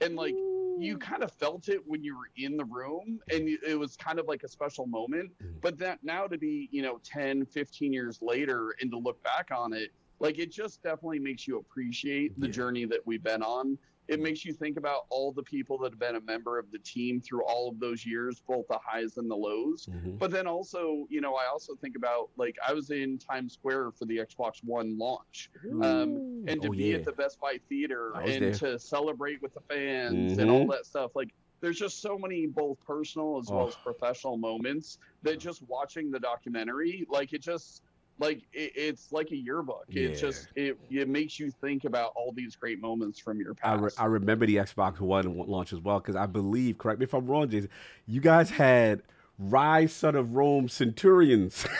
2 and like you kind of felt it when you were in the room and it was kind of like a special moment Mm. but that now to be you know 10 15 years later and to look back on it like it just definitely makes you appreciate the Yeah. journey that we've been on it makes you think about all the people that have been a member of the team through all of those years both the highs and the lows Mhm. but then also, you know, I also think about like I was in Times Square for the Xbox One launch, um, and to Oh, be yeah. at the Best Buy theater and there. to celebrate with the fans and all Mhm. that stuff. Like, there's just so many both personal as well Oh. as professional moments that just watching the documentary, like it just like it, it's like a yearbook. Yeah. It just it it makes you think about all these great moments from your I, past. re- I remember the Xbox One launch as well because I believe, correct me if I'm wrong, Jason, you guys had Ryse Son of Rome Centurions.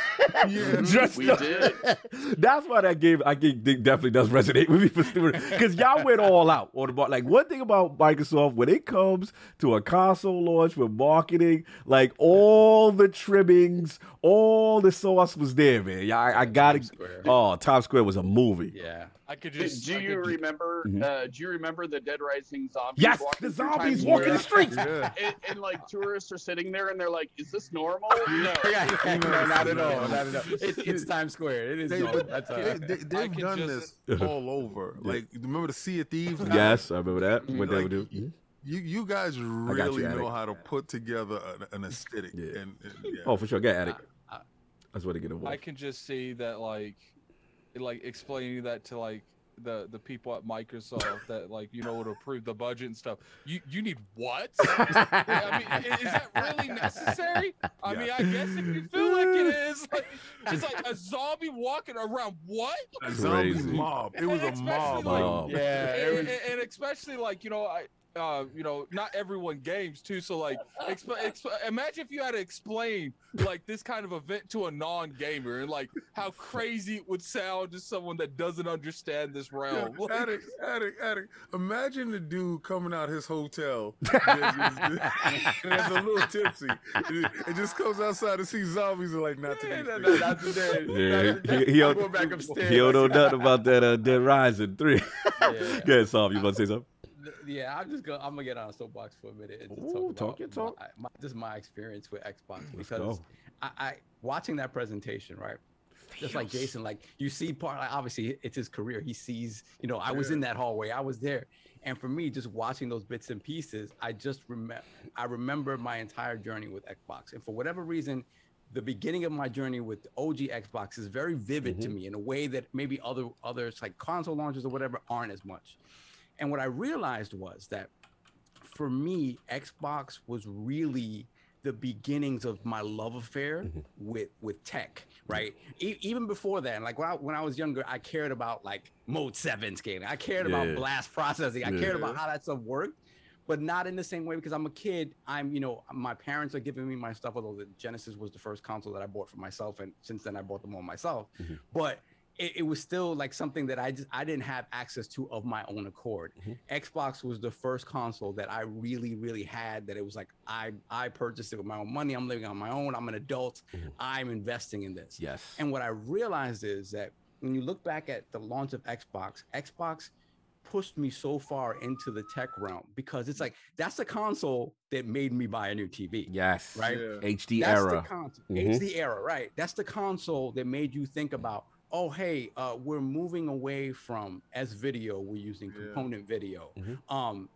Yeah. Just We did. That's why that game I think definitely does resonate with me for stupid because y'all went all out on the bar. Like one thing about Microsoft when it comes to a console launch with marketing, like all the trimmings, all the sauce was there, man. Yeah, I, I got it. Oh, Times Square was a movie. Yeah. I could Do, just. do I you could ju- remember? Mhm. Uh, do you remember the Dead Rising zombies? Yes, walking the through zombies walking the streets. Yeah. And, and like tourists are sitting there and they're like, "Is this normal?" No. no, not at all. Not at all. It's, it's Times Square. It is. They, normal. but That's they, all. they, they've done just- this all over. Like, remember the Sea of Thieves? Yes, I remember that. What they Like, would do. y- Mhm. You you guys really you, know Attic. how to put together an, an aesthetic. Yeah. And, and yeah. Oh, for sure. Get Attic. I- I- That's what they get I can just see that like, like explaining that to like the the people at Microsoft that like you know would approve the budget and stuff. You you need what? I mean, is that really necessary? I mean, I guess if you feel like it is, like, it's like a zombie walking around. What? a zombie Crazy. mob. It was a Especially mob. like- Yeah. and, and- and especially like you know I uh you know not everyone games too so like exp- exp- imagine if you had to explain like this kind of event to a non-gamer and like how crazy it would sound to someone that doesn't understand this realm Like, Attic, attic, attic. Imagine the dude coming out his hotel and is a little tipsy. It just comes outside to see zombies and like not Yeah, today. no, no, not today. Yeah, Not today. he- he I'm don't- going back upstairs. He don't know nothing about that uh, Dead Rising 3. Yeah. Go ahead, Saul. You about to say something? Yeah, I'm just gonna I'm gonna get on a soapbox for a minute and just Ooh, talk talk talk. My, my, just my experience with Xbox Let's because go. I, I watching that presentation right. Just like Jason, like you see part, like obviously it's his career. He sees, you know, I was in that hallway, I was there, and for me, just watching those bits and pieces, I just remember, I remember my entire journey with Xbox, and for whatever reason, the beginning of my journey with OG Xbox is very vivid to mm-hmm. me in a way that maybe other others like console launches or whatever aren't as much. And what I realized was that for me, Xbox was really the beginnings of my love affair Mm-hmm. with with tech, right? E- even before that, like when I, when I was younger, I cared about like Mode Seven scaling. I cared Yeah. about blast processing. I Yeah. cared about how that stuff worked, but not in the same way because I'm a kid. I'm you know my parents are giving me my stuff. Although the Genesis was the first console that I bought for myself, and since then I bought them all myself. Mhm. But it, it was still like something that I just I didn't have access to of my own accord. Mhm. Xbox was the first console that I really really had that it was like I I purchased it with my own money. I'm living on my own. I'm an adult. Mhm. I'm investing in this. Yes. And what I realized is that when you look back at the launch of Xbox, Xbox pushed me so far into the tech realm because it's like that's the console that made me buy a new TV. yes. Right? Yeah. HD That's era. the console. Mhm. It's the era, right? That's the console that made you think about, oh, hey, uh, we're moving away from S video. We're using Yeah. component video. Mhm. Um,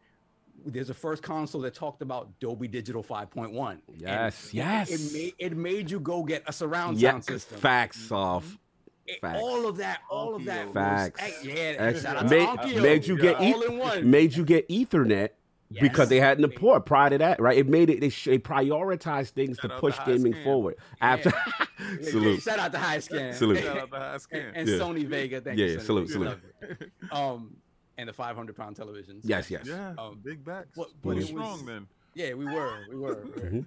there's a first console that talked about Dolby Digital 5.1. and Yes, it- yes. It made it made you go get a surround yeah. sound system. Facts off. It- facts. all of that, all of that. Facts. eh, yeah, Ex- shout out made, Onkyo. made you get all e- in one. made you get Ethernet because they had an port prior to that, right? It made it they, sh- they prioritized things Shout to push to gaming Scan. forward. Yeah. After Yeah, salute. Shout out to High Scan. Salute. Shout out to High and, Scan. and Yeah. Sony WEGA. Thank Yeah, you. yeah, salute, salute. Um, and the 500 pound televisions. yes, yes. Yeah, Um, big backs. but- But, but it strong was- then. Yeah, we were, we were. we were. Mhm.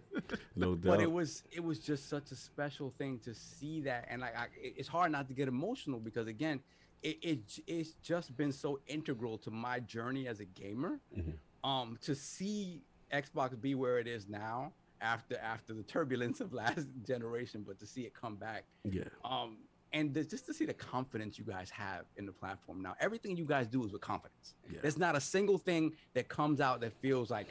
No doubt. But it was, it was just such a special thing to see that, and like, I, it's hard not to get emotional because again, it, it it's just been so integral to my journey as a gamer. Mhm. Um, to see Xbox be where it is now after after the turbulence of last generation, but to see it come back yeah. um and the, just to see the confidence you guys have in the platform now everything you guys do is with confidence Yeah. there's not a single thing that comes out that feels like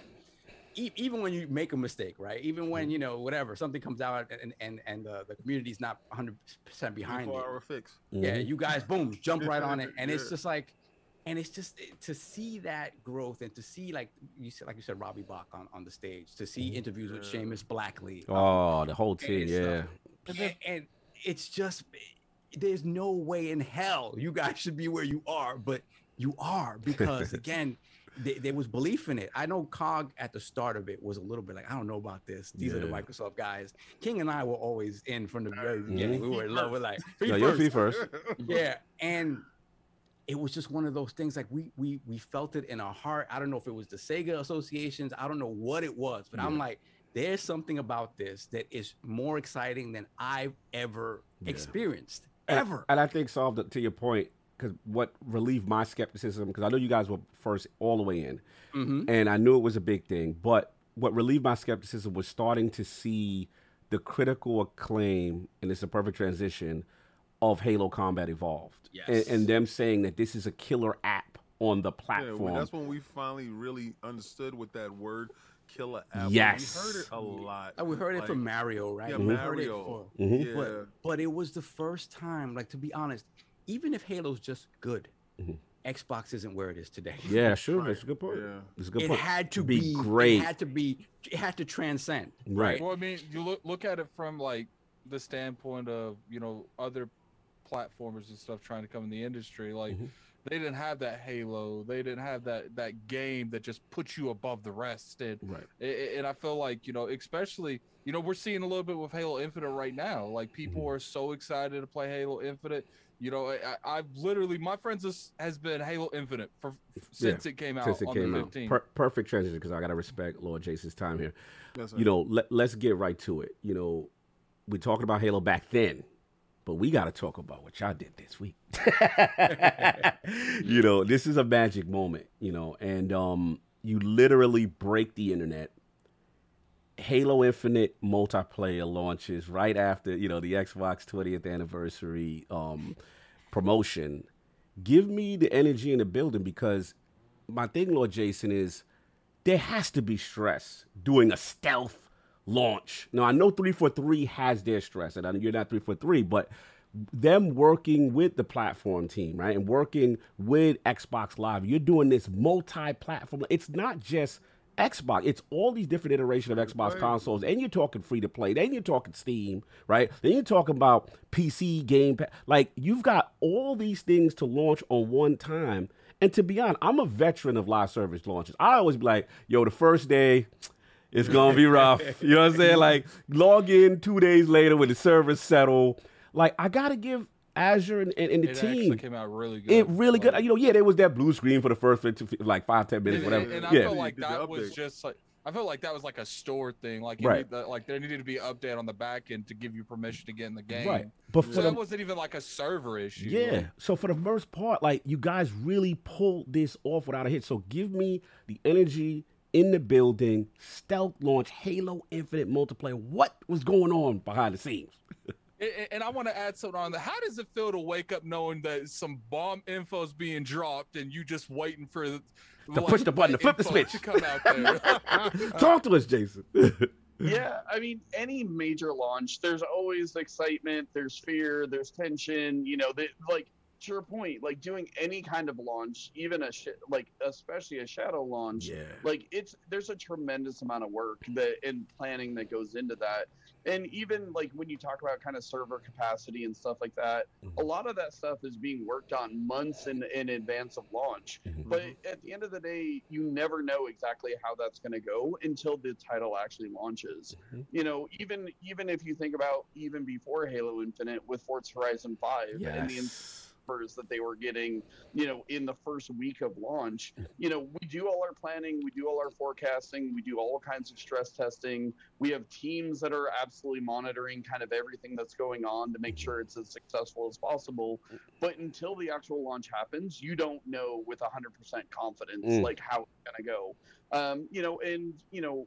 e- even when you make a mistake right even Mm-hmm. when you know whatever something comes out and and and the, the community's not 100% behind Before it hour fix. yeah Mhm. you guys boom jump right on it and it's just like and it's just to see that growth and to see like you said like you said robbie bach on, on the stage to see interviews with Yeah. Seamus blackley um, Oh, the whole team. it's, Yeah. and, and it's just there's no way in hell you guys should be where you are but You are because again, th- there was belief in it. I know Cog at the start of it was a little bit like, I don't know about this. These are the Microsoft guys. King and I were always in from the very beginning. We were in love with like No, feet your first. feet first. yeah and it was just one of those things like we we we felt it in our heart i don't know if it was the sega associations i don't know what it was but i'm like there's something about this that is more exciting than i've ever Yeah. experienced ever And I think solved it to your point because what relieved my skepticism because I know you guys were first all the way in, Mhm. and I knew it was a big thing. But what relieved my skepticism was starting to see the critical acclaim, and it's a perfect transition of Halo Combat Evolved, and, Yes. and them saying that this is a killer app on the Yeah, platform. well, that's when we finally really understood what that word "killer app." Yes. we heard it a lot. We heard it from mario right Yeah, We heard it Mario. for- Mhm. Yeah, but but it was the first time like to be honest even if halo's just good Mhm. xbox isn't where it is today yeah, sure, Right. that's a good point. Yeah. That's a good it point. had to Be be, great. it had to be it had to transcend right. Well, I mean, you look look at it from like the standpoint of you know other platformers and stuff trying to come in the industry. Like Mhm. they didn't have that Halo, they didn't have that that game that just puts you above the rest. And Right. a- a- and I feel like you know, especially you know, we're seeing a little bit with Halo Infinite right now. Like people Mm-hmm. are so excited to play Halo Infinite. You know, I, I- I've literally my friends has, has been Halo Infinite for since it came out Since it on came the out, per- perfect transition because I gotta respect Lord Jason's time here. That's you know, let, let's get right to it. You know, we're talking about Halo back then, but we got to talk about what y'all did this week. you know, this is a magic moment, you know, and um, you literally break the internet. Halo Infinite multiplayer launches right after, you know, the Xbox 20th anniversary um, promotion. Give me the energy in the building because my thing, Lord Jason, is there has to be stress doing a stealth launch. Now I know 343 has their stress, and I know you're not 343, but them working with the platform team, right, and working with Xbox Live, you're doing this multi-platform. It's not just Xbox; it's all these different iterations of Xbox consoles, and you're talking free to play. Then you're talking Steam, right? Then you're talking about PC Game Like you've got all these things to launch on one time. And to be honest, I'm a veteran of live service launches. I always be like, yo, the first day, it's gonna be rough. You know what I'm saying? Like log in two days later when the servers settle. Like I gotta give Azure and, and, and the it team actually came out really good. it really good. Like, You know, yeah, there was that blue screen for the first 50, like five, ten minutes, and, whatever. and- and I yeah, felt like that was just like I felt like that was like a store thing. Like you Right. need the, like there needed to be an update on the back end to give you permission to get in the game. right. But for So the that wasn't even like a server issue. Yeah. Like, So for the most part, like you guys really pulled this off without a hit. So give me the energy in the building, stealth launch, Halo Infinite multiplayer. What was going on behind the scenes? And, and I want to add something on that. How does it feel to wake up knowing that some bomb info is being dropped and you just waiting for the, To push the button, to flip the switch. to come out there? Talk to us, Jason. yeah i mean any major launch there's always excitement there's fear there's tension you know they, like to your point like doing any kind of launch even a sh- like especially a shadow launch yeah. like it's there's a tremendous amount of work that and planning that goes into that and even like when you talk about kind of server capacity and stuff like that a lot of that stuff is being worked on months in, in advance of launch Mhm. but at the end of the day you never know exactly how that's going to go until the title actually launches Mhm. you know even even if you think about even before halo infinite with forza horizon 5 and the That they were getting, you know, in the first week of launch. You know, we do all our planning, we do all our forecasting, we do all kinds of stress testing. We have teams that are absolutely monitoring kind of everything that's going on to make sure it's as successful as possible. But until the actual launch happens, you don't know with 100% confidence Mm. like how it's going to go. Um, you know, and you know,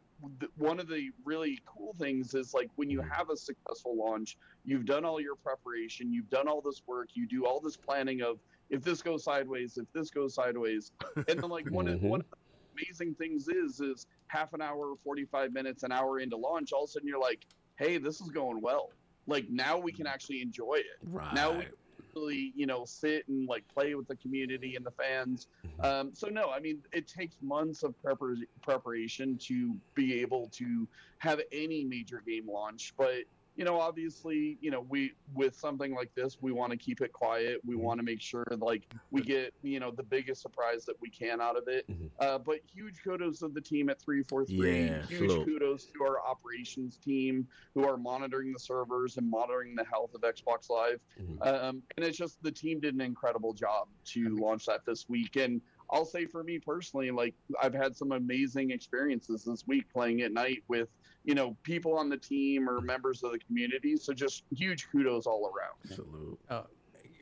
one of the really cool things is like when you have a successful launch, you've done all your preparation, you've done all this work, you do all this planning of if this goes sideways, if this goes sideways, and then like one of Mhm. one of the amazing things is is half an hour, forty five minutes, an hour into launch, all of a sudden you're like, hey, this is going well. Like now we can actually enjoy it Right. now we really you know sit and like play with the community and the fans um, so no i mean it takes months of prepar- preparation to be able to have any major game launch but you know, obviously, you know, we with something like this, we want to keep it quiet. We want to make sure like we get, you know, the biggest surprise that we can out of it. Mhm. Uh, but huge kudos of the team at 343. Yeah, huge salute. kudos to our operations team who are monitoring the servers and monitoring the health of Xbox Live. Mhm. Um, and it's just the team did an incredible job to launch that this week. And I'll say for me personally, like I've had some amazing experiences this week playing at night with, you know, people on the team or members of the community. So just huge kudos all around. Salute. Uh,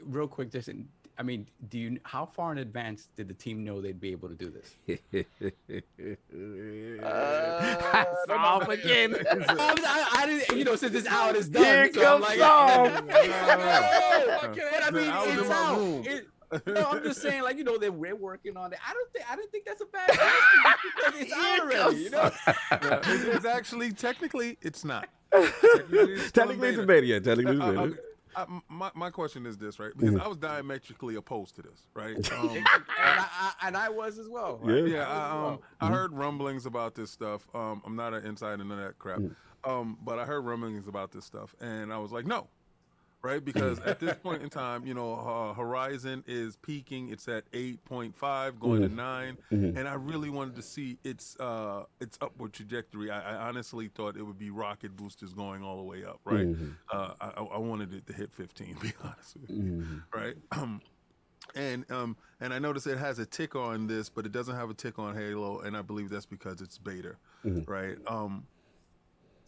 real quick, Jason. I mean, do you how far in advance did the team know they'd be able to do this? That's don't off know. again. I, I didn't, you know, since this hour is done. Here so I'm comes like, Sam. No, but I mean, I was in it's my out. room. It- no, I'm just saying, like you know, that we're working on it. I don't think I didn't think that's a bad question because it's out already. You know, Yeah, it's, it's actually technically it's not. Technically, it's Technically, it's a beta. beta. Technically, it's Uh, a beta. uh, my, my question is this, right? Because I was diametrically opposed to this, right? Um, and, I, I, and I was as well. Yeah. yeah, I I, um, well. I heard rumblings about this stuff. Um, I'm not an insider into that crap, um, but I heard rumblings about this stuff, and I was like, no, right? Because at this point in time, you know, uh, Horizon is peaking. It's at 8.5, going to 9 and I really wanted to see its uh, its upward trajectory. I, I honestly thought it would be rocket boosters going all the way up, right? Uh, I, I I wanted it to hit 15, to be honest with you, right? Um, and um, and I noticed it has a tick on this, but it doesn't have a tick on Halo, and I believe that's because it's beta, right? Um,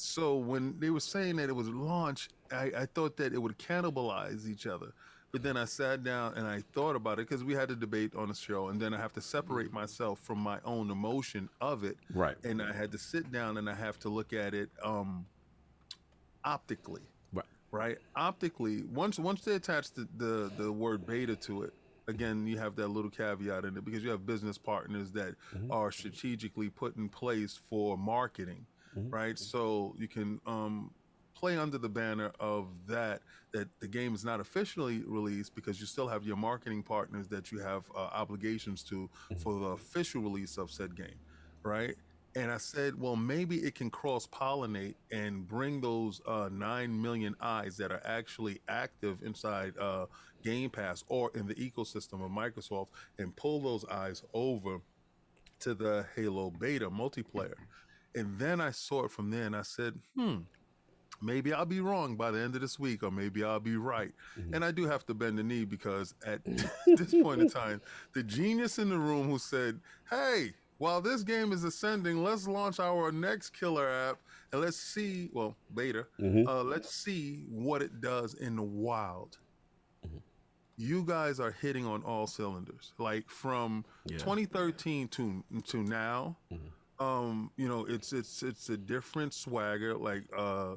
so when they were saying that it was launch, I, I thought that it would cannibalize each other. But then I sat down and I thought about it because we had a debate on the show, and then I have to separate myself from my own emotion of it, Right. and I had to sit down and I have to look at it um, optically Right. right? Optically, once once they attach the, the the word beta to it, again, you have that little caveat in it because you have business partners that are strategically put in place for marketing, right? So you can um, play under the banner of that that the game is not officially released because you still have your marketing partners that you have uh, obligations to for the official release of said game, right? And I said, well, maybe it can cross pollinate and bring those uh, 9 million eyes that are actually active inside uh, Game Pass or in the ecosystem of Microsoft and pull those eyes over to the Halo beta multiplayer. And then I saw it from there and I said, hmm, maybe I'll be wrong by the end of this week or maybe I'll be right. And I do have to bend the knee because at this point in time, the genius in the room who said, hey, while this game is ascending, let's launch our next killer app and let's see, well, beta, uh, let's see what it does in the wild. You guys are hitting on all cylinders. Like from Yeah. 2013 to to now, um, you know, it's it's it's a different swagger. Like uh,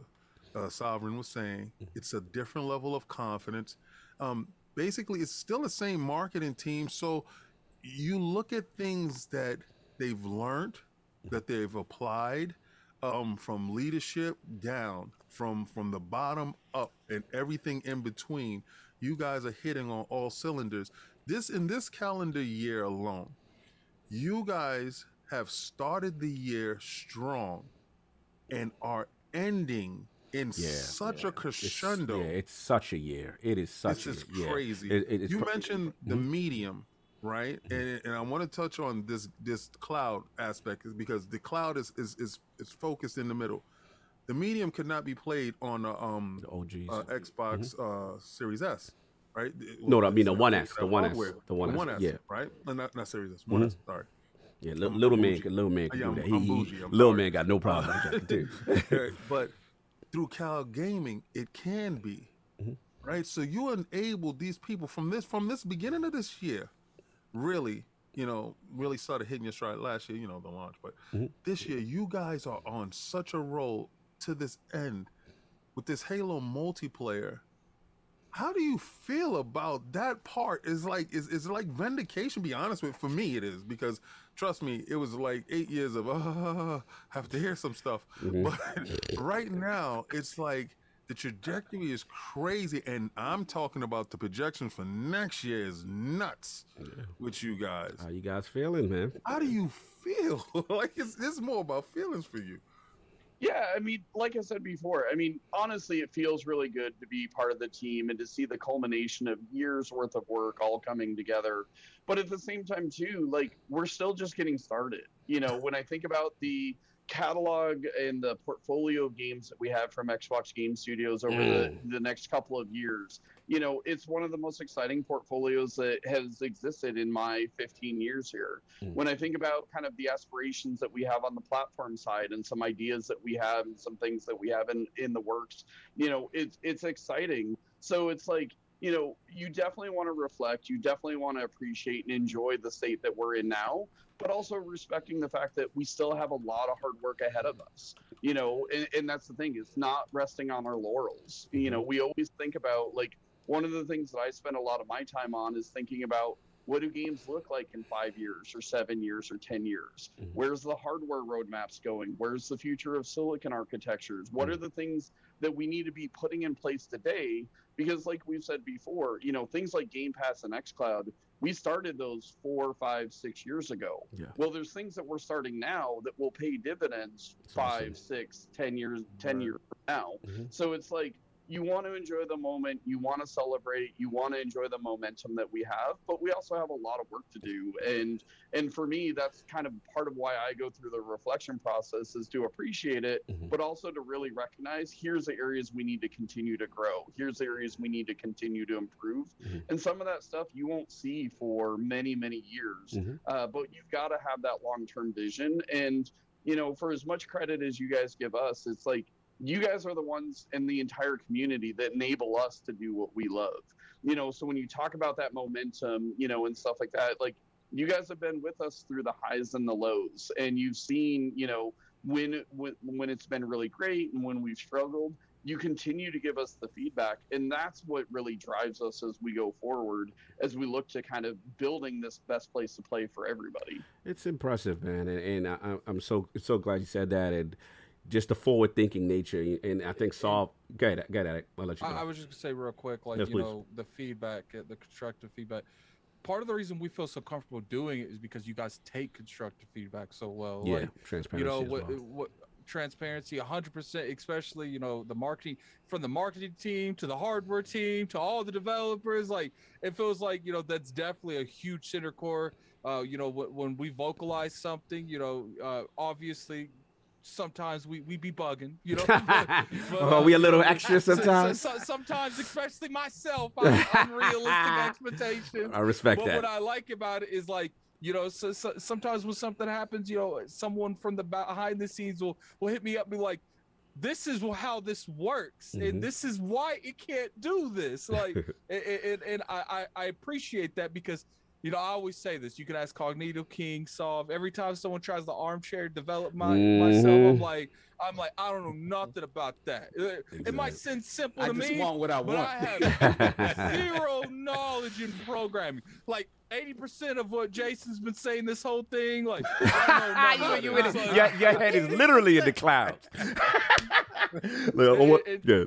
uh, Sovereign was saying, it's a different level of confidence. Um, basically, it's still the same marketing team. So you look at things that they've learned, that they've applied, um, from leadership down, from from the bottom up, and everything in between. You guys are hitting on all cylinders. This in this calendar year alone, you guys have started the year strong and are ending in Yeah, such a It's- crescendo. yeah, it's such a year. It is such This is a yeah. crazy. It- it- you pro- mentioned the Mhm. medium, right? And, and I want to touch on this this cloud aspect because the cloud is is is, is focused in the middle. The medium could not be played on a um The uh, Xbox uh, Series S, right? Mm-hmm. No, I mean the it's- One S, the One S, the One S, yeah. right? No, not not Series S, One S. Sorry. Yeah, li- I'm- little man, little man can Yeah, do I'm- that. I'm He- he- bougie, I'm little man got no problem with that. But through Cal gaming, it can be Mm-hmm. right. So you enabled these people from this from this beginning of this year, really, you know, really started hitting your stride last year. You know, the launch, but Mm-hmm. this year you guys are on such a roll to this end with this Halo multiplayer. How do you feel about that part? Is like is is like vindication. Be honest with for me it is because trust me, it was like eight years of uh, have to hear some stuff. But right now it's like the trajectory is crazy, and I'm talking about the projections for next year is nuts with you guys. How you guys feeling, man? How do you feel? like it's, it's more about feelings for you. Yeah, I mean, like I said before, I mean, honestly, it feels really good to be part of the team and to see the culmination of years worth of work all coming together. But at the same time, too, like we're still just getting started. You know, when I think about the catalog and the portfolio of games that we have from Xbox Game Studios over the, the next couple of years, you know, it's one of the most exciting portfolios that has existed in my 15 years here. Mm. When I think about kind of the aspirations that we have on the platform side and some ideas that we have and some things that we have in, in the works, you know, it's it's exciting. So it's like, you know, you definitely want to reflect, you definitely want to appreciate and enjoy the state that we're in now, but also respecting the fact that we still have a lot of hard work ahead of us. You know, and, and that's the thing, it's not resting on our laurels. You know, we always think about like one of the things that I spend a lot of my time on is thinking about what do games look like in five years or seven years or 10 years? Mhm. Where's the hardware roadmaps going? Where's the future of silicon architectures? What are the things that we need to be putting in place today? Because, like we've said before, you know, things like Game Pass and xCloud, we started those four, five, six years ago. Yeah. Well, there's things that we're starting now that will pay dividends That's awesome. five, six, ten years, ten Right. years from now. Mhm. So it's like you want to enjoy the moment, you want to celebrate, you want to enjoy the momentum that we have, but we also have a lot of work to do. And and for me, that's kind of part of why I go through the reflection process is to appreciate it, Mhm. but also to really recognize here's the areas we need to continue to grow. Here's the areas we need to continue to improve. Mhm. And some of that stuff you won't see for many, many years. Mhm. Uh, but you've got to have that long-term vision. And you know, for as much credit as you guys give us, it's like you guys are the ones in the entire community that enable us to do what we love. You know, so when you talk about that momentum, you know, and stuff like that, like you guys have been with us through the highs and the lows, and you've seen, you know, when when when it's been really great and when we've struggled. You continue to give us the feedback, and that's what really drives us as we go forward, as we look to kind of building this best place to play for everybody. It's impressive, man, and, and I, I'm so so glad you said that, and just the forward thinking nature, and I think Saul. Get it, get at it. I'll let you go. I, I was just gonna say real quick, like Yes, you please. know, the feedback, uh, the constructive feedback. Part of the reason we feel so comfortable doing it is because you guys take constructive feedback so well. yeah, Like, transparency. you know what, well. what transparency 100% especially you know the marketing from the marketing team to the hardware team to all the developers like it feels like you know that's definitely a huge center core uh you know wh- when we vocalize something you know uh obviously sometimes we we be bugging you know but- but, uh, we a little extra so- so- sometimes. so- sometimes especially myself I have unrealistic expectations I respect but that. what I like about it is like, you know, so, so, sometimes when something happens, you know, someone from the behind the scenes will will hit me up, and be like, "This is how this works, Mhm. and this is why it can't do this." Like, and, and, and I I appreciate that because. You know, I always say this. You can ask Cognito King, Solve. Every time someone tries to armchair develop my myself, I'm Mhm. like, I'm like, I don't know nothing about that. It, it might seem simple I to just me, want what I but want. I have zero knowledge in programming. Like 80% of what Jason's been saying this whole thing, like I don't know. nothing you, in it. it. Your, your head is literally in the clouds. Look, It- what- it- yeah.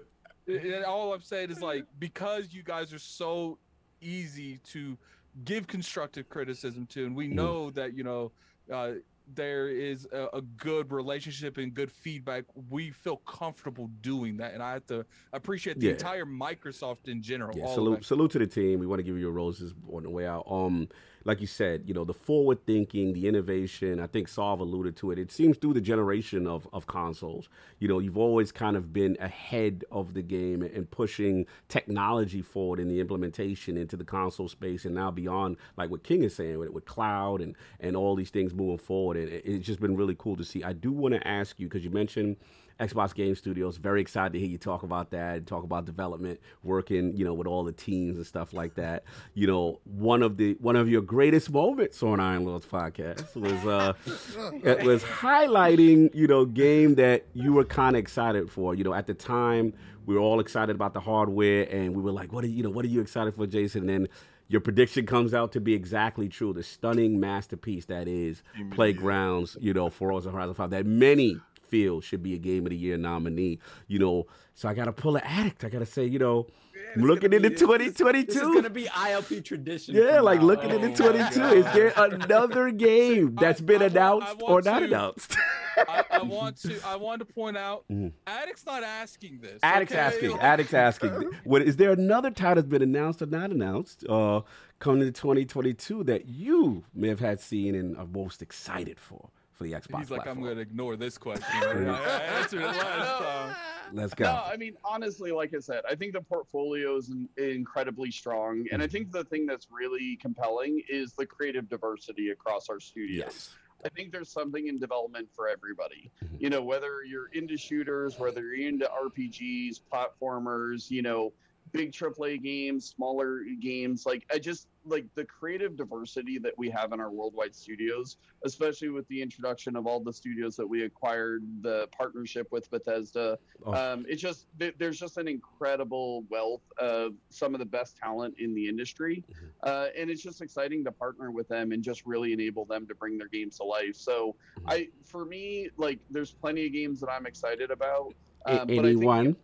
And all I'm saying is like because you guys are so easy to give constructive criticism to, and we Mhm. know that you know uh, there is a, a good relationship and good feedback. We feel comfortable doing that, and I have to appreciate the Yeah. entire Microsoft in general. Yeah, all salute, salute to the team. We want to give you your roses on the way out. Um, like you said, you know, the forward thinking, the innovation. I think Solve alluded to it. It seems through the generation of of consoles. You know, you've always kind of been ahead of the game and pushing technology forward in the implementation into the console space and now beyond. Like what King is saying with with cloud and and all these things moving forward. And it, it's just been really cool to see. I do want to ask you because you mentioned. Xbox Game Studios. Very excited to hear you talk about that, talk about development, working, you know, with all the teams and stuff like that. You know, one of the one of your greatest moments on Iron Lords podcast was uh it was highlighting, you know, game that you were kind of excited for. You know, at the time we were all excited about the hardware and we were like, what are you know, what are you excited for, Jason? And then your prediction comes out to be exactly true. The stunning masterpiece that is Playgrounds, you know, for Forza Horizon 5 that many feel should be a game of the year nominee. You know, so I got to pull an addict. I got to say, you know, I'm looking into 2022. this is- 2022. gonna be ILP tradition. Yeah, like now looking on. into Oh, 22. my Is there another game that's been I- I I announced want or not to- announced? I, I want to I want to point out Mhm. Addict's not asking this. Addict's okay? asking. Addict's asking. What is there another title that's been announced or not announced uh, coming into 2022 that you may have had seen and are most excited for for the Xbox He's like, I'm gonna ignore this question. I answered it last time. Let's go. No, I mean honestly, like I said, I think the portfolio is in, incredibly strong, and I think the thing that's really compelling is the creative diversity across our studios. yes. I think there's something in development for everybody. Mhm. You know, whether you're into shooters, whether you're into RPGs, platformers, you know, big AAA games, smaller games. Like I just like the creative diversity that we have in our worldwide studios, especially with the introduction of all the studios that we acquired, the partnership with Bethesda. Oh. Um, it's just there's just an incredible wealth of some of the best talent in the industry, mm-hmm. uh, and it's just exciting to partner with them and just really enable them to bring their games to life. So, mm-hmm. I for me like there's plenty of games that I'm excited about. Um, 81.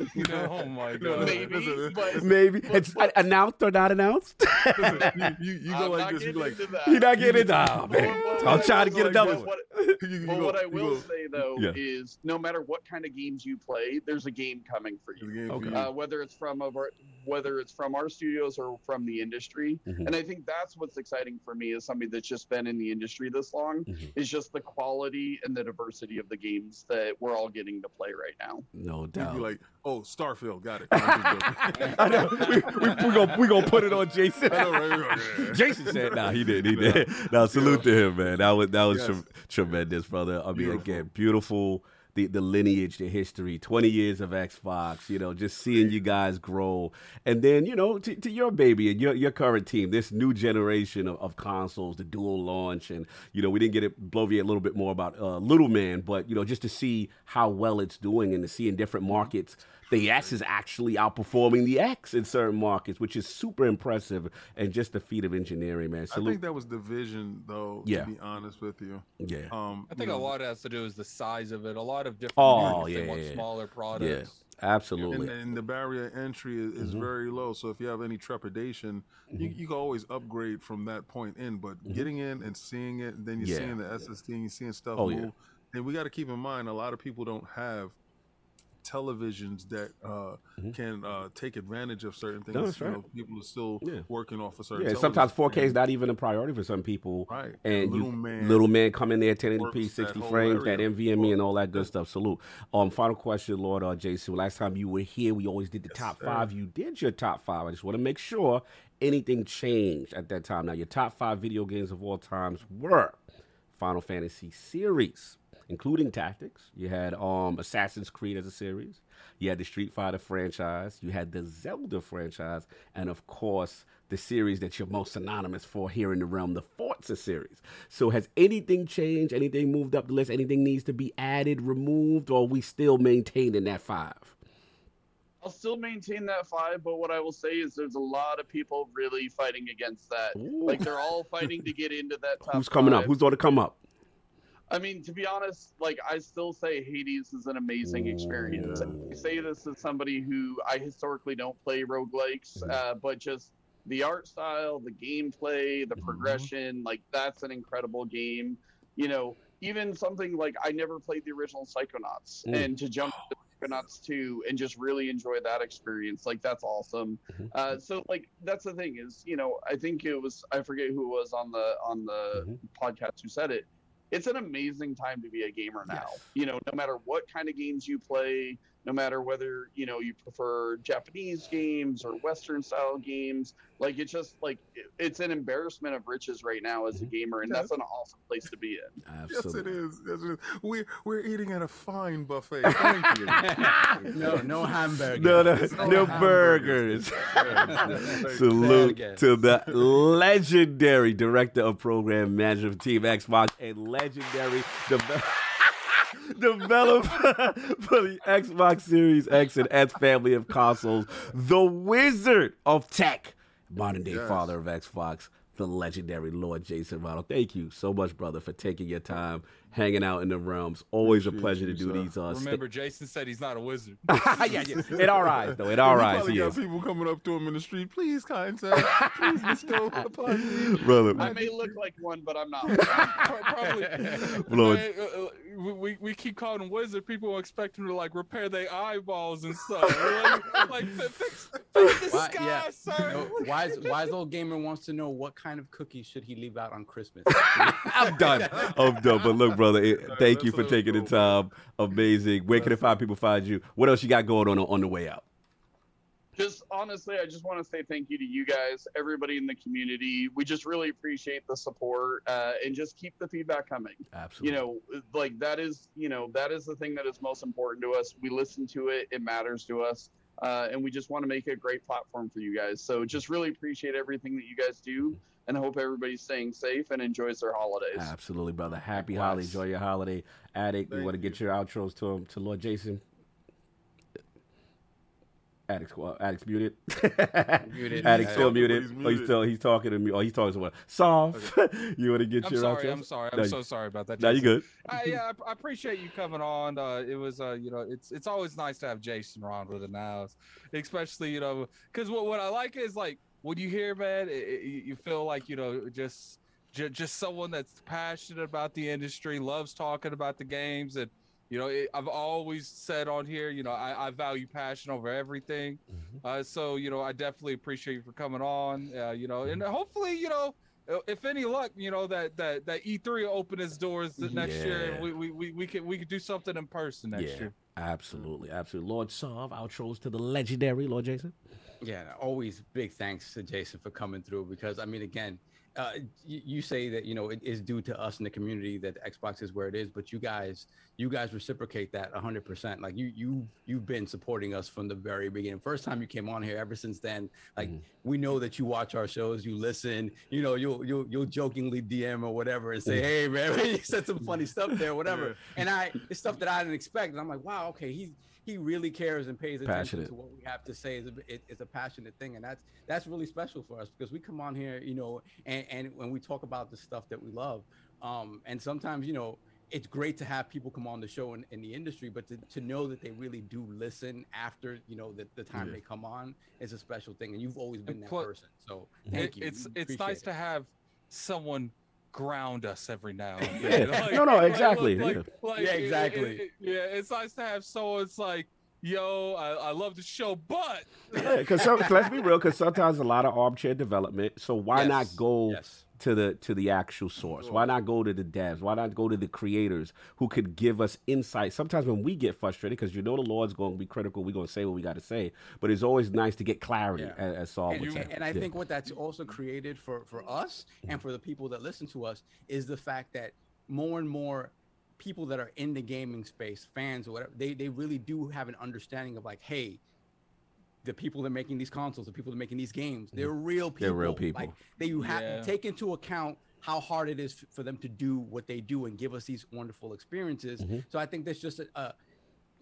Oh my god. Maybe, but, maybe but, it's but, announced or not announced. Listen, you, you, you go like this. You like you're not getting it. Oh, man, I'll try to get a double. What, what I will say though yeah. is, no matter what kind of games you play, there's a game coming for you. Uh, whether it's from our, whether it's from our studios or from the industry, mm-hmm. and I think that's what's exciting for me as somebody that's just been in the industry this long mm-hmm. is just the quality and the diversity of the games that we're all getting to play right now. No doubt. You'd be like, oh, Starfield, got it. I'm just joking. I know. We, we, we gonna we gonna put it on Jason. I know, right? Yeah. Jason said, "Nah, he did. He did." Now, salute to him, man. That was that was Yes. tre- tremendous, brother. I mean, Beautiful. again, beautiful. The, the lineage, the history, 20 years of Xbox, you know, just seeing you guys grow. And then, you know, to, to your baby and your, your current team, this new generation of, of consoles, the dual launch. And, you know, we didn't get it, bloviate a little bit more about uh, Little Man, but, you know, just to see how well it's doing and to see in different markets, the S is actually outperforming the X in certain markets, which is super impressive and just a feat of engineering, man. I think that was the vision, though. Yeah. To be honest with you, yeah. um, I think you a know, lot has to do is the size of it. A lot of different Oh, markets, they yeah, want yeah, yeah. smaller Yeah, products. absolutely. And, and the barrier entry is, is Mhm. very low. So if you have any trepidation, you, Mhm. you can always upgrade from that point in. But Mhm. getting in and seeing it, and then you're Yeah. seeing the SSD and you're seeing stuff Oh, yeah. move. And we got to keep in mind, a lot of people don't have televisions that uh, Mhm. can uh, take advantage of certain things. No, that's You right. know, people are still Yeah. working off a certain. Yeah, sometimes 4K is not even a priority for some people. right. And little you, man, little man come in there 1080p, works that 60 frames, that. NVMe and all that good stuff. Salute. Um, final question, Lord uh, Jason. Last time you were here, we always did the Yes, top sir. five. You did your top five. I just want to make sure anything changed at that time. Now, your top five video games of all times were Final Fantasy series, including Tactics. You had um Assassin's Creed as a series. You had the Street Fighter franchise. You had the Zelda franchise, and of course, the series that you're most synonymous for here in the realm, the Forza series. So, has anything changed? Anything moved up the list? Anything needs to be added, removed, or are we still maintaining that five? I'll still maintain that five, but what I will say is there's a lot of people really fighting against that. Ooh. Like they're all fighting to get into that top. Who's coming up? Who's going to come up? I mean, to be honest, like I still say Hades is an amazing experience. I say this as somebody who I historically don't play roguelikes, Mhm. uh, but just the art style, the gameplay, the Mhm. progression, like that's an incredible game. You know, even something like I never played the original Psychonauts, Mm. and to jump to Psychonauts 2 and just really enjoy that experience, like that's awesome. Mhm. Uh, so like that's the thing is, you know, I think it was I forget who it was on the on the Mhm. podcast who said it. It's an amazing time to be a gamer now. Yes. You know, no matter what kind of games you play, no matter whether you know you prefer Japanese games or Western style games, like it's just like it's an embarrassment of riches right now as a Mm-hmm. gamer, and that's an awesome place to be in. Yes, it Absolutely. is. Yes, it is. We're we're eating at a fine buffet. Thank you. No, no hamburgers. No, no, No no hamburgers. burgers. Salute to the legendary director of program management of Team Xbox and legendary de- developer for the Xbox Series X and S family of consoles, the wizard of tech, modern day Yes. father of Xbox. the legendary Lord Jason Ronald. Thank you so much, brother, for taking your time, hanging out in the realms. Always a pleasure to do these. Uh, sta- Remember, Jason said he's not a wizard. yeah, yeah. In our eyes, though. It our He eyes, probably he got is. people coming up to him in the street. Please, kind sir, please bestow upon me. Brother, I may look like one, but I'm not. Pro- Probably. Lord. Man, uh, uh, we- we, we keep calling him wizard. People expect him to like repair their eyeballs and stuff. Like, like fix, fix the Why- sky, yeah. sir. No, wise, wise old gamer wants to know what kind of cookies should he leave out on Christmas. I'm done. I'm done. But look, brother, it, Alright, thank you for taking the it go, man. time. Amazing. Where can the five people find you? What else you got going on on the way out? just honestly, I just want to say thank you to you guys, everybody in the community. We just really appreciate the support uh, and just keep the feedback coming. Absolutely. You know, like that is, you know, that is the thing that is most important to us. We listen to it, it matters to us. Uh, and we just want to make a great platform for you guys. So just really appreciate everything that you guys do and I hope everybody's staying safe and enjoys their holidays. Absolutely, brother. Happy Likewise. holiday. Enjoy your holiday. Addict, you Thank want to get your outros to him, to Lord Jason? Addict's, well, Addict's muted. Muted. Addict's still muted. He's Oh, he's still he's talking to me. Oh, he's talking to someone. Soft. you want to get I'm your sorry. outros? I'm sorry. I'm you- so sorry about that. Now you good. I, yeah, I, I appreciate you coming on. Uh, it was, uh, you know, it's it's always nice to have Jason around with the house, especially you know, because what what I like is like when you hear man, it, it, you feel like you know just ju- just someone that's passionate about the industry, loves talking about the games, and you know, it, I've always said on here, you know, I, I value passion over everything. Uh, so you know, I definitely appreciate you for coming on. Uh, you know, and hopefully, you know. If any luck, you know that that that E3 will open its doors the next year, and we, we we we could we could do something in person next yeah, year. absolutely, absolutely. Lord Sov, outros to the legendary Lord Jason. Yeah, always big thanks to Jason for coming through because I mean, again, uh, you, you say that you know it is due to us in the community that the Xbox is where it is, but you guys, you guys reciprocate that 100. percent Like you, you, you've been supporting us from the very beginning. First time you came on here, ever since then, like Mhm. we know that you watch our shows, you listen, you know, you'll you'll you'll jokingly DM or whatever and say, hey man, you said some funny stuff there, whatever. And I, it's stuff that I didn't expect, and I'm like, wow, okay, he's he really cares and pays attention Passionate. to what we have to say. It's a, it, it's a passionate thing, and that's that's really special for us because we come on here, you know, and and when we talk about the stuff that we love, um, and sometimes you know. It's great to have people come on the show in, in the industry, but to, to know that they really do listen after you know the, the time Yeah. they come on is a special thing, and you've always been that plu- person. So It- thank you. It's We it's nice it. to have someone ground us every now and Yeah. then. No, no, exactly, like- yeah. like, Yeah, it- it- exactly. it- yeah, it's nice to have someone. It's like, yo, I, I love the show, but Because let's be real, because sometimes a lot of armchair development. So why not go yes. To the to the actual source? Why not go to the devs? Why not go to the creators who could give us insight? Sometimes when we get frustrated, because you know the Lord's going to be critical, we're going to say what we got to say. But it's always nice to get clarity, Yeah. as, as Saul and, would say. and- I think what that's also created for for us mm-hmm. and for the people that listen to us is the fact that more and more people that are in the gaming space, fans or whatever, they they really do have an understanding of like, hey, the people that are making these consoles, the people that are making these games, they're real people. They're real people. Like they you have Yeah. take into account how hard it is f- for them to do what they do and give us these wonderful experiences. Mhm. So I think that's just a, a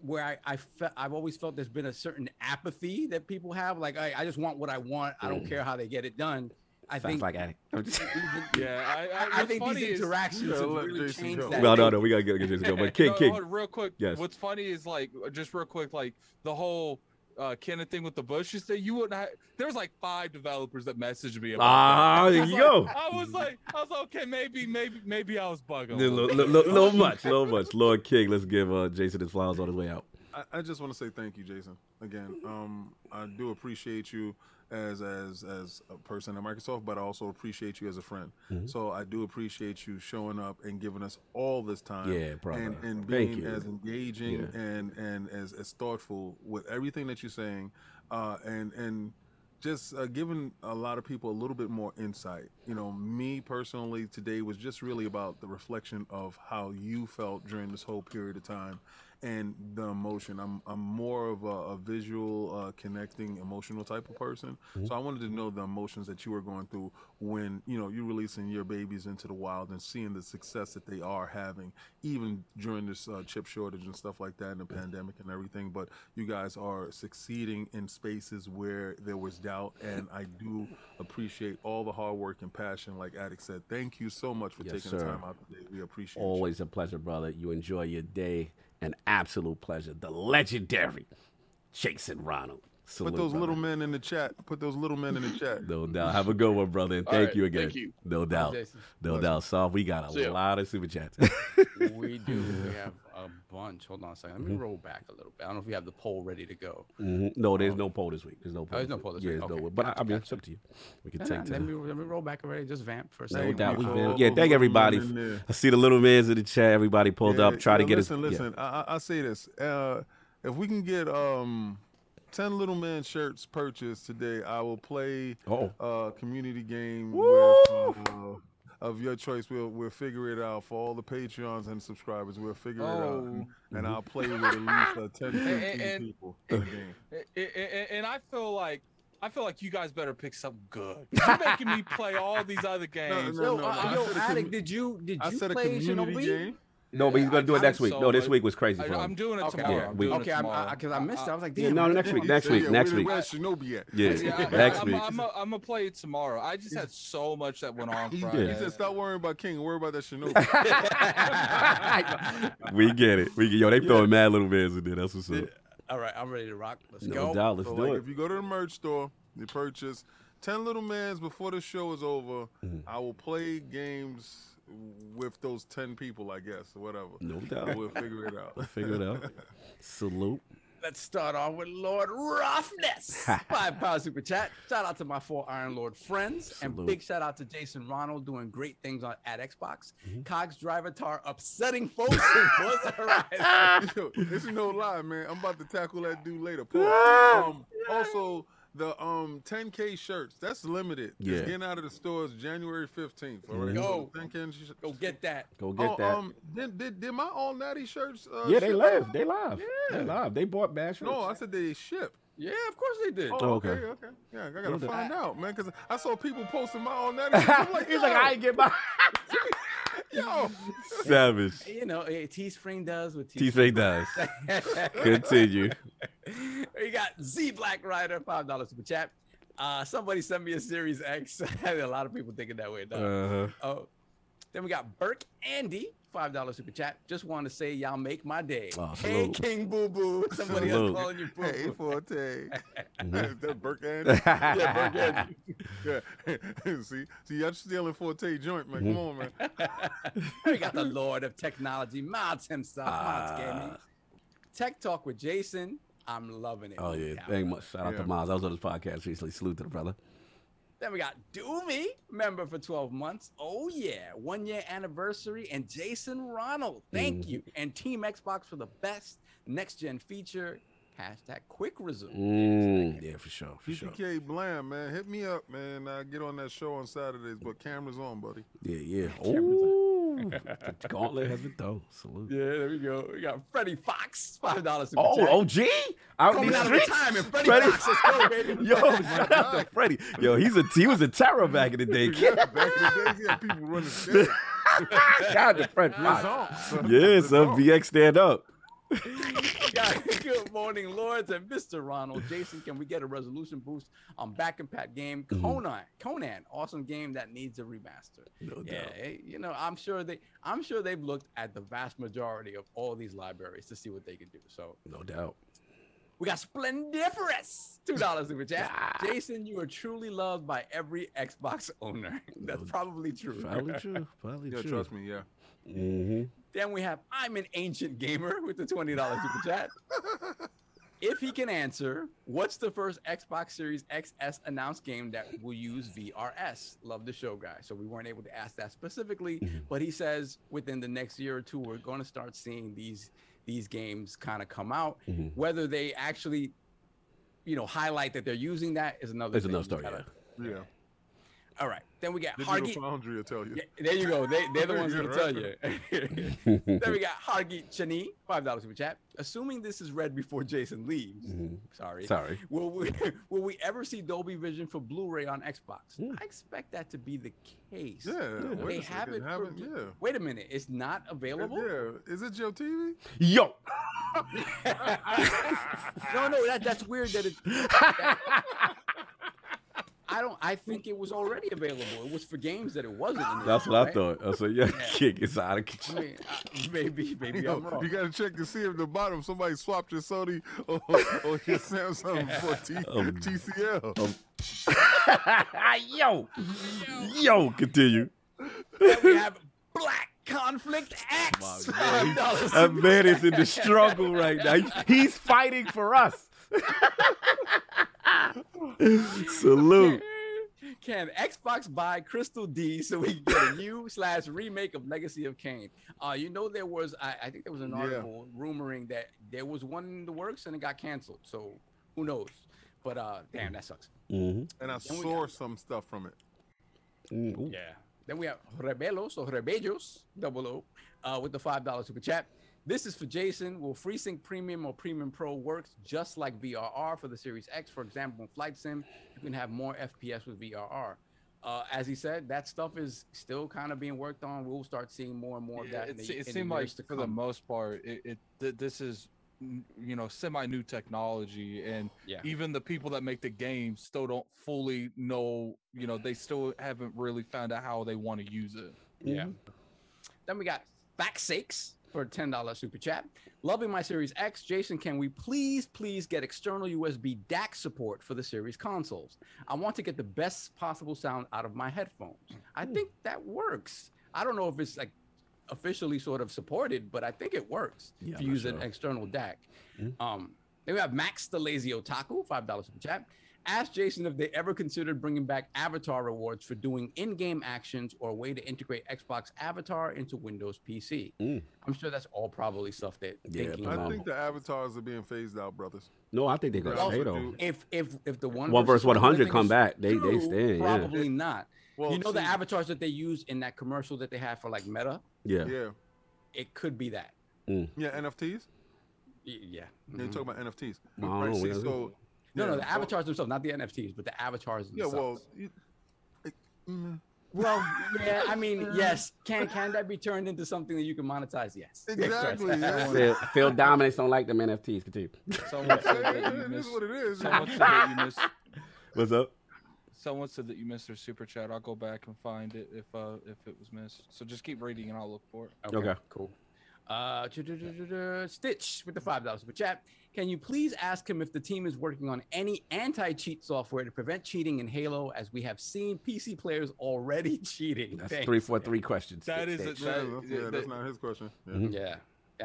where I, I fe- I've always felt there's been a certain apathy that people have. Like I, I just want what I want. I don't care how they get it done. I Sounds think like addict. yeah, I, I, I, I think these interactions Yeah, have let really changed that. well, no, no, we gotta get, get this going. But King, No, King, real quick. Yes. What's funny is like just real quick, like the whole uh Kenneth thing with the bushes thing. You wouldn't have. There was like five developers that messaged me about. Ah, that. there you like- go. I was like, I was like, okay, maybe, maybe, maybe I was bugging. a little, little little, little, little much, little much. Lord King, let's give uh, Jason his flowers on his way out. I, I just want to say thank you, Jason. Again, um, I do appreciate you as as as a person at Microsoft, but I also appreciate you as a friend. Mhm. So I do appreciate you showing up and giving us all this time. Yeah, brother. and, and being as engaging Yeah. and and as, as thoughtful with everything that you're saying, uh, and and just uh, giving a lot of people a little bit more insight. You know, me personally today was just really about the reflection of how you felt during this whole period of time, and the emotion. I'm I'm more of a, a visual, uh, connecting, emotional type of person. So I wanted to know the emotions that you were going through when you know you're releasing your babies into the wild and seeing the success that they are having, even during this uh, chip shortage and stuff like that, and the pandemic and everything. But you guys are succeeding in spaces where there was doubt, and I do appreciate all the hard work and passion. Like Addict said, thank you so much for Yes, taking sir. the time out today. We appreciate you. Always a pleasure, brother. You enjoy your day. An absolute pleasure. The legendary Jason Ronald. Salute, Put those brother. little men in the chat. Put those little men in the chat. No doubt. Have a good one, brother. And thank right, you again. thank you. No doubt. Jason. No doubt. Saul, we got a ya. lot of super chats. We do. We have a bunch. Hold on a second. Let me roll back a little bit. I don't know if we have the poll ready to go. Mhm. No, there's no poll this week. There's no poll. Oh, there's no poll this yeah, week. there's no Okay. poll. But I- Gotcha, I mean, gotcha. it's up to you. We can Nah, take nah, let time. me let me roll back already. Just vamp for a second. Thank doubt. We for been, all yeah, thank everybody. men. I see the little man's in the chat. Everybody pulled Yeah, up. Try to yeah, get listen, us. Listen, I, I, I say this. Uh, if we can get um, ten little man shirts purchased today, I will play a community game Woo! with, uh, of your choice. We'll we'll figure it out for all the Patreons and subscribers. We'll figure it out, and, Oh. and I'll play with at least uh, 10, 15 And- and- people in the game. I- I- I- and I feel like I feel like you guys better pick something good. You're making me play all these other games. no, Yo, no, uh, I yo, said a Addict, commu- did you did I you said a play community Shinobi? game. No, but he's gonna do it next I'm week. so No, this week was crazy for I, him. I'm doing it Okay, tomorrow. yeah, I'm we- doing it Okay, I'm tomorrow. because I, missed it. I was like, damn. Yeah, no, I- next week. He Next said, week. yeah, Next week. Where's Shinobi at? Yeah, Yeah, next I'm, week. I'm, I'm, I'm gonna play it tomorrow. I just had so much that went on He, Friday. he said, "Stop worrying about King. Worry about that Shinobi." we get it. We get, yo, they throwing mad little mans in there. That's what's up. All right, I'm ready to rock. Let's No go. doubt. Let's So do like, it. if you go to the merch store, you purchase ten little mans before the show is over. Mm-hmm. I will play games with those ten people, I guess, or whatever. No doubt. We'll figure it out. Figure it out. Salute. Let's start off with Lord Roughness. Five pound super chat. Shout out to my four Iron Lord friends. And big shout out to Jason Ronald doing great things on at Xbox. Mm-hmm. Cogs Drivatar upsetting folks in Forza Horizon. Yo, this is no lie, man. I'm about to tackle that dude later. Um, also, the um 10k shirts that's limited. Yeah. It's getting out of the stores January 15th. All right. Go. So 10K sh- Go get that. Go get oh, that. um, did, did, did my all natty shirts? Uh, yeah, they ship? live. They live. Yeah. They live. They bought bad shirts. No, I said they ship. Yeah, of course they did. Oh, Oh, okay, okay. okay. Yeah, I gotta Well, the- find out, man, because I saw people posting my all natty. shirts. I'm like, He's like, I ain't get my yo. savage. You know, eh, Teespring does what Teespring does. Continue. we got Z Black Rider, five dollars super chat. Uh, somebody sent me a Series X. I had a lot of people thinking that way. dog. Uh-huh. Oh, then we got Burke Andy, five dollars super chat. Just want to say y'all make my day. Oh, hey, salute. King Boo Boo. Somebody else calling you Boo Hey, Boo. Forte. Mhm. Is that Burke Yeah, Burke yeah. see, see, y'all stealing Forte joint, man. Mm-hmm. Come on, man. we got the Lord of Technology, Mods himself, Mods Ah. Gaming. Tech Talk with Jason. I'm loving it. Oh yeah, Yeah. thank much. Shout out Yeah. to Miles. I was on his podcast recently. Salute to the brother. Then we got Doomy, member for 12 months. Oh, yeah. One year anniversary. And Jason Ronald. Thank Mhm. you. And Team Xbox for the best next gen feature. Hashtag quick resume. Mm, yeah, for sure, for sure. PTK Blam, man. Hit me up, man. I get on that show on Saturdays, but cameras on, buddy. Yeah, yeah. The gauntlet has been thrown. Salute. Yeah, there we go. We got Freddie Fox, $5 super Oh. OG out in Coming these out of streets. retirement. Freddie, Freddie Fox, let's go, baby. Yo, oh shout out to Freddie. Yo, he's a he was a terror back in the day. Yeah, back in the days, he had people running shout out to Fred Fox. Result. Yeah. Result. VX stand up. Got- Good morning, Lords and Mr. Ronald. Jason, can we get a resolution boost on back compat game? Mhm. Conan, Conan, awesome game that needs a remaster. No Yeah, doubt. eh, you know, I'm sure they, I'm sure they've looked at the vast majority of all these libraries to see what they can do. So No doubt. we got Splendiferous, two dollars super chat. Jason, you are truly loved by every Xbox owner. That's No, probably true. Probably true. Probably Yeah, true. trust me, yeah. Mm-hmm. Then we have I'm an ancient gamer with the twenty dollars super chat. If he can answer, what's the first Xbox Series XS announced game that will use VRS? Love the show, guys. So we weren't able to ask that specifically, Mhm. but he says within the next year or two, we're going to start seeing these these games kind of come out. Mhm. Whether they actually, you know, highlight that they're using that is another. It's another story. gotta- Yeah. Yeah. All right. Then we got Digital Hargeet. Foundry will tell you. Yeah, there you go. They, they're the ones Yeah, going to tell you. then we got Hargeet Chani, five dollars super chat. Assuming this is read before Jason leaves. Mhm. Sorry. Sorry. Will we will we ever see Dolby Vision for Blu-ray on Xbox? I expect that to be the case. Yeah, wait They a have second, it. have for it, yeah. Wait a minute. It's not available. Yeah, is it your TV? Yo. no, no, that, that's weird. That it. I don't. I think it was already available. It was for games that it wasn't. initially, That's what I thought. I said, yeah, kick is out of I control. mean, uh, maybe, maybe Yo, I'm wrong. you gotta check to see if the bottom somebody swapped your Sony or, or your Samsung for T- Um, TCL. Yo. Yo, continue. Then we have Black Conflict X. Man, $5 That man is in the struggle right now. He's fighting for us. Salute. Can Xbox buy Crystal D so we can get a new slash remake of Legacy of Kain? Uh, you know there was I, I think there was an Yeah. article rumoring that there was one in the works and it got canceled. So who knows? But uh, damn, that sucks. Mm-hmm. And I Then saw got- some stuff from it. Mm-hmm. Yeah. Then we have Rebelos or Rebellos, double O, uh, with the five dollar super chat. This is for Jason. Will FreeSync Premium or Premium Pro works just like VRR for the Series X? For example, in Flight Sim, you can have more FPS with VRR. Uh, as he said, that stuff is still kind of being worked on. We'll start seeing more and more of that. in it, the, it seemed like for the most part, it, it th- this is you know semi new technology, and Yeah. even the people that make the game still don't fully know. You know, they still haven't really found out how they want to use it. Yeah. Then we got Fact Sakes for a $10 super chat. Loving my Series X. Jason, can we please, please get external USB DAC support for the Series consoles? I want to get the best possible sound out of my headphones. I think that works. I don't know if it's like officially sort of supported, but I think it works Yeah, if you use an external DAC. Mhm. Um, then we have Max the Lazy Otaku, $5 super chat. Ask Jason if they ever considered bringing back avatar rewards for doing in-game actions or a way to integrate Xbox Avatar into Windows PC. Mm. I'm sure that's all probably stuff that Yeah, thinking I about. think the avatars are being phased out, brothers. No, I think they're gonna Well, stay though. If if if the one One versus 100 thing come back, they- they true, stand, yeah. Probably not. Well, you know the avatars that they use in that commercial that they have for like Meta. Yeah. Yeah, It could be that. yeah, NFTs. Y- Yeah. Yeah, you Mhm. talking about NFTs, I don't right? See, so No, no, the well- avatars themselves, not the NFTs, but the avatars themselves. Yeah, themselves. well, you, it- mm, Well, yeah, I mean, yes. Can can that be turned into something that you can monetize? Yes. Exactly, Yes. yeah. Phil, Phil Dominance don't like them NFTs. Continue. Someone said that yeah, you it is missed. what it is. Someone said that you missed. What's up? Someone said that you missed their super chat. I'll go back and find it if uh if it was missed. So just keep reading and I'll look for it. Okay. Cool. Uh, Stitch with the five dollars super chat. Can you please ask him if the team is working on any anti-cheat software to prevent cheating in Halo, as we have seen PC players already cheating? That's Thanks. three four three questions. That is Stitch. a- Yeah, That- that's, yeah, that- that's not his question. Yeah. Mhm. Yeah,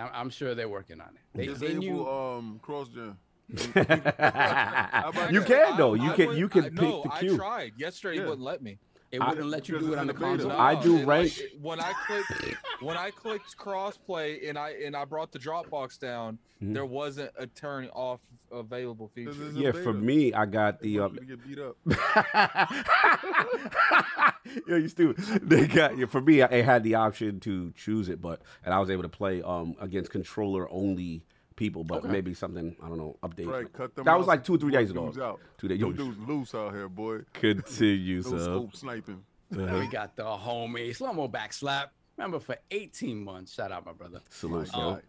I'm, I'm sure they're working on it. They, they Disable knew. um cross gen. you can though. You I can would- you can I, pick no, the I tried yesterday. Yeah. It wouldn't let me. It I- wouldn't let you do it on the in the beta. console. I do and rank- it- when I clicked when I clicked crossplay and I and I brought the Dropbox down, Mhm. there wasn't a turn off available feature. This is a Yeah, for me, I got the. want Uh, you get beat up. Yo, you stupid. They got yeah, for me. I had the option to choose it, but and I was able to play um against controller only people, but Okay. maybe something I don't know update. Right, cut them That was like two or three days ago. Out. Two days. Yo, Yo, dudes loose out here, boy. continue, No scope sniping. Uh-huh. We got the homie slow mo back slap. Remember for 18 months. Shout out, my brother. Salute, My yo. God.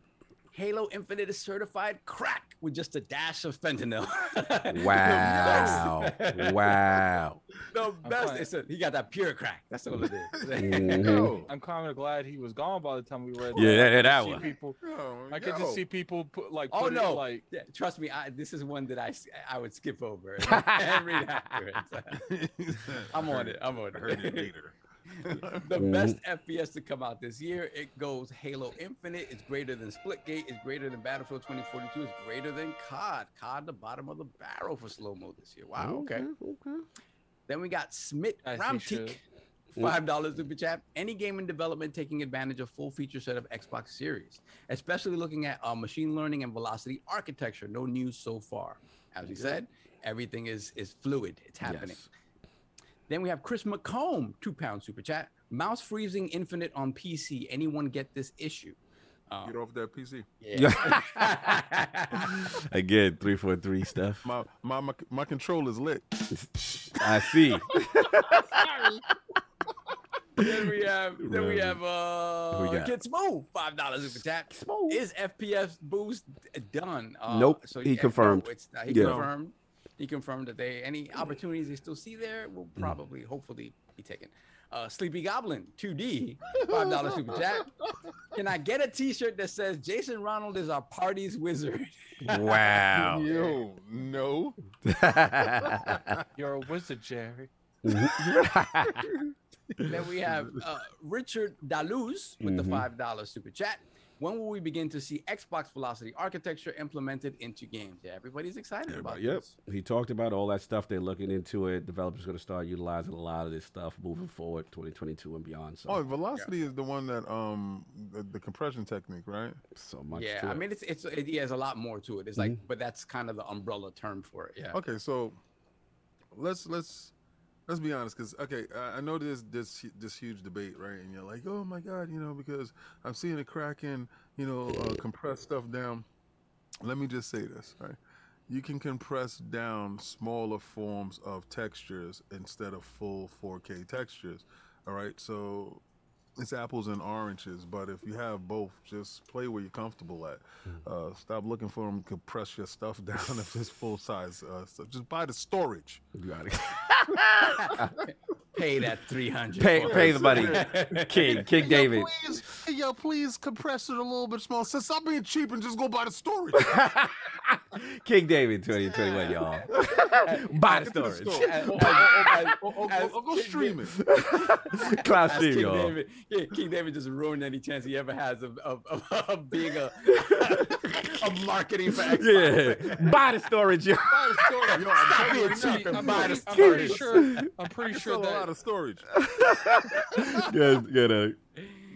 Halo Infinite is certified crack with just a dash of fentanyl. Wow, wow. The I'm best. It's a, he got that pure crack. That's all it is. Mhm. Yo, I'm kind of glad he was gone by the time we read. Yeah, that. I that- that one. People, yo, I could just see people put like. Oh, put it, no. like Yeah, trust me, I, this is one that I I would skip over and read afterwards. I'm on it. I'm on I heard it it. later. the best FPS to come out this year. It goes Halo Infinite. It's greater than Splitgate. It's greater than Battlefield 2042. It's greater than COD. COD, the bottom of the barrel for slow mo this year. Wow. Okay. okay. Then we got Smith As he Ramtik. Five dollars super chat. Any game in development taking advantage of full feature set of Xbox Series, especially looking at uh, machine learning and velocity architecture. No news so far. As we said, everything is is fluid. It's happening. Yes. Then we have Chris McComb, two pound super chat. Mouse freezing infinite on PC. Anyone get this issue? Uh, Get off that PC. Again, three four three stuff. My my my, my control is lit. I see. then we have then we have uh Who we got? Kid Smooth, five dollars super chat. Is FPS boost done? Uh, Nope, he yeah, no, confirmed. it's not. He Yeah. confirmed. He confirmed that they any opportunities they still see there will Mm. probably hopefully be taken. Uh, Sleepy Goblin 2D, five dollars super chat. Can I get a T-shirt that says Jason Ronald is our party's wizard? Wow. Yo, no. You're a wizard, Jerry. then we have uh, Richard Daluz with the Mhm. five dollars super chat. When will we begin to see Xbox Velocity architecture implemented into games? Yeah, everybody's excited about it. Yep. this. He talked about all that stuff. They're looking into it. Developers going to start utilizing a lot of this stuff moving forward, 2022 and beyond. So, Oh, velocity is the one that um the, the compression technique, right? so much. yeah, to I it. mean it's it's it, yeah, there's a lot more to it. It's like, but that's kind of the umbrella term for it. Yeah. Okay, so let's let's let's be honest, because okay, I, know there's this this huge debate, right? And you're like, oh my god, you know, because I'm seeing a Kraken, you know, uh, compress stuff down. Let me just say this, right? You can compress down smaller forms of textures instead of full 4K textures. All right, so it's apples and oranges, but if you have both, just play where you're comfortable at. Uh, stop looking for them to press your stuff down if it's full size uh, stuff. Just buy the storage. You got it. Pay that three hundred. pay, pay the money. King, King David. Yo, please, yo, please compress it a little bit small. So stop being cheap and just go buy the storage. King David 2021, y'all. Buy the Get storage. store. As- Or, or- as or go King stream it. Cloud stream, King y'all. David, yeah, King David just ruined any chance he ever has of, of, of, of being a of marketing for Xbox. Yeah. Buy the storage, y'all. Buy the storage. Yo, I'm telling you right now. I'm, Buy pretty, I'm pretty sure. I'm pretty sure sell a lot of storage. yeah, yeah, no.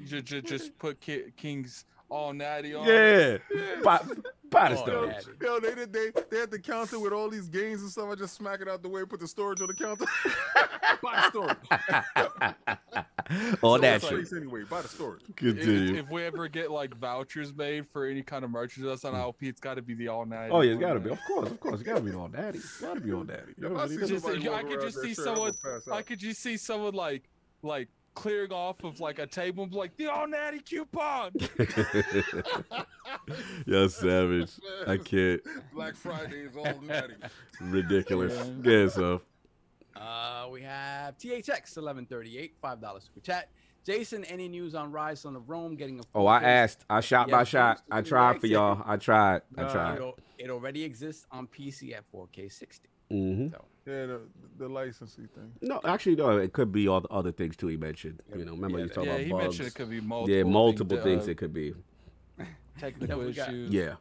ju- ju- just put Ki- King's all natty on. yeah. Buy, buy the Oh, storage. Daddy. Yo, they did they they had the counter with all these games and stuff. I just smack it out the way, put the storage on the counter. Buy the storage. All So that shit. anyway. Buy the storage. If, Continue. if we ever get like vouchers made for any kind of merchandise on LP, it's got to be the all natty. Oh yeah, it's gotta be. Of course, of course, it's gotta be on daddy. Gotta be on daddy. You know If I what I? Just- I could just see someone- I could just see someone like like clearing off of like a table and be like the all natty coupon. Yo, savage. I can't. Black Friday is all natty. Ridiculous. Yeah, so Uh, we have THX eleven thirty eight five dollars super chat. Jason, any news on Ryse Son of Rome getting a? Oh, I asked. I shot by shot. I tried for y'all. I tried. I tried. It, it already exists on PC at 4K 60. Hmm So Yeah, the, the licensing thing. No, actually, no. It could be all the other things too. He mentioned. You know, remember Yeah, you talking about yeah, about he bugs. mentioned it could be multiple. yeah, multiple things, things uh, it could be. technical we issues. Yeah.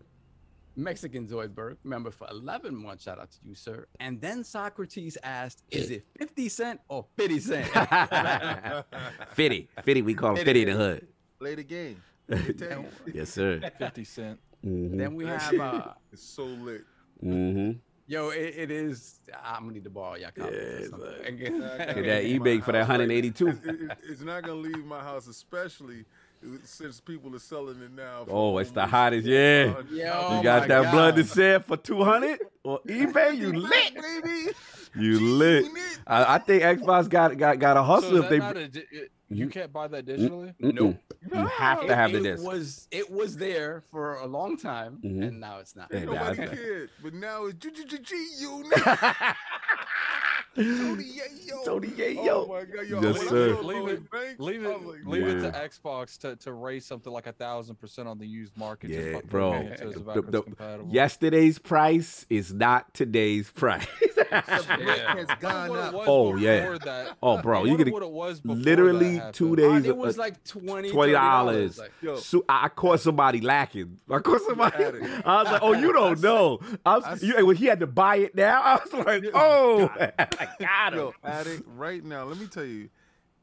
Mexican Zoidberg, member for 11 months. Shout out to you, sir. And then Socrates asked, "Is it 50 cent or 50 cent?" Fitty. Fitty. We call him Fitty in the hood. Play the game. yes, sir. Fifty cent. hmm then we have, uh, It's so lit. hmm yo, it, it is. I'm gonna need to borrow y'all copies. or Yeah, it's something. Get that leave eBay for that 182. It's, it- it- it's not gonna leave my house, especially since people are selling it now. for Oh, it's the hottest, yeah. Yo, You got my that blood to sell for 200 or eBay? You lit. baby. You lit. lit. I, I think Xbox got got got a hustle is if they. not a it- you can't buy that digitally. Nope. You have to It- have the it was it was there for a long time, Mhm. and now it's not. Yeah, Nobody it's cared, but now it's G unit. Tony Yayo. Tony Oh my God, yo, Yes, when sir. Leave it- Leave it, like, leave it to Xbox to, to raise something like a thousand percent on the used market. Yeah, by bro. it into it's The- the- Yesterday's price is not today's price. Yeah. has gone What it up. was Oh, yeah. That, Oh, bro, you get what it was before literally that two happened. days. it was like 20 twenty dollars. Like, So I I caught somebody lacking. I caught somebody. I was like, "Oh, you don't know." I was, I you, when he had to buy it now, I was like, "Oh, I got him." Yo, Addict, right now, let me tell you,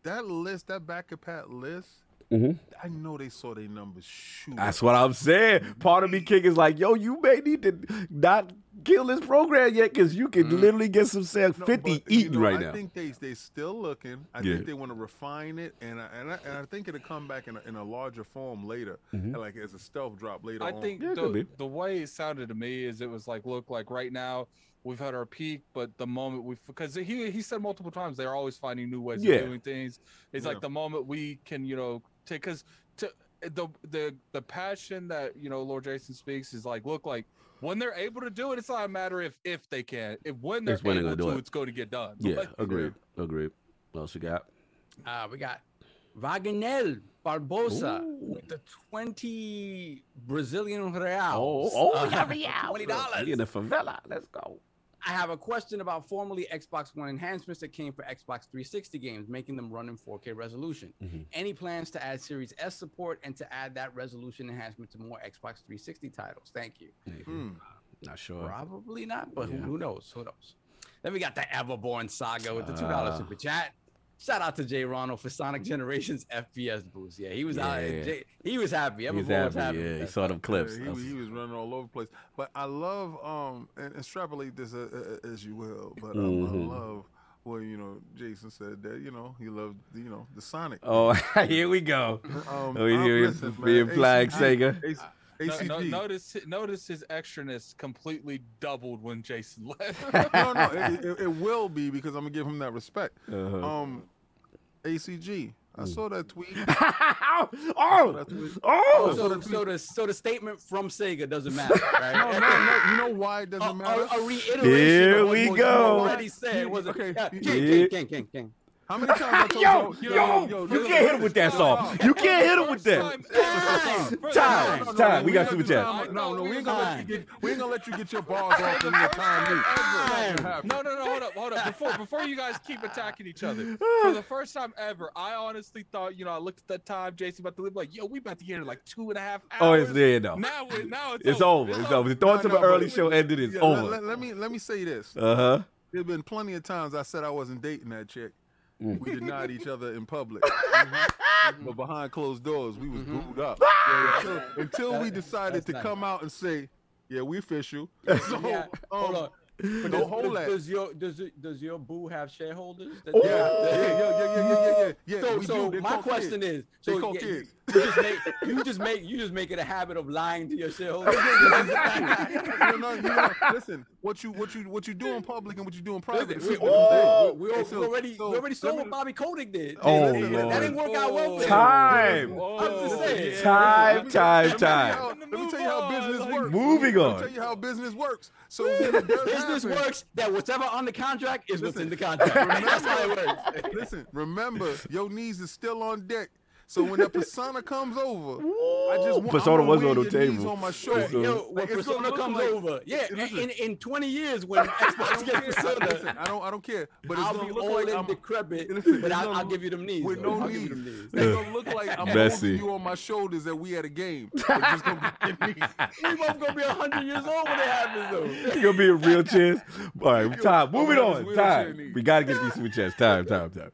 that list, that back compat list, Mhm. I know they saw their numbers shoot. That's what I'm saying. Part of me, King, is like, "Yo, you may need to not kill this program yet because you can literally get some sales No, 50 but, you eating know, right I now. I think they they still looking. I Yeah. think they want to refine it, and I, and I, and I think it'll come back in a, in a larger form later, Mhm. like as a stealth drop later I on. think Yeah, it could be. the, the way it sounded to me is it was like, look, like right now we've had our peak, but the moment we, because he he said multiple times they're always finding new ways Yeah. of doing things. It's Yeah. like the moment we can, you know, take because to the the the passion that you know Lord Jason speaks is like, look, like when they're able to do it, it's not a matter if if they can. If when they're It's when they're able gonna do it. it's going to get done. Yeah, Like, agreed. Agreed. What else we got? Uh, we got Wagner Barbosa Ooh. with the 20 Brazilian reals. Oh, oh, Uh, yeah, real. $20. In the favela. Let's go. I have a question about formerly Xbox One enhancements that came for Xbox 360 games, making them run in 4K resolution. Mhm. Any plans to add Series S support and to add that resolution enhancement to more Xbox 360 titles? Thank you. Hmm. Not sure. Probably not, but who- Yeah. who knows? Who knows? Then we got the Everborn saga with the two dollar Ah. super chat. Shout out to Jay Ronald for Sonic Generations FPS boost. Yeah, he was out. Yeah. Jay, he was happy. He's Everborn was happy. happy. Yeah, he saw them clips. Yeah, he, was- he was running all over the place. But I love um and extrapolate this uh, uh, as you will. But um, Mhm. I love well, you know, Jason said that you know he loved you know the Sonic. Oh, here we go. Um, Oh, here listen, being flag Sega. AC No, no, notice notice his extraness completely doubled when Jason left. no, no, it, it, it will be because I'm gonna give him that respect. Uh-huh. Um, ACG. Hmm. Oh! I saw that tweet. oh, That's what- oh, So, so the so the statement from Sega doesn't matter, right? No, no, no. You know why it doesn't A, matter? a, a reiteration. Here of what we was go. Already said was Okay. okay. Yeah, Yeah. King, King, King, King, King. How many times I told yo, you? yo, you can't hit him with that song. You can't hit him with that. Time, time. We got super chat. No, no, we ain't gonna let you get. We ain't gonna let you get your balls off in your time. Ever. No, no, no, hold up, hold up. Before before you guys keep attacking each other, for the first time ever, I honestly thought, you know, I looked at that time, Jason about to live like, yo, we about to get here in like two and a half hours. Oh, it's there though. Now, it, now it's, It's over. It's over. The thoughts of No, an no, early but- show ended. It's Yeah, let, over. let- let me let me say this. Uh huh. There've been plenty of times I said I wasn't dating that chick. Mm. We denied each other in public, Mm-hmm. but behind closed doors, we was booed up. Ah! Until, until we decided to nice. come out and say, "Yeah, we official." So, Yeah, hold um, on. But Don't does, hold does, that. does your does it- does your boo have shareholders? That- Yeah, yeah, yeah, yeah, yeah, yeah, yeah, yeah. yeah So, we so do. My question is, so yeah. You, you just make you just make you just make it a habit of lying to your shareholders. no, no, you know, listen. What you what you what you do in public and what you do in private. is we, two we, we, things. we, we, so- already so we already saw what Bobby Kotick did. Oh, that, Lord. that didn't work out well for. Time. I'm just oh, saying. Time, time, let me tell you time. how- Let me tell you how business Like, works. moving on. Let me tell you how business works. So when it does Business happen- works that whatever on the contract is what's in the contract. That's how it works. Listen, remember, your knees is still on deck. So when that persona comes over, I just want Persona was on the table. on my shoulder. So- Yo, when Like, it's gonna Persona comes like- over, yeah, Listen. in, in 20 years when Xbox gets I, Persona, listen, I don't, I don't care. But it's I'll gonna be look old like and I'm decrepit, Listen, but I'll, I'll give you them knees. with though. no I'll give knees. you them knees. It's gonna look like I'm Messy. holding you on my shoulders that we at a game. It's just gonna be your knees. We both gonna be 100 years old when it happens, though. You gonna be a real chance. All right, time. Moving I'm on. Time. We gotta get these super chats. Time, time, time.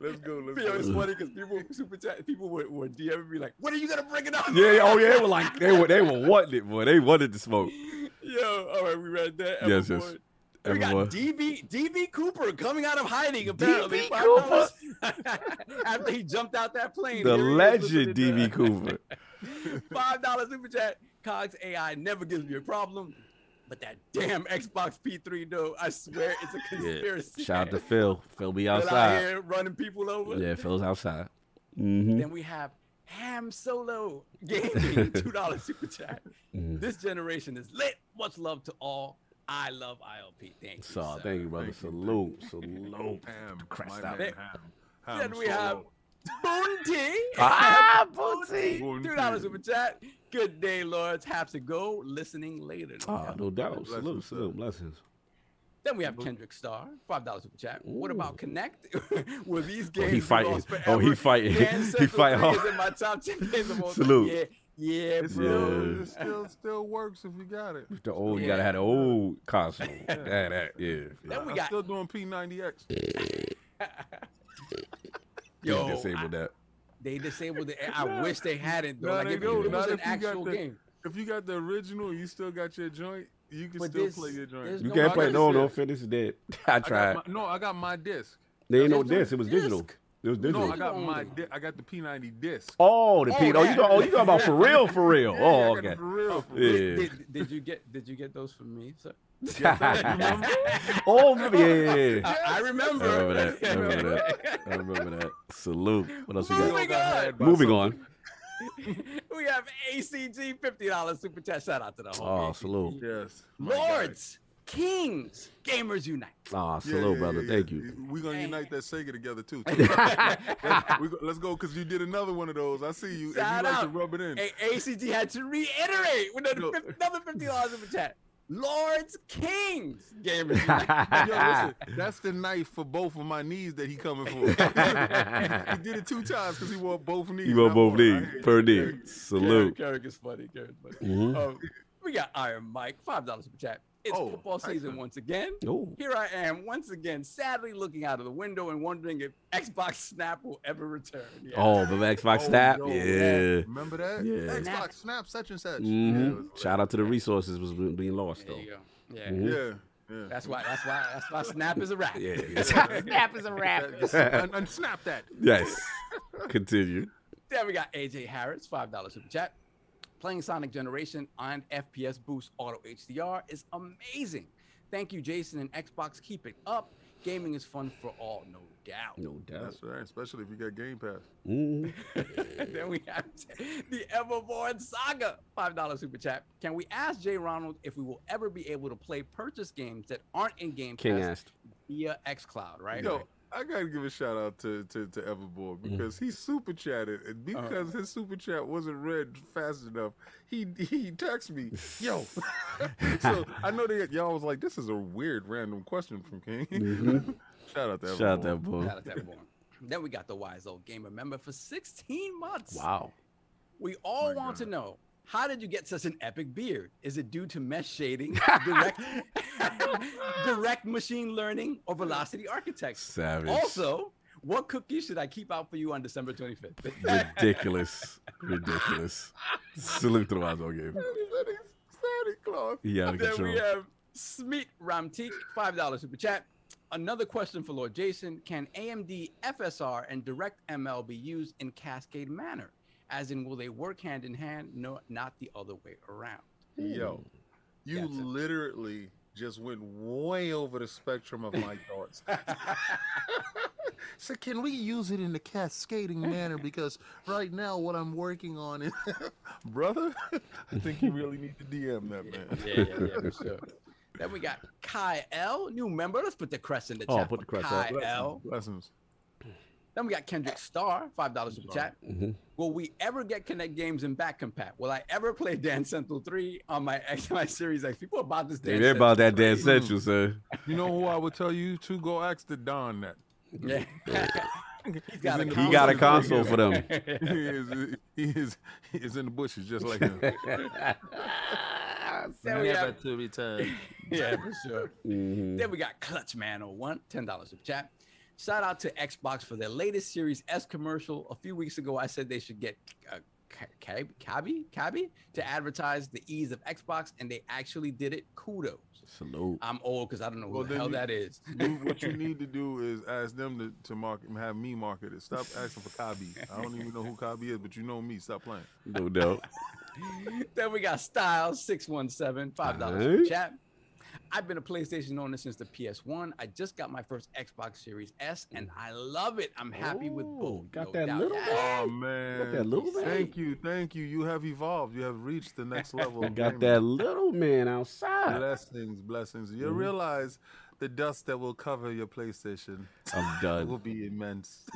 Let's go. Let's Yo, it's funny because people super chat people would, would DM me like, "When are you gonna bring it up?" Yeah, yeah, oh yeah, they were like they were they were wanting it, boy. They wanted to smoke. Yo, all right, we read that. Yes, yes. We got DB DB Cooper coming out of hiding apparently. DB $5 after he jumped out that plane. The Here he is legend DB Cooper. Five dollar super chat. Cogs AI never gives me a problem, but that damn Xbox P3 though, I swear it's a conspiracy. Shout out to Phil. Phil be Still out outside. here running people over. Yeah, Phil's outside. Mm-hmm. Then we have Ham Solo Gaming, two dollar super chat. Mhm. This generation is lit. Much love to all. I love ILP. Thank you. So sir. thank you, brother. Thank you. Salute, salute. Ham, Crest my out. man, Ham. Ham Then we have Solo. Boonty. Ah, Boonty. Boonty. Two dollars super chat. Good day, lords. Have to go. Listening later. Oh, no doubt. Blessings, Salute, salute, blessings. Then we have Kendrick Star, five dollars super chat. What about Kinect? Will these games? Oh, he fighting. Oh, he fighting. He fighting 3 hard. in my top ten games of all time. Salute. Yeah, yeah, bro. Yeah. it still, still works if you got it. The old, you gotta have the old console. that, that, yeah. Then we I'm got still doing P90X. Yo, yo. disabled I- that. They disabled it. I wish they hadn't though. Nah, like they if, don't. it was an you got actual the- game. If you got the original, you still got your joint. you can but still this, play your joint. You no can't play. disc. No, no, finish is dead. I I tried. my- no, I got my disc. There ain't no disc. It was digital. disc. It was digital. No, I got my di- I got the P90 disc. Oh, the Oh, P. Oh, you that. talking? Oh, you talking about for real? For real? Yeah, Oh, I got it okay. For real. For Yeah. Did, did, did you get did you get those from me, sir? oh. Yeah, yeah, yeah. I, I remember. I remember that. I remember that. I remember that. Salute. What else you got? Moving on. Moving on. we have ACG fifty dollars super chat. Shout out to the whole Oh, salute. Yes. Lords, Kings, Gamers Unite. Oh, salute, yeah, brother. yeah, Thank yeah. you. We're gonna unite that Sega together too. Let's- go- let's go because you did another one of those. I see you. Shout and you like to out. rub it in. A- ACG had to reiterate with another No. another fifty dollars super chat. Lords, Kings, Gamers Unite. Listen, that's the knife for both of my knees that he coming for. he did it two times because he wore both knees. You want not both one. I knees hear per knee. Salute. Carrick is funny. Carrick is funny. Mhm. Um, we got Iron Mike, five dollars super chat. It's Oh, football season once again. Oh, Here I am once again, sadly looking out of the window and wondering if Xbox Snap will ever return. Yeah. oh, the Xbox Oh, Snap. yo, Yeah. Remember that? Yeah. Xbox Snap such and such. Mhm. Yeah, it was- Shout out to the resources was being lost there though. you go. Yeah. Mhm. Yeah. Yeah. That's why. That's why. That's why Snap is a wrap. Yeah. Snap is a wrap. Un- unsnap that. Yes. Continue. Then we got AJ Harris, five dollars super chat. Playing Sonic Generation on FPS Boost Auto HDR is amazing. Thank you, Jason and Xbox. Keep it up. Gaming is fun for all, no doubt. No doubt. That's right. Especially if you got Game Pass. Mhm. then we have the Everborn Saga, five dollar super chat. Can we ask Jay Ronald if we will ever be able to play purchase games that aren't in Game King Pass asked. via XCloud? Right. Yo, I gotta give a shout out to to, to Everboard because he super chatted and because his super chat wasn't read fast enough, he he texted me, yo. so I know that y'all was like, this is a weird random question from King. Mhm. shout out to Everboard. Shout out that boy. Shout out to Everborn. then we got the wise old gamer member for 16 months. Wow. We all My want to know how did you get such an epic beard? Is it due to mesh shading, direct, direct machine learning, or velocity architecture? Savage. Also, what cookies should I keep out for you on December 25th? ridiculous. Ridiculous. Salute to the Wise Old Game. Santa Claus. He out then control. we have Smeet Ramtik, $5 super chat. Another question for Lord Jason. Can AMD FSR and DirectML be used in cascade manner? As in, will they work hand in hand? No, not the other way around. Yo, hmm. you That's it. literally just went way over the spectrum of my thoughts. so can we use it in a cascading manner? Because right now what I'm working on is brother, I think you really need to DM that man. Yeah, yeah, yeah, for sure. Then we got Kyle, new member. Let's put the crest in the oh, chat. Oh, put the crest up. Kai L. Blessings. Then we got Kendrick Star, five dollars super chat. Mhm. Will we ever get Kinect Games in back compat? Will I ever play Dance Central 3 on my X my Series X? People about this They Dance they're about that Central dance central, sir. You know who I would tell you to go ask the Don that. Yeah. He's got a He got a console. console for them. he is he is he is in the bushes just like him. Then we have, to return. yeah, for sure. Mhm. Then we got Clutch Man 01, $10 super chat. Shout out to Xbox for their latest Series S commercial. A few weeks ago, I said they should get uh, Ca- Cab- Khaby, Khaby to advertise the ease of Xbox, and they actually did it. Kudos. Salute. I'm old because I don't know who the hell you- that is. You, what you need to do is ask them to, to market, have me market it. Stop asking for Khaby. I don't even know who Khaby is, but you know me. Stop playing. No doubt. then we got Styles six one seven five dollars Alright. chat. I've been a PlayStation owner since the PS1. I just got my first Xbox Series S, and I love it. I'm happy with Oh, both. got no that doubt. little Yeah. Oh man, that little man. thank you, thank you. You have evolved. You have reached the next level. Got gaming. that little man outside. Blessings, blessings. You Mhm. realize the dust that will cover your PlayStation I'm done. will be immense.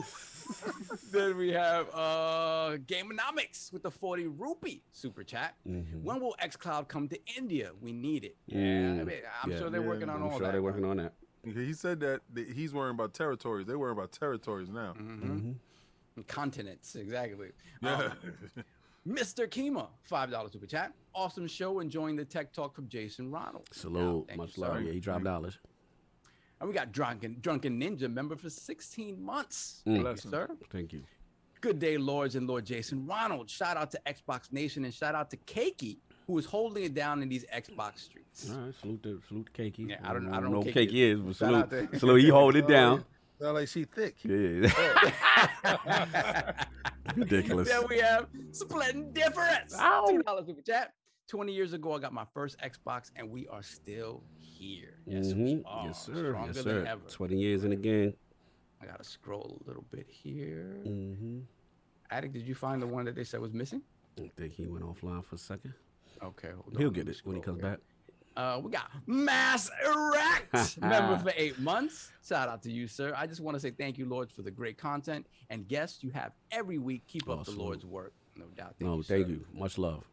Then we have uh Gameonomics with the 40 rupee super chat. Mhm. When will xCloud come to India? We need it. Yeah, I Mm, mean, I'm yeah. sure they're Yeah, working on I'm all sure that. they're working on that. He said that that he's worrying about territories. They're worrying about territories now. Mm-hmm. Continents, exactly. Yeah. Um, Mr. Kima, five dollars super chat. Awesome show. Enjoying the tech talk from Jason Ronald. Salute. thank you, Much love. Yeah, he dropped dollars. And we got Drunken Drunken Ninja member for 16 months. Mm. Thank you, sir. Thank you. Good day, Lords and Lord Jason Ronald. Shout out to Xbox Nation and shout out to Keiki, who is holding it down in these Xbox streets. All right, salute to salute to Cakey. Yeah, I don't- I don't know know who Cakey Cakey is, but Shout out salute. to- Salute, he hold it down. Sound like she thick. Yeah. Ridiculous. Then we have splitting difference. Ow. Two dollars super chat. Twenty years ago, I got my first Xbox, and we are still here. Yes, we Mhm. are. Yes, sir. Stronger Yes, than ever. 20 years in the game. I gotta scroll a little bit here. Mm-hmm. Addict, did you find the one that they said was missing? I think he went offline for a second. Okay, hold He'll get it when he comes here. back. Uh, we got Mass Erect, member for eight months. Shout out to you, sir. I just want to say thank you, Lords, for the great content and guests you have every week. Keep up Awesome. the Lord's work, no doubt. Thank no, you, thank sir. you. Much love.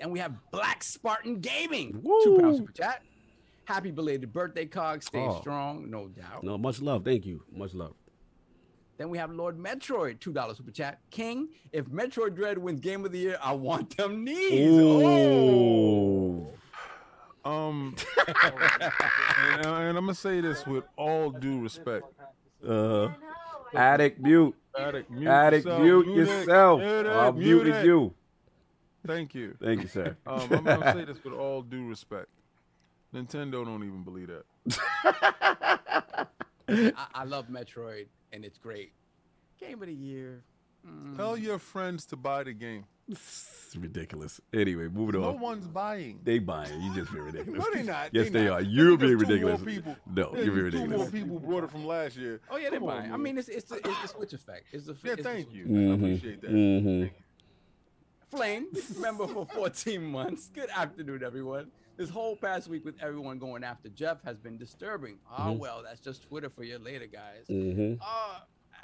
And we have Black Spartan Gaming, two pounds Woo. super chat. Happy belated birthday, Cog. Stay Oh. strong, no doubt. No, much love. Thank you. Much love. Then we have Lord Metroid, two dollars super chat. King, if Metroid Dread wins Game of the Year, I want them knees. Oh. Ooh. Um, and, and I'm gonna say this with all due respect. Uh, addict mute. Addict, mute Addict yourself, mute mute it, yourself. mute it, I muted you. Thank you. Thank you, sir. Um, I'm gonna say this with all due respect. Nintendo don't even believe that. I, I love Metroid, and it's great. Game of the Year. mm, Tell your friends to buy the game. It's ridiculous. Anyway, moving No on. No one's buying. They buying. You just being ridiculous. No, they not. Yes, they, not. are. You're being two more ridiculous. people. No, There's you're being Two more people bought it from last year. Oh yeah, they're buying. I mean, it's it's the, it's the switch effect. It's the Yeah, it's thank switch you. effect. I appreciate that. Mhm. Flame, member for 14 months. Good afternoon, everyone. This whole past week with everyone going after Jeff has been disturbing. Ah, Mhm. well, that's just Twitter for you later, guys. Mhm. Uh,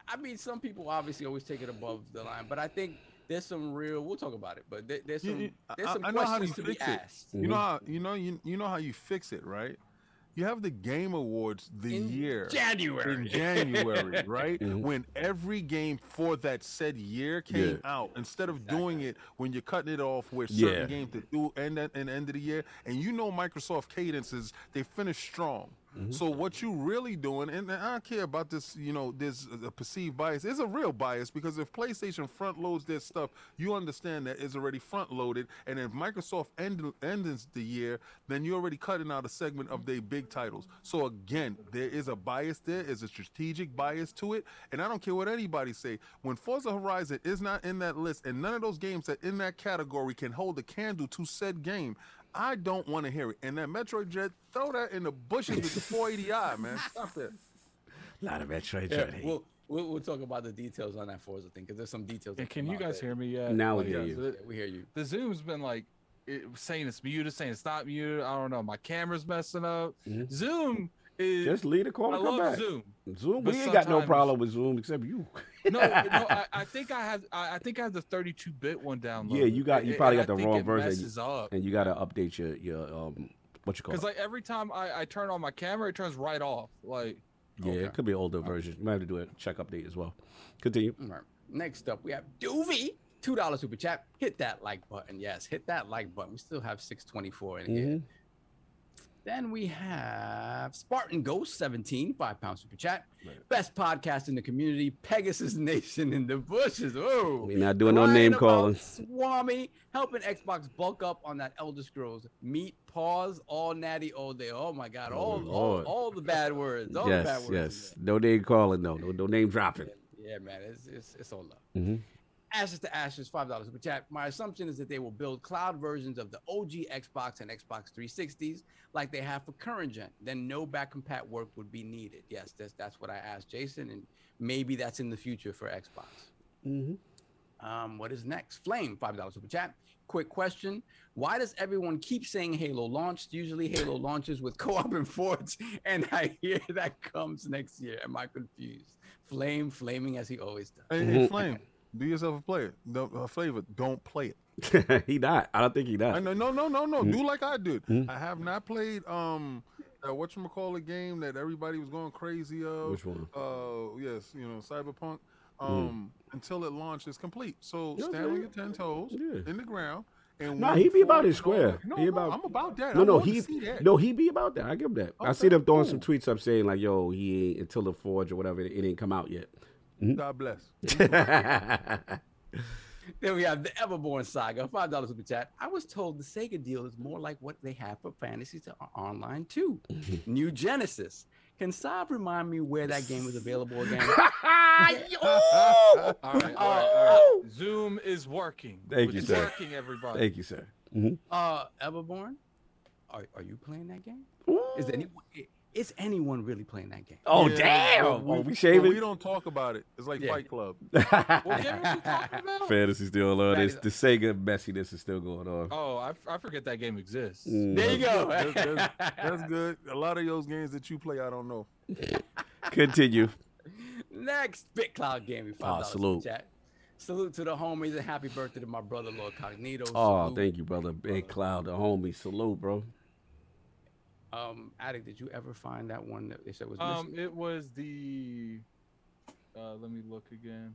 I mean, some people obviously always take it above the line, but I think there's some real. We'll talk about it, but there, there's some you- there's I- some I know how questions to to be it. asked. You know how you know you, you know how you fix it, right? You have the game awards the In year January. in January, right? Mhm. When every game for that said year came Yeah. out, instead of doing it when you're cutting it off with certain Yeah. games that do end at and end of the year, and you know Microsoft cadences, they finish strong. Mm-hmm. So what you really doing, and I don't care about this, you know, this uh, perceived bias. It's a real bias because if PlayStation front loads their stuff, you understand that it's already front loaded, and if Microsoft end, ends the year, then you're already cutting out a segment of their big titles. So again, there is a bias there, is a strategic bias to it, and I don't care what anybody say. When Forza Horizon is not in that list, and none of those games that in that category can hold a candle to said game. I don't want to hear it. And that Metroid Dread, throw that in the bushes with the 480i, man. Stop that. A lot of Metroid Yeah, Dread hate. we'll, we'll we'll talk about the details on that Forza thing because there's some details. And that can you guys that- hear me yet? Now we hear uh, you. The, we hear you. the Zoom's been like it, saying it's muted, saying it's not muted. I don't know. My camera's messing up. Mhm. Zoom is. Just leave the call I and come love back. Zoom. Zoom, we ain't got no problem with Zoom except you. No, no, I, I think I have. I, I think I have the 32-bit one downloaded. Yeah, you got- you probably and got I the think wrong version. Messes and you got to update your your um what you call it. Because like every time I, I turn on my camera, it turns right off. Like yeah, okay. it could be an older version. You might have to do a check update as well. Continue. All right. Next up, we have Doovy. Two dollar super chat. Hit that like button. Yes, hit that like button. We still have 624 in here. Then we have Spartan Ghost 17, five pound super chat. Right. Best podcast in the community, Pegasus Nation in the bushes. Oh, We not doing no name calling. Swami helping Xbox bulk up on that Elder Scrolls. Meat pause all natty all day. Oh my God, Oh, all all, all the bad words. All the bad Yes, words. yes. No name calling though. No, no name dropping. Yeah, man, it's it's, it's all love. Mhm. Ashes to Ashes, five dollars super chat. My assumption is that they will build cloud versions of the OG Xbox and Xbox 360s like they have for current gen. Then no back compat work would be needed. Yes, that's that's what I asked Jason, and maybe that's in the future for Xbox. Mhm. Um, what is next? Flame, five dollars super chat. Quick question: Why does everyone keep saying Halo launched? Usually Halo launches with co-op and Forge, and I hear that comes next year. Am I confused? Flame, flaming as he always does. Hey, hey, Flame, do yourself a player. No, a flavor. Don't play it. he not. I don't think he I not. know, no, no, no, no. Mm. Do like I did. Mm. I have not played um that what you call a game that everybody was going crazy of. Which one? Uh, yes, you know, Cyberpunk. Um, until it launches complete. So Yeah, stand on your ten toes Yeah. in the ground. And Nah, he be about it his square. No, He no, about- I'm about that. No, I no, he that. no, he be about that. I give him that. I see them throwing some cool. tweets up saying like, "Yo, he ain't until the forge or whatever. It, it ain't come out yet." God bless. Then we have the Everborn Saga, five dollars super chat. I was told the Sega deal is more like what they have for Phantasy Star Online 2. New Genesis. Can Saab remind me where that game is available again? All right, all right, all right. Zoom is working. Thank you, it's sir. working, everybody. Thank you, sir. Mhm. uh, Everborn, are, are you playing that game? Is anyone is anyone really playing that game? Oh Yeah, damn! but oh, we but shaving. we don't talk about it. It's like Yeah. Fight Club. What game are we talking about? Fantasy still on. That This the Sega messiness is still going on. Oh, I forget that game exists. Mm. There you go. That's, that's- that's good. A lot of those games that you play, I don't know. Continue. Next, Bit Cloud Gaming, five Ah, salute. Salute to the homies and happy birthday to my brother Lord Cognito. Oh, Salute. thank you, brother. Big Cloud, the homie. Salute, bro. Um, Addict, did you ever find that one that they said was missing? Um, it was the. Uh, let me look again.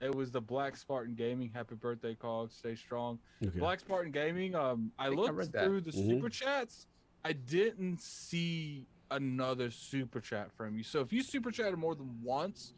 It was the Black Spartan Gaming. Happy birthday, Cog. Stay strong. Okay. Black Spartan Gaming. Um, I, I looked read that. through the Mhm. super chats. I didn't see another super chat from you. So if you super chatted more than once,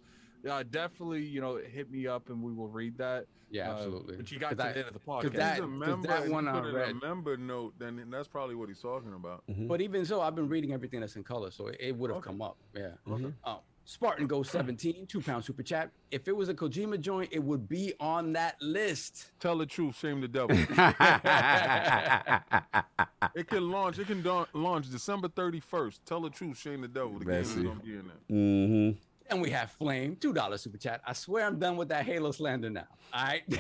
uh, definitely you know hit me up and we will read that. yeah, Uh, absolutely. but you got to 'Cause the end of the that- podcast. If he's member that one you I put in read. a member note, then that's probably what he's talking about. Mhm. But even so, I've been reading everything that's in color, so it, it would have Okay. come up. Yeah. Mhm. Um, Spartan Go 17, two pound super chat. If it was a Kojima joint, it would be on that list. Tell the truth, shame the devil. it can launch. It can dawn- launch December thirty first. Tell the truth, shame the devil. The game is Messy. gonna be in there. hmm And we have Flame, two dollar super chat. I swear I'm done with that Halo slander now. All right.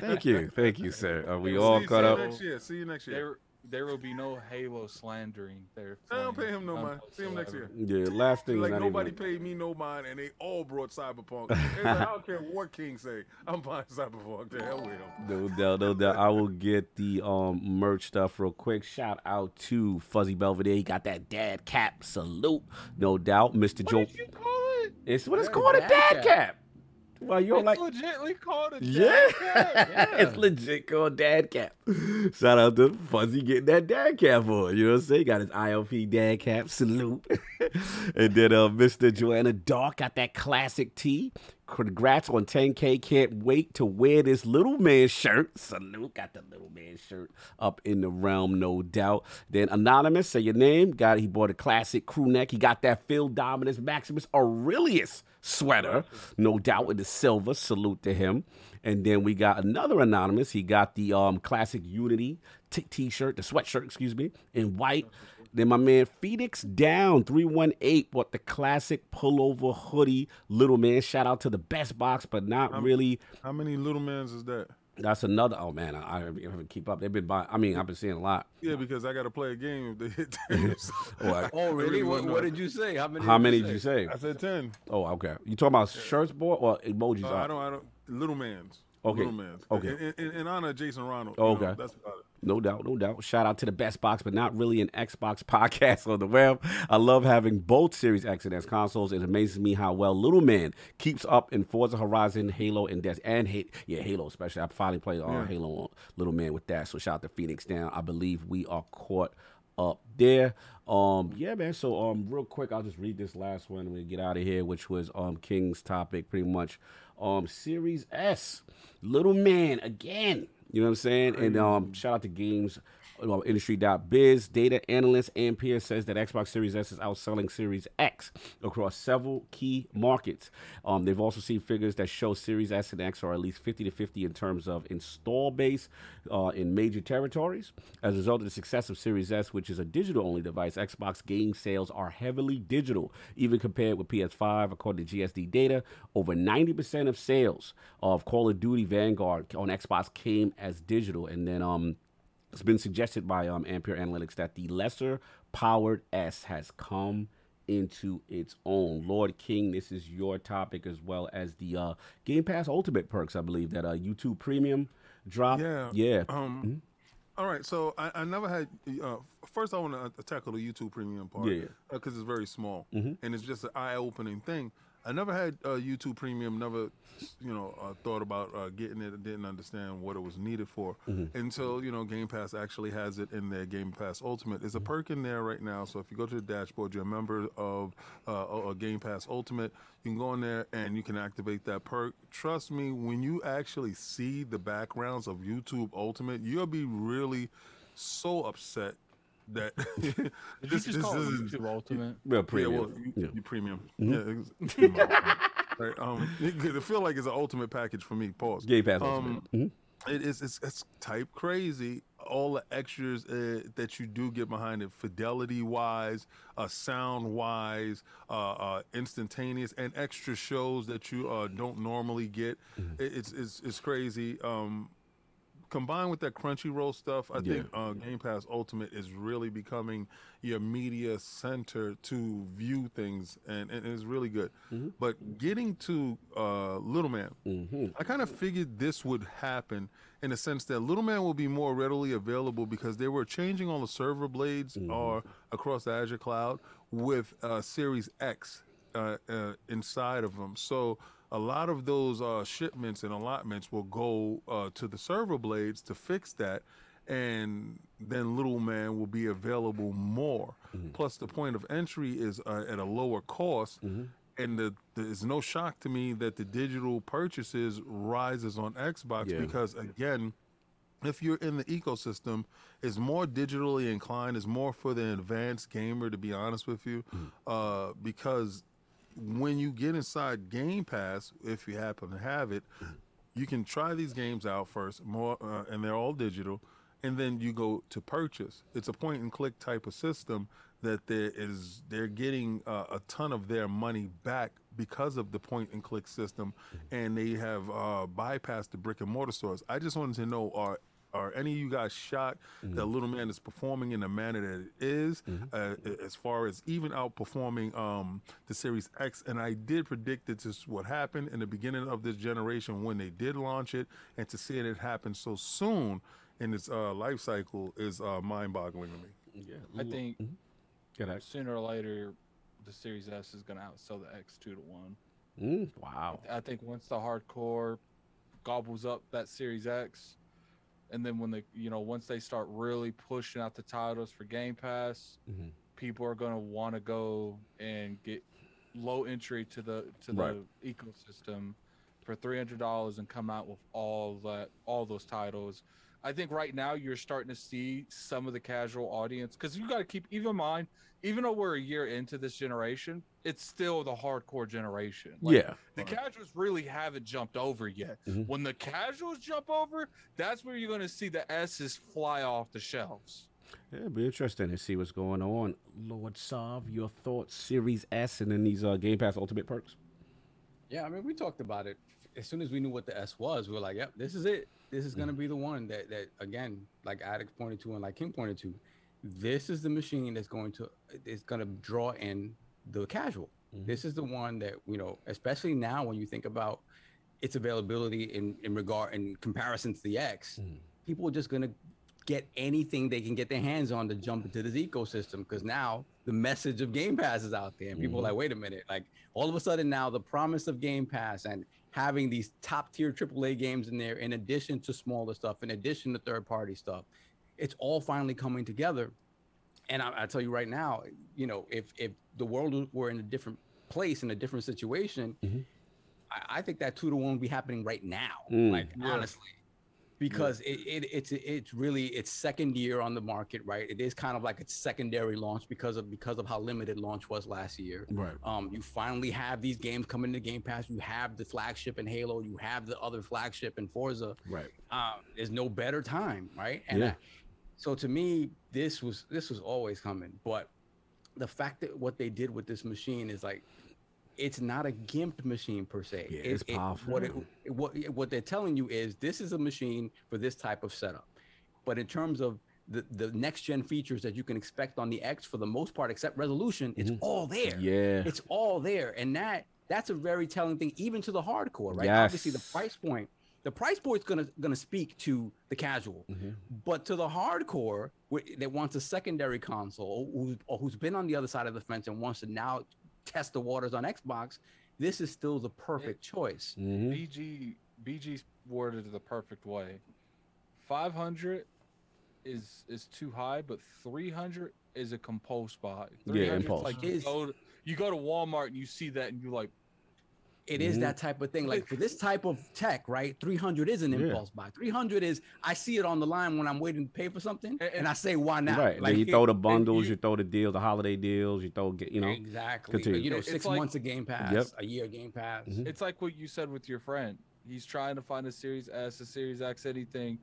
Thank you, thank you, sir. Are we See- all see caught you up? next year. See you next year. There, there will be no Halo slandering there. I don't pay him no None mind. See him next year. Yeah, last thing. Like nobody even, paid me no mind, and they all brought Cyberpunk. They like, I don't care what King say. I'm buying Cyberpunk. The hell with him. No doubt, no doubt. I will get the um merch stuff real quick. Shout out to Fuzzy Belvedere. He got that dad cap. Salute, no doubt, Mr. Joe. It's what it's called a dad cap. cap. Well, you don't It's like. legitly called a Yeah, dad cap. it's legit called dad cap. Shout out to Fuzzy getting that dad cap on. You know what I'm saying? Got his ILP dad cap. Salute. and then uh, Mr. Joanna Dark got that classic tee. Congrats on 10K. Can't wait to wear this little man shirt. Salute. Got the little man shirt up in the realm, no doubt. Then Anonymous, say your name. Got He bought a classic crew neck. He got that Phil Dominus Maximus Aurelius sweater, no doubt, with the silver. Salute to him. And then we got another anonymous. He got the um classic Unity t- t-shirt, the sweatshirt, excuse me, in white. Then my man Phoenix Down 318 bought the classic pullover hoodie. Little man, shout out to the best box, but not really. How many little mans is that? That's another. Oh man, I, I haven't keep up. They've been buying. I mean, I've been seeing a lot. Yeah, because I got to play a game if they hit 10. Oh, I- oh, really? really What, what did you say? How many? How many did you say? I said 10. Oh, okay. You talking about shirts, boy, or emojis? Uh, I don't, I don't, little mans. Okay. Okay. In, in, in honor of Jason Ronald. Oh, you know, okay. that's about it. No doubt, no doubt. Shout out to the best box, but not really an Xbox podcast on the web. I love having both Series X and S consoles. It amazes me how well Little Man keeps up in Forza Horizon, Halo, and Death, and ha- yeah, Halo especially. I finally played uh, Yeah. Halo on Little Man with that. So shout out to Phoenix Down. I believe we are caught up there. Um, yeah, man. So um, real quick, I'll just read this last one and we get out of here, which was um King's topic, pretty much. Um, Series S, Little Man again. You know what I'm saying? And um, shout out to Games industry.biz data analyst Ampere says that Xbox Series S is outselling Series X across several key markets. Um, they've also seen figures that show Series S and X are at least 50 to 50 in terms of install base uh, in major territories. As a result of the success of Series S, which is a digital only device, Xbox game sales are heavily digital, even compared with PS5. According to GSD data, over 90% of sales of Call of Duty Vanguard on Xbox came as digital. And then, um, it's been suggested by um, Ampere Analytics that the lesser powered S has come into its own. Lord King, this is your topic as well as the uh, Game Pass Ultimate perks, I believe, that uh, YouTube Premium drop. Yeah. Yeah. Um, all right. So I, I never had. Uh, first, I want to tackle the YouTube Premium part. Yeah. Because it's very small Mhm. and it's just an eye-opening thing. I never had uh, YouTube Premium. Never, you know, uh, thought about uh, getting it. Didn't understand what it was needed for until you know Game Pass actually has it in their Game Pass Ultimate. There's a perk in there right now. So if you go to the dashboard, you're a member of uh, a Game Pass Ultimate. You can go in there and you can activate that perk. Trust me, when you actually see the backgrounds of YouTube Ultimate, you'll be really so upset that this, you just call it YouTube Ultimate? Well, yeah, premium. well, you, Yeah. you premium. Mhm. Yeah, it's, right. Um, it, it feel like it's an ultimate package for me. Pause. Game Pass Um, Ultimate. Mhm. It is. It's, it's type crazy. All the extras uh, that you do get behind it, fidelity wise, uh, sound wise, uh, uh, instantaneous, and extra shows that you uh, don't normally get. Mm-hmm. It, it's, it's it's crazy. Um, combined with that Crunchyroll stuff, I Yeah. think uh, Game Pass Ultimate is really becoming your media center to view things, and, and it's really good. Mhm. But getting to uh, Little Man, Mhm. I kind of figured this would happen in the sense that Little Man will be more readily available because they were changing all the server blades Mhm. or across the Azure cloud with uh, Series X uh, uh, inside of them. So a lot of those uh, shipments and allotments will go uh, to the server blades to fix that. And then Little Man will be available more. Mhm. Plus, the point of entry is uh, at a lower cost Mhm. and the, there's no shock to me that the digital purchases rises on Xbox Yeah. because again, if you're in the ecosystem, is more digitally inclined, is more for the advanced gamer to be honest with you, uh, because when you get inside Game Pass, if you happen to have it, you can try these games out first, more, uh, and they're all digital, and then you go to purchase. It's a point and click type of system that there is they're getting uh, a ton of their money back because of the point and click system, and they have uh, bypassed the brick and mortar stores. I just wanted to know are. Are any of you guys shocked that Little Man is performing in the manner that it is, uh, as far as even outperforming um, the Series X? And I did predict that this would happen in the beginning of this generation when they did launch it, and to see it happen so soon in its uh, life cycle is uh, mind-boggling to me. Yeah. I think Get that. sooner or later, the Series S is going to outsell the X two to one. Mm, wow. I think once the hardcore gobbles up that Series X, and then when they, you know, once they start really pushing out the titles for Game Pass, Mhm. people are going to want to go and get low entry to the to Right. the ecosystem for three hundred dollars and come out with all that all those titles. I think right now you're starting to see some of the casual audience because you got to keep even in mind, even though we're a year into this generation, it's still the hardcore generation. Like, yeah. the casuals really haven't jumped over yet. Mhm. When the casuals jump over, that's where you're going to see the S's fly off the shelves. Yeah, it'll be interesting to see what's going on. Lord Sav, your thoughts, Series S, and then these uh, Game Pass Ultimate perks. Yeah, I mean, we talked about it as soon as we knew what the S was. We were like, "Yep, this is it. This is gonna be the one that that again, like Addict pointed to and like King pointed to. This is the machine that's going to is gonna draw in the casual. Mhm. This is the one that you know, especially now when you think about its availability in in regard in comparison to the X. Mhm. People are just gonna get anything they can get their hands on to jump into this ecosystem because now the message of Game Pass is out there and people are Mhm. like, wait a minute, like all of a sudden now the promise of Game Pass and having these top tier AAA games in there, in addition to smaller stuff, in addition to third party stuff, it's all finally coming together. And I, I tell you right now, you know, if if the world were in a different place in a different situation, Mhm. I, I think that two to one would be happening right now. Mm. Like Yeah. honestly, because it, it it's it's really its second year on the market, right? It is kind of like its secondary launch because of because of how limited launch was last year. Right. Um, you finally have these games coming to Game Pass. You have the flagship in Halo. You have the other flagship in Forza. Right. Um, there's no better time, right? And Yeah. I- so to me, this was this was always coming. But the fact that what they did with this machine is like, it's not a gimped machine per se. Yeah, It- it's it- powerful. what it, what what they're telling you is this is a machine for this type of setup. But in terms of the, the next gen features that you can expect on the X for the most part, except resolution, it's Mhm. all there Yeah. it's all there and that that's a very telling thing even to the hardcore right Yes. obviously the price point the price point's gonna gonna speak to the casual Mhm. but to the hardcore that wants a secondary console or who's, or who's been on the other side of the fence and wants to now test the waters on xbox this is still the perfect choice. Mhm. BG BG worded it the perfect way. 500 is is too high, but 300 is a compulse buy. Yeah, 300 's impulse. Like you go, to, you go to Walmart and you see that and you're like, It is that type of thing. Like for this type of tech, right? 300 is an Yeah. impulse buy. 300 is I see it on the line when I'm waiting to pay for something, And- and, I say, why not? Right. Like then you throw the bundles, you- you, throw the deals, the holiday deals, you throw, you know. exactly. continue. You know, six like- months of Game Pass, Yep. a year Game Pass. Mhm. it's like what you said with your friend. He's trying to find a Series S, a Series X, anything.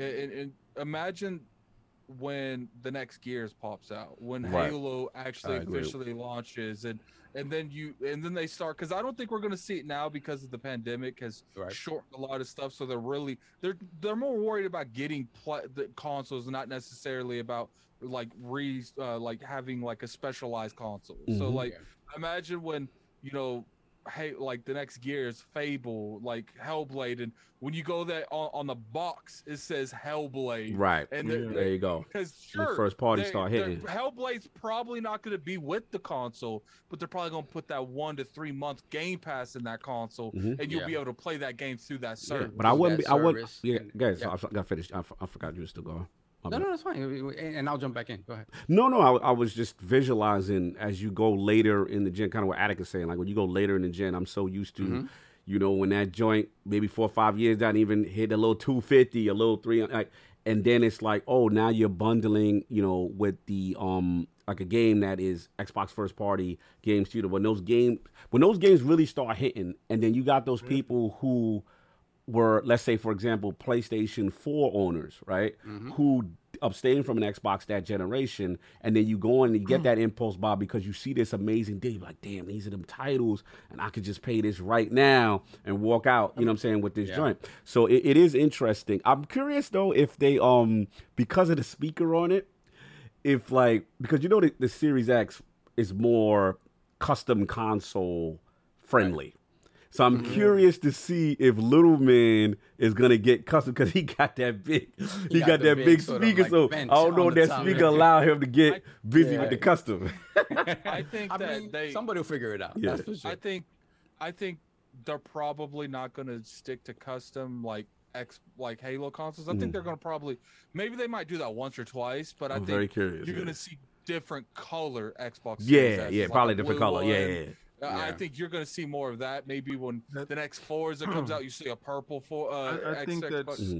And, and- and imagine when the next Gears pops out, when Right. Halo actually officially launches, and and then you and then they start because I don't think we're going to see it now because of the pandemic has Right. shortened a lot of stuff. So they're really they're they're more worried about getting pl- the consoles, not necessarily about like re uh, like having like a specialized console. So Mhm. like imagine when you know hey like the next gears fable like hellblade and when you go there on, on the box it says hellblade Right. and they're- there you go. because When sure first party they- start hitting. hellblade's probably not going to be with the console but they're probably going to put that one to three month game pass in that console Mhm. and you'll Yeah. be able to play that game through that Yeah, service but I wouldn't be. that I would. service Yeah, guys. yeah. I, I got finished. I, f- I forgot you were still going. My No, bad. no, that's fine. And, I'll jump back in. Go ahead. No, no, I, I was just visualizing as you go later in the gen, kind of what Addict is saying. Like when you go later in the gen, I'm so used to, Mhm. you know, when that joint maybe four or five years down, even hit a little 250, a little three, like, and then it's like, oh, now you're bundling, you know, with the um like a game that is Xbox first party game studio. When those games, when those games really start hitting, and then you got those people who were, let's say, for example, PlayStation 4 owners, right? Who abstain from an Xbox that generation, and then you go in and you get that impulse buy because you see this amazing deal. You're like, damn, these are them titles, and I could just pay this right now and walk out, you know what I'm saying, with this Yeah. joint. So it, it is interesting. I'm curious though if they um because of the speaker on it, if like because you know the, the Series X is more custom console friendly. So I'm Mm-hmm. curious to see if Little Man is gonna get custom because he got that big, he, got got, that big big, sort of, speaker. like, so I don't know if that top. speaker allow him to get I- busy Yeah. with the custom. i think I that mean, they somebody will figure it out. Yeah. That's for sure. I think, I think they're probably not going to stick to custom like X like Halo consoles. I Mhm. think they're going to probably maybe they might do that once or twice, but I I'm think very curious. you're yeah. going to see different color Xbox. Yeah, yeah, like probably a different color. One. yeah, yeah. Uh, I think you're going to see more of that. Maybe when That- the next Forza comes out, you see a purple for. Uh, I- I X- think Xbox. that's-.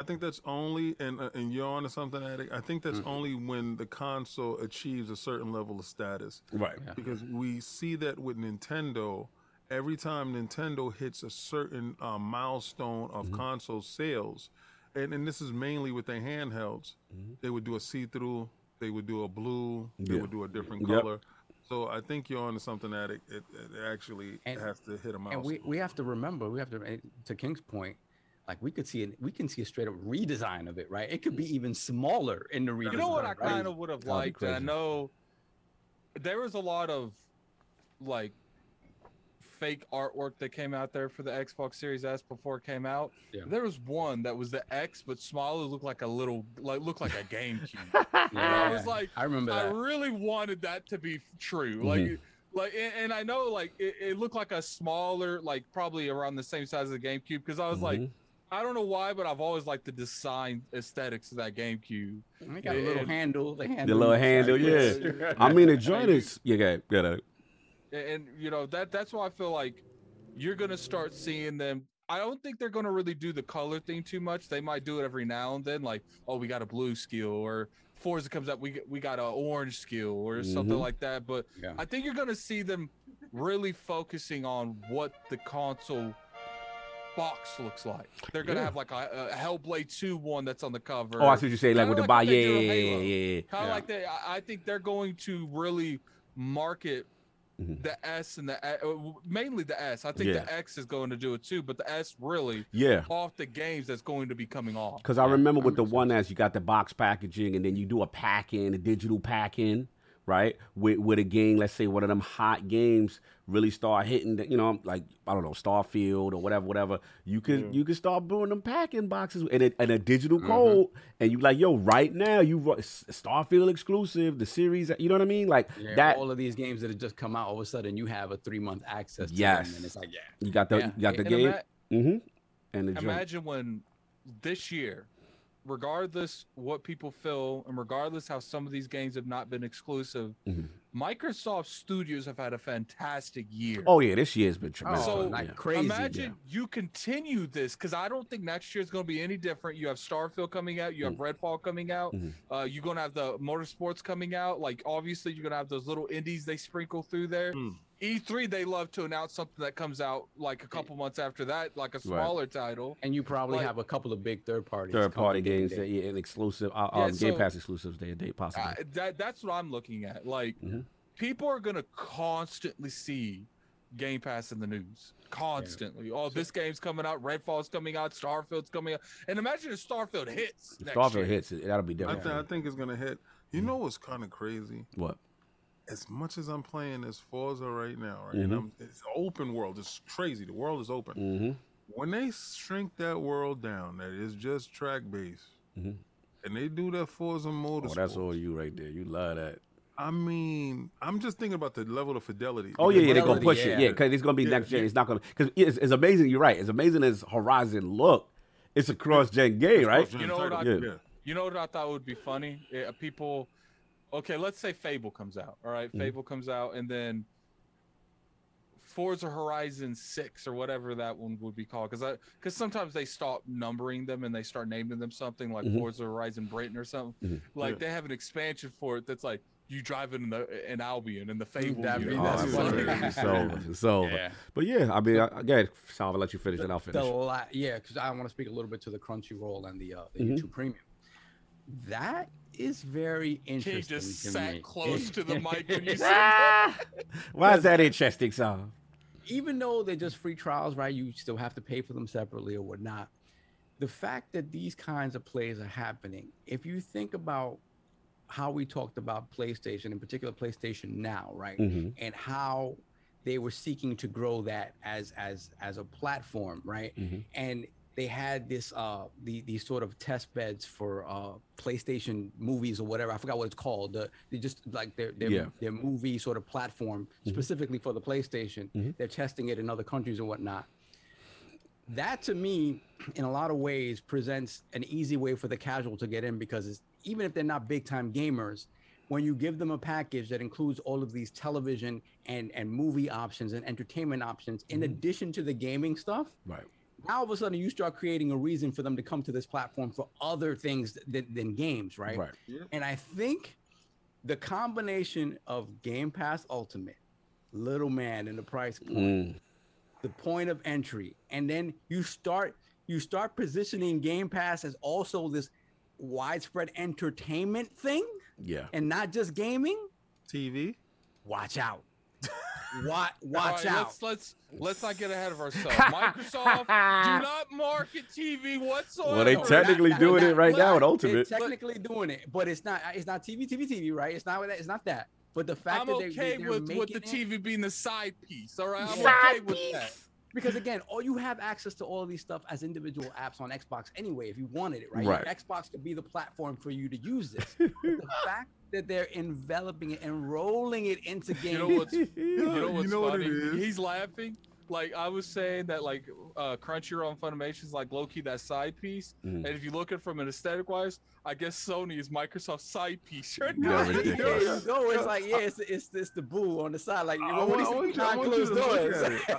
I think that's only, and uh, and you're onto something, Addict. I think that's Mhm. only when the console achieves a certain level of status. Right. Yeah. Because we see that with Nintendo, every time Nintendo hits a certain uh, milestone of Mhm. console sales, and, and this is mainly with their handhelds, Mhm. they would do a see-through, they would do a blue, they would do a different Yep. Color. So I think you're onto something that it, it, it actually And- has to hit a milestone. and we, we have to remember, we have to, eh, to King's point, like we could see it, we can see a straight up redesign of it, right? It could be even smaller in the redesign. You know what I right? kind of would have liked? and I crazy. know there was a lot of like fake artwork that came out there for the Xbox Series S before it came out. Yeah. There was one that was the X, but smaller, looked like a little, like looked like a GameCube. Yeah, I was like, I remember I that. really wanted that to be true. Like, like, and, and I know like it, it looked like a smaller, like probably around the same size as the GameCube, because I was like. Mhm. I don't know why, but I've always liked the design aesthetics of that GameCube. They got a little and- handle. The handle. The little handle, yeah. I mean, the joint is yeah, yeah, yeah. and, and, you know that that's why I feel like you're gonna start seeing them. I don't think they're gonna really do the color thing too much. They might do it every now and then, like oh we got a blue skill or Forza comes up we we got an orange skill or something Mhm. like that. But Yeah. I think you're gonna see them really focusing on what the console box looks like. They're gonna Yeah. have like a, a Hellblade 2 one that's on the cover. Oh, I see what you're saying. Like with the like buy, yeah, yeah, yeah, yeah, kind of Yeah. like that. I think they're going to really market Mhm. the S and the uh, mainly the S. I think Yeah. the X is going to do it too, but the S really Yeah. off the games that's going to be coming off. Because I remember that with the one S, you got the box packaging and then you do a pack in, a digital pack in right? With with a game, let's say one of them hot games really start hitting, the, you know, like I don't know, Starfield or whatever, whatever. You could you could start doing them packing boxes and a, and a digital Mm-hmm. code, and you like, yo, right now you ru- Starfield exclusive, the series, you know what I mean? Like Yeah, that. all of these games that have just come out, all of a sudden you have a three month access. To Yes. them, and it's like yeah. You got the Yeah. you got the And game, ima- mm-hmm, and the joint. imagine when this year regardless what people feel and regardless how some of these games have not been exclusive Mhm. microsoft studios have had a fantastic year Oh yeah, this year's been tremendous. So, like yeah. crazy. imagine you continue this because i don't think next year is going to be any different you have starfield coming out you have redfall coming out Mhm. uh, you're going to have the motorsports coming out like obviously you're going to have those little indies they sprinkle through there Mm. E3 they love to announce something that comes out like a couple months after that like a smaller title and you probably Like- have a couple of big third parties. third party games in that, yeah, and exclusive, uh, Yeah, um, Game Pass exclusives day to day possibly. Uh, that that's what I'm looking at. Like Mhm. people are gonna constantly see Game Pass in the news. Constantly. Oh, this game's coming out, Redfall's coming out, Starfield's coming out. And imagine if Starfield hits. if next Starfield year. hits, it, that'll be I, different. th- I think it's gonna hit. You know what's kind of crazy? what? As much as I'm playing as Forza right now, right? Mhm. And I'm, it's open world. It's crazy. The world is open. Mm-hmm. When they shrink that world down, that is just track based, Mhm. and they do that Forza Oh, Motorsport. that's all you right there. You love that. I mean, I'm just thinking about the level of fidelity. Oh yeah, yeah, they're gonna Fidelity, push it. yeah. Yeah, because it's gonna be Yeah, next gen. yeah. It's not gonna because it's, it's amazing. You're right. As amazing as Horizon look, it's a cross gen game, right? You know what I- Yeah. You know what I thought would be funny? Yeah, people okay, let's say Fable comes out. All right, Mhm. Fable comes out and then Forza Horizon 6 or whatever that one would be called. Because I because sometimes they stop numbering them and they start naming them something like Mhm. Forza Horizon Britain or something. Mhm. Like Yeah. they have an expansion for it that's like you drive in the in Albion and the Fable. That'd be- that's Oh, it's funny. over. It's over. Yeah. But yeah, I mean, I, again, Saul, I'll let you finish, and I'll The finish. la- yeah, because I want to speak a little bit to the Crunchyroll and the uh, the Mhm. YouTube Premium. That is very He interesting. just to sat me. close to the mic when you said that. Why is that interesting, Saul? even though they're just free trials, right? You still have to pay for them separately or whatnot. The fact that these kinds of plays are happening, if you think about how we talked about PlayStation, in particular PlayStation Now, right? Mm-hmm. And how they were seeking to grow that as as as a platform, right? Mhm. And they had this uh the these sort of test beds for uh PlayStation movies or whatever. I forgot what it's called. The they just like their their, Yeah. their movie sort of platform specifically for the PlayStation. Mhm. They're testing it in other countries and whatnot. That to me, in a lot of ways, presents an easy way for the casual to get in because it's, even if they're not big time gamers, when you give them a package that includes all of these television and and movie options and entertainment options in addition to the gaming stuff, Right. Now all of a sudden you start creating a reason for them to come to this platform for other things than, than games, right? Right. And I think the combination of Game Pass Ultimate, Little Man, and the price point, Mm. the point of entry, and then you start you start positioning Game Pass as also this widespread entertainment thing Yeah. and not just gaming. TV. Watch out. Watch, watch right, out. Let's let's let's not get ahead of ourselves. Microsoft do not market TV whatsoever. Well, they No, technically that- doing that- it right now with They're Ultimate. technically doing it, but it's not. It's not TV, TV, TV, right? It's not that. It's not that. But the fact I'm that they, okay they, they're with with the making it- TV being the side piece. All right, I'm Side okay with that. Because again, all you have access to all of these stuff as individual apps on Xbox anyway. If you wanted it, right? Right. Xbox could be the platform for you to use this. The fact that they're enveloping it and rolling it into games. You know what's you know You what's know what funny? it is? He's laughing. Like I was saying that like uh Crunchyroll and Funimation's like low key that side piece. Mhm. And if you look at it from an aesthetic wise, I guess Sony is Microsoft's side piece right Yeah, now. there ridiculous. you go. It's like yeah, it's it's, it's the boo on the side. Like I want- is I want you- I want you closed to look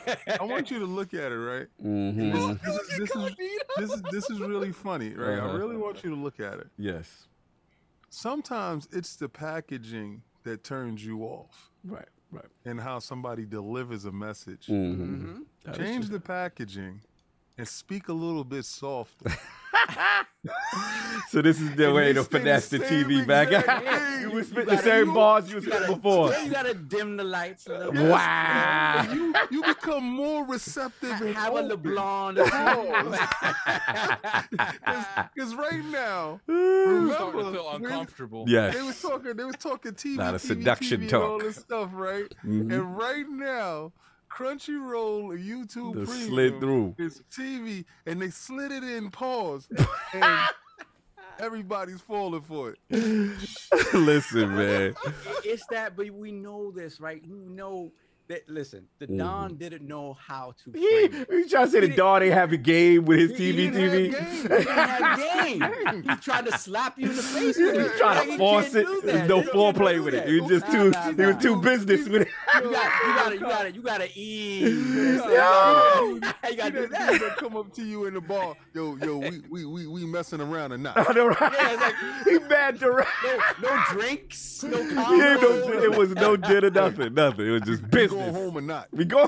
at it. I want you to look at it, right? Mhm. This, this, is- this is this is this is really funny, right? Uh-huh. I really want you to look at it. Yes. Sometimes it's the packaging that turns you off, Right. Right. and how somebody delivers a message. Mm-hmm. That is Change the packaging and speak a little bit softer. So this is the And way to say the finesse the TV back. exact you thing. was You spitting the same you- bars you was You spitting gotta, before. you gotta dim the lights a little bit. Wow. you you become more receptive and Have a open. LeBlanc. Because right now, I'm starting to feel we- uncomfortable. Yes. they was talking, they was talking TV, Lot of TV, seduction TV, talk. all this stuff, right? Mhm. And right now, Crunchyroll, YouTube The Premium slid through. is TV, and they slid it in pause, and everybody's falling for it. Listen, man. it's that, but we know this, right? We know that. Listen, the Mhm. Don didn't know how to. He, frame it. he trying to say the dog ain't have a game with his He- he TV didn't TV. have game. He didn't have game. He tried to slap you in the face with He's it. trying Like, to force it. There's no foreplay with it. He was just Nah, too. nah, He was nah. too business with it. You got, you got to, you got to, you got to ease. Yo! you got He to do that dude that. that come up to you in the bar, yo, yo, we we we, we messing around or not? I know, right? Yeah, like- he mad direct. No, no drinks, no He ain't no, it was no dinner, nothing, nothing. It was just business. Going home or not? We go.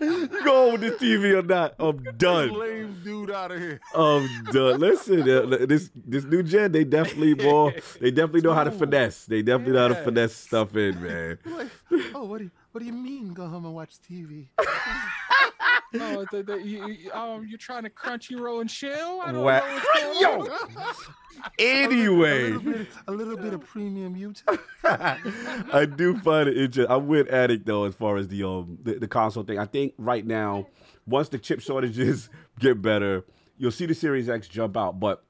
you go home with this TV or not? I'm done. Lame dude out of here. I'm done. Listen, uh, this this new gen, they definitely more. They definitely know how to finesse. They definitely know how to finesse stuff in, man. Like, oh, what do you what do you mean? Go home and watch TV? No, the, the, you, you- um, you're trying to crunchyroll and chill. I don't Wow. know what's going Yo. on. A Anyway, little bit, a little bit of premium YouTube. I do find it interesting. I'm with Addict though, as far as the um the, the console thing. I think right now, once the chip shortages get better, you'll see the Series X jump out. But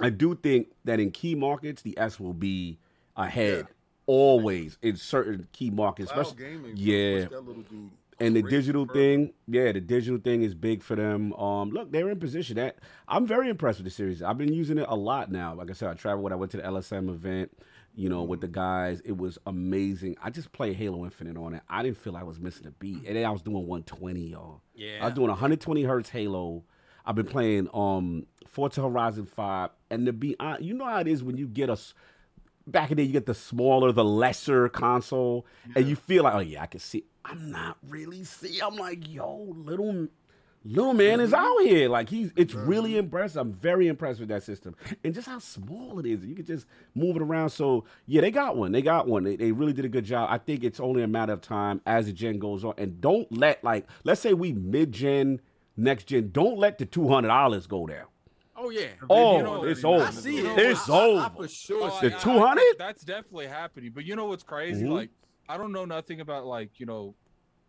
I do think that in key markets, the S will be ahead. Always in certain key markets, Cloud especially gaming. yeah. that dude and the digital further. thing, yeah, the digital thing is big for them. Um, look, they're in position. That I'm very impressed with the series. I've been using it a lot now. Like I said, I traveled when I went to the LSM event. You know, with the guys, it was amazing. I just played Halo Infinite on it. I didn't feel I was missing a beat, and then I was doing 120, y'all. Yeah. I was doing 120 hertz Halo. I've been playing um Forza Horizon 5, and to be honest, you know how it is when you get a s- back in the day, you get the smaller, the lesser console, and you feel like, oh yeah, I can see. I'm not really see. I'm like, yo, little little man is out mm-hmm. here. Like he's, it's really impressive. I'm very impressed with that system, and just how small it is. You can just move it around. So yeah, they got one. They got one. They, they really did a good job. I think it's only a matter of time as the gen goes on, and don't let like, let's say we mid gen, next gen. Don't let the two hundred dollars go down. Oh yeah. Oh, you know, it's I over. see it. It's I- I- I for sure. Oh, The I- I- I 200? That's definitely happening. But you know what's crazy? Mhm. Like, I don't know nothing about like you know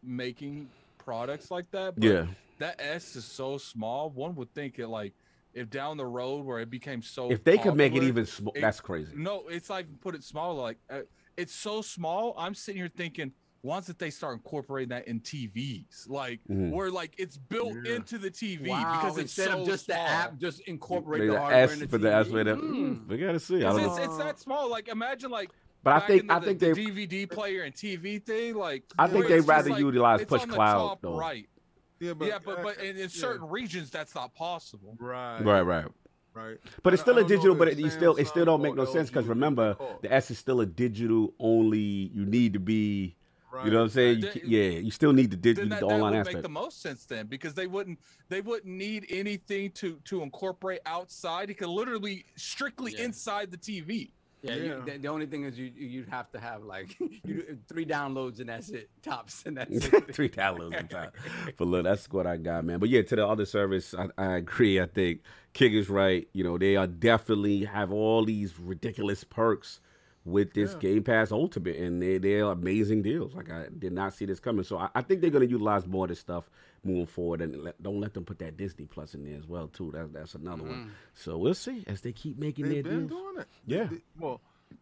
making products like that. But Yeah. that S is so small. One would think it like if down the road where it became so. If they could make it even small, that's crazy. No, it's like put it smaller. Like uh, it's so small. I'm sitting here thinking. Once that they start incorporating that in TVs, like Mhm. where like it's built Yeah. into the TV Wow, because it's instead so of just small. the app, just incorporate the the hardware S in the for the TV. S for that. Mm. We gotta see. I 'Cause don't it's, know. it's that small. Like imagine like But I think the, I think the they DVD player and TV thing. Like I think they'd rather like, utilize push cloud, top though. Right. Yeah, yeah, but but in, in certain regions that's not possible. right, right, right. right. But it's still a digital. But it, you still it still don't make no sense because remember what they call. the S is still a digital only. You need to be. You know what I'm saying? Right. ca- yeah, you still need the Then digital, that, the that online would aspect. make the most sense then because they wouldn't they wouldn't need anything to to incorporate outside. It could literally strictly Yeah. inside the TV. Yeah, Yeah. You, the, the only thing is you you- you'd have to have like you, three downloads and that's it, tops, and that's it. Three downloads in time. But look, that's what I got, man. But yeah, to the other service, I, I agree. I think King is right. You know, they are definitely have all these ridiculous perks with this Yeah. Game Pass Ultimate, and they they're amazing deals. Like I did not see this coming, so I, I think they're going to utilize more of this stuff moving forward, and let, don't let them put that Disney Plus in there as well too. That's that's another one. So we'll see as they keep making They've their been deals. doing it. Yeah. They- well,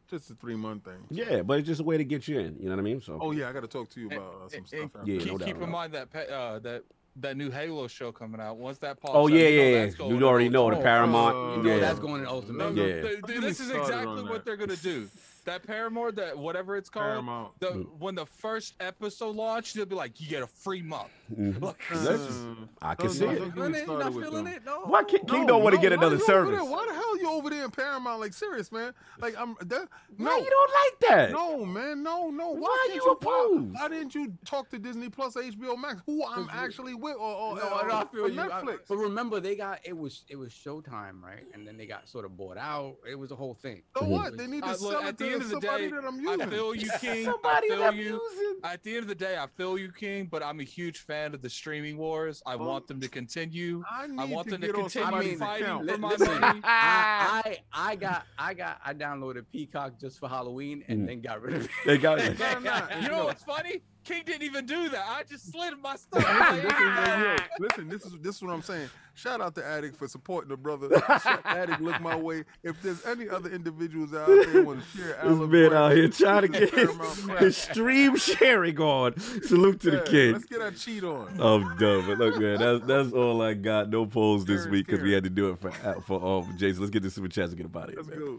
just a three month thing. Yeah, but it's just a way to get you in. You know what I mean? So Oh yeah, I got to talk to you about uh, some and- stuff. and Yeah, that. keep, no keep in mind that uh, that that new Halo show coming out. Once that pops Oh up, yeah, you know yeah, yeah. You already know the Paramount. uh, You know yeah, that's going in Ultimate. no, Yeah. th- Don't th- get this is exactly what that. they're gonna do. That Paramore, that whatever it's called, Paramount. the Mm. when the first episode launched, they'll be like, you get a free month. Mhm. Like, Listen, Uh, I can see don't- it. don't get me Really? You started not feeling it? No. Why King, King No, don't want to no, get another you over there? service? Why the hell you you over there in Paramount? Like serious, man. Like I'm that, Why no. you don't like that? No, man, no, no. Why, Why can't you why- opposed? Why, didn't you talk to Disney Plus or HBO Max, who I'm actually with, or, or, No, or- I feel or you. I- Netflix? but remember, they got it was it was Showtime, right? And then they got sort of bought out. It was a whole thing. so what? They need to Uh, sell look, it at the to end of the somebody day, that I'm I using. feel you, King. Somebody I that feel I'm you. using. At the end of the day, I feel you, King. But I'm a huge fan of the streaming wars. I want them to continue. I I want to them to get on continue fighting for my money. I, I I got I got I downloaded Peacock just for Halloween and Mhm. then got rid of it. They got Nah, nah, You know what's funny? King didn't even do that. I just slid my stuff. Listen, listen, man, yo, listen, this is this is what I'm saying. Shout out to Addict for supporting the brother. Shout- Addict, look my way. If there's any other individuals out there want to share, This Alan man Boyd, out here trying to get his, his stream sharing on. Salute to the Yeah, kid. Let's get our cheat on. I'm done, but look, man, that's that's all I got. No polls this Karen, week because we had to do it for for um, Jason. Let's get this super chats and get about it. Let's man. go. All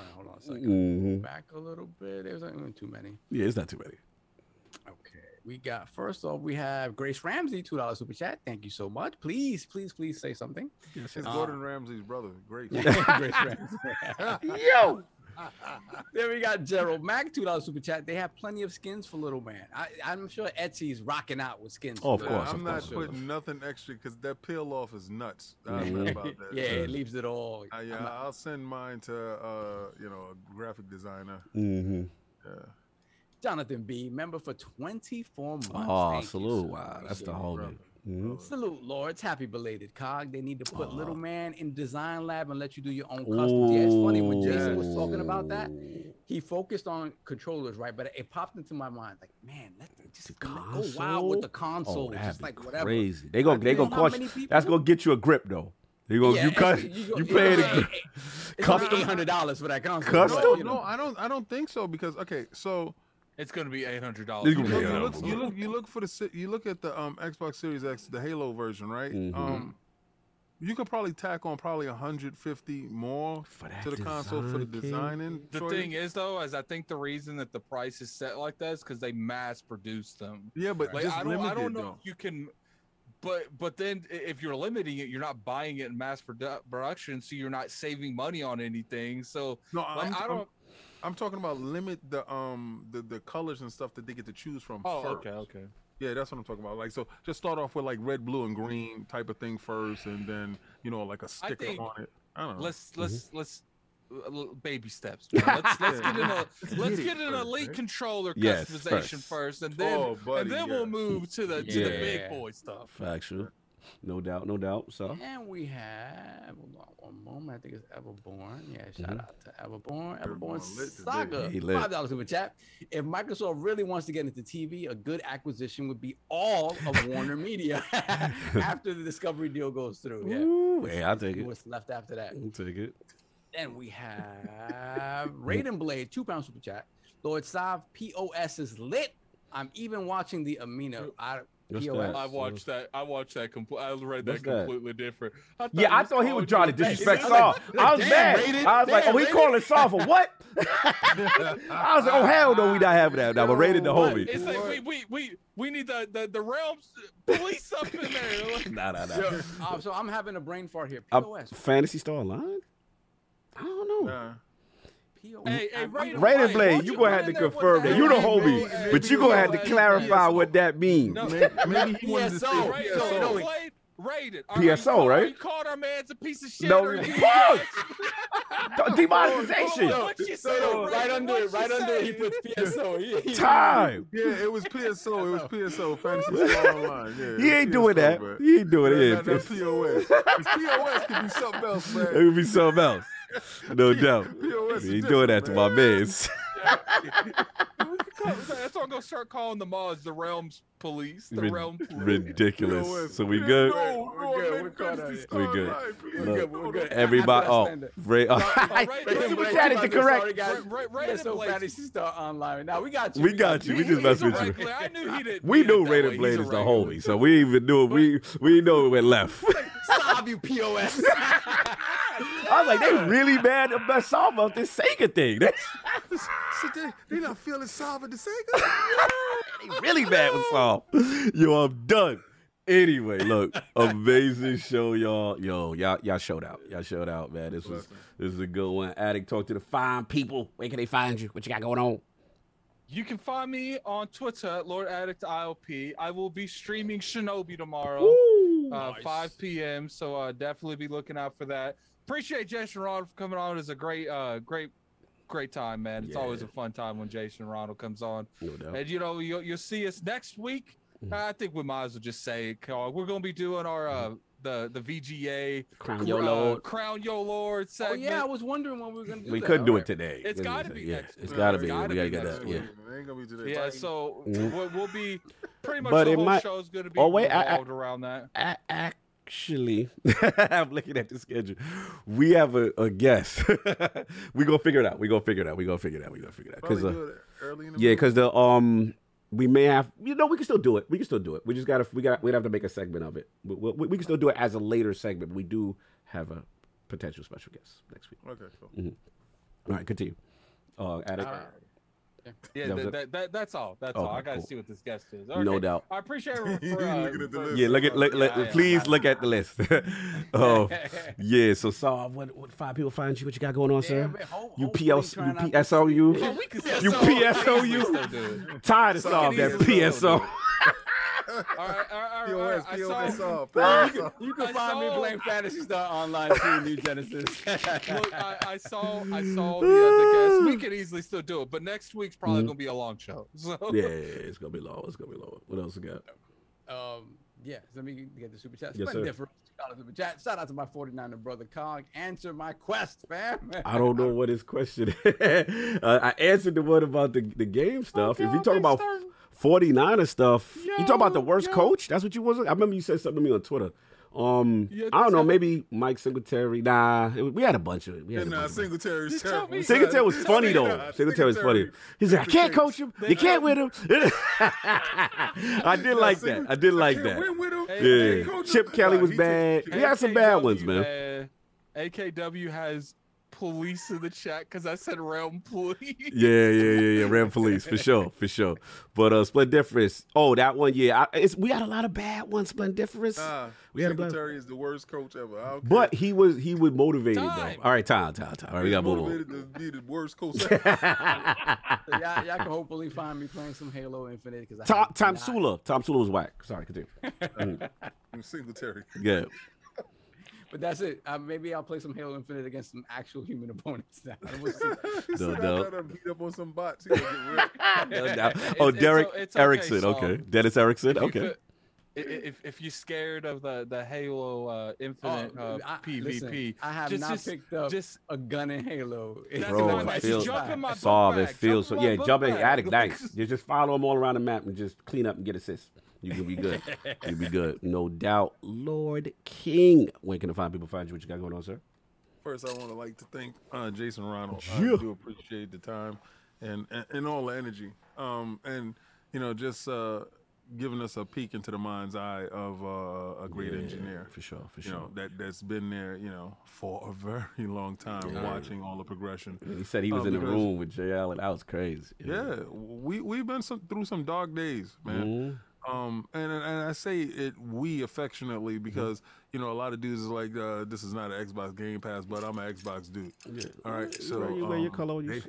right, hold on a second. Mhm. Back a little bit. There's not even too many. Yeah, it's not too many. Okay. We got first off, we have Grace Ramsey, two dollars super chat. Thank you so much. Please, please, please say something. It's Uh, Gordon Ramsay's brother. Great. Grace Ramsey. Yo, then we got Gerald Mack, two dollars super chat. They have plenty of skins for little man. I, I'm sure Etsy's rocking out with skins. Oh, of for Yeah, course, I'm of not course. putting nothing extra because that peel off is nuts. I'm not about that. yeah, it leaves it all. Uh, yeah, not... I'll send mine to uh, you know a graphic designer. mm-hmm. Yeah. Jonathan B, member for 24 months. oh, Thank salute! sir. Wow, that's the Appreciate it. whole brother. Mhm. Salute, Lords. Happy belated cog. They need to put Aw. little man in design lab and let you do your own customs. Yeah, it's funny when Jason was talking about that. He focused on controllers, right? But it popped into my mind, like, man, let just The let- go wild with the console? console, Oh, that'd just like whatever. crazy. They gonna they don't gonna know how cost. many That's gonna get you a grip though. They gonna Yeah, you cut it's- you, you pay the yeah. Custom- eight hundred dollars for that console. Custom? but, No, you no, know. I don't. I don't think so because okay, so It's gonna be eight hundred dollars. you look, you look, you look, you look for the you look at the um Xbox Series X, the Halo version, right? Mhm. Um, you could probably tack on probably 150 more For to the console for the designing. The choice. thing is, though, is I think the reason that the price is set like that is because they mass produce them. yeah, but Like just I don't, limited I don't know though. if you can, but but then if you're limiting it, you're not buying it in mass produ- production, so you're not saving money on anything. So No, like, I'm, I I'm, don't. I'm talking about limit the um the, the colors and stuff that they get to choose from Oh, first. okay, okay. Yeah, that's what I'm talking about. Like, so just start off with like red, blue, and green type of thing first, and then you know like a sticker think- on it. I don't know. Let's let's let's. uh, little Baby steps. man. Let's let's get in a Let's let's get get it an elite right? controller Yes, customization first. first, and then Oh, buddy, and then yeah. we'll move to the to the big boy stuff. Factual. No doubt, no doubt. So And we have hold on one moment. I think it's Everborn. Yeah, shout Mhm. out to Everborn. Everborn Everborn. Saga. He lit. Five dollars super chat. If Microsoft really wants to get into TV, a good acquisition would be all of Warner Media after the Discovery deal goes through. Yeah. Ooh, hey, I'll take it. What's left after that? I'll take it. Then we have Raiden Blade, two pound super chat. Lord Sav, POS is lit. I'm even watching the Amino I, What's POS. that? I watched that. I watched that. Compl- I read What's that that? completely different. I Yeah, I thought he was trying to calling you- disrespect Is it- Saul. I was mad. Raiden. I was like, oh, he calling Saul for what? I was like, oh, hell no, we not having that. Now, but rated the Yo, homie. It's like we we we we need the the, the realms police up in there. Nah, nah, nah. Yo, uh, so I'm having a brain fart here. POS. Fantasy Star Line. I don't know. Nah. POS. Hey, hey, I'm- Rated Blade, Blade, you you gonna have to in there what confirm the that. You the homie, you but you gonna have to clarify what that means. No. Maybe, maybe he wanted to say PSO. Right, PSO. Raiden rated. PSO, you, right? You called our man's a piece of shit? No, or you- pause. Demonetization. What you So, say, right under it, right under it, he puts PSO. He- he- Time. Yeah, it was PSO. It was PSO. Phantasy Star Online. Yeah, it He was ain't doing PSO, that. He ain't doing Yeah, it. not, not POS. 'Cause POS could be something else, man. It man. would be something else. No doubt. POS is He ain't doing that different, to my mans. That's what I'm gonna start calling the mods the realms police. The Rid- realm police. ridiculous. POS. So we good? No, no, We're good, we're caught Fantasy on it. Star We good. Online. We're good, we're good. Everybody. Oh, Stand up. Ray. Oh, Super chat is right, to correct. Sorry, guys. Right, right, right, PSO Blade. Phantasy Star Online. Now we got you. We got you. We just messed with you. I knew he didn't. We mean it knew that Rated way. Blade is the regular. homie, so we even knew it. We we know it went left. Stop you, POS. I was like, they really mad about Saul about this Sega thing. They, So they, they not feeling solid the Sega? they really mad with Saul. Yo, I'm done. Anyway, look, amazing show, y'all. Yo, y'all, y'all showed out. Y'all showed out, man. This was this is a good one. Addict, talk to the fine people. Where can they find you? What you got going on? You can find me on Twitter at Lord Addict ILP. I will be streaming Shinobi tomorrow, Woo! uh, 5 p.m. So uh, definitely be looking out for that. Appreciate Jason Ronald for coming on. It's a great, uh, great, great time, man. It's always a fun time when Jason Ronald comes on. No doubt. And you know, you'll, you'll see us next week. Mm-hmm. I think we might as well just say Carl. We're gonna be doing our uh, the the VGA Crown Yo uh, Lord. Crown Yo Lord Oh yeah, I was wondering when we were gonna do We that. couldn't do All it today. It's That's what gotta be. Yeah, next it's week. gotta be. gotta We gotta get that. Yeah. It ain't gonna be today. Yeah, so Mhm. we'll, we'll be pretty much But the it whole might- is gonna be Oh, wait, I- I- revolved around that. A- actually, I'm looking at the schedule. We have a, a guest. we gonna figure it out. We gonna figure it out. We gonna figure it out. We gonna figure it out. Cause uh, early in the yeah, cause the um. We may have, you know, we can still do it. We can still do it. We just gotta, we got, we'd have to make a segment of it. We, we, we can still do it as a later segment. We do have a potential special guest next week. Okay, cool. All right, continue. Uh, Addict. All right. Yeah, That that, that, that, that's all. That's Okay, all. I gotta cool. see what this guest is. No doubt. I appreciate it You for, uh, looking at the for- list. Yeah, look at, look, look, Yeah, yeah. please look at the list. oh, yeah. So, Saul, what, what five people find you? What you got going on, Yeah, sir? but ho- You hopefully PLC, you to- PSOU? We can still You do it. We can PSOU? still do it. Tired of So Saul, it that is PSO. All right, all right, all right, all POS, right. I POS saw. You can, you can I find me saw- playing Phantasy Star Online 2, New Genesis. look, I, I saw, I saw the, uh, the guest. We could easily still do it, but next week's probably Mhm. gonna be a long show. So Yeah, it's gonna be long. It's gonna be long. What else we got? um, yeah, let me get the super chat. Yes, sir. Splendiferous, Shout out, super chat. Shout out to my 49er brother Cog. Answer my quest, fam. I don't know what his question is. uh, I answered the one about the, the game stuff. if you talk about 49er stuff, you talk about the worst coach? That's what you was. I remember you said something to me on Twitter. Um, Yeah, I don't know, tell- maybe Mike Singletary. Nah, it- we had a bunch of it. We had And a uh, bunch of it. Singletary's terrible. Singletary was funny though. Nah, Singletary was funny. Singletary- He said, "I can't coach him. You can't win him." I did like that. I did like that. Win with him. Hey, Yeah, Chip. Kelly was bad. took- We had some bad ones, man. man. AKW has police in the chat because I said realm police. Yeah, yeah, yeah, yeah. Realm Police for sure, for sure. But uh, Splendiferous. Oh, that one. Yeah, I, it's, we had a lot of bad ones. Splendiferous. Nah, We had a bad- Singletary is the worst coach ever. I care. But he was he was motivated Time. though. All right, time, time, time. All right, we got to move on. to be the worst coach ever. Y'all, y'all can hopefully find me playing some Halo Infinite because Tom, Tomsula. Tom Sula was whack. Sorry, continue. Singletary. Yeah. But that's it. Uh, maybe I'll play some Halo Infinite against some actual human opponents now. We'll see. He said, no. I let him beat up on some bots. He gonna get ripped. No doubt. Oh, it's Derek o- it's okay, Erickson. Saul. Okay. Dennis Erickson. Okay. feel- i- i- If, if you're scared of the the Halo uh, Infinite Oh, uh, I- PvP, listen, I have just, not just, picked up just a gun in Halo. That's Bro, not it feels- Jump in my book Solve it bag. feels so. In my Yeah, jump in. bag. Addict, nice. You just follow them all around the map and just clean up and get assists. You can be good. You'll be good. No doubt. Lord King. Where can the find people find you? What you got going on, sir? First, I want to like to thank uh, Jason Ronald. Yeah. I do appreciate the time and, and and all the energy. Um, and you know, just uh, giving us a peek into the mind's eye of uh, a great Yeah, engineer. For sure. For You sure. know that that's been there. You know, for a very long time, Yeah. watching all the progression. And he said he was Oh, in the room with J Allard. That was crazy. Yeah, we we've been some, through some dark days, man. Mhm. Um, and and I say it we affectionately because you know a lot of dudes is like, uh, this is not an Xbox Game Pass, but I'm an Xbox dude. Yeah. All right, so wear, you wear your um, color on your they-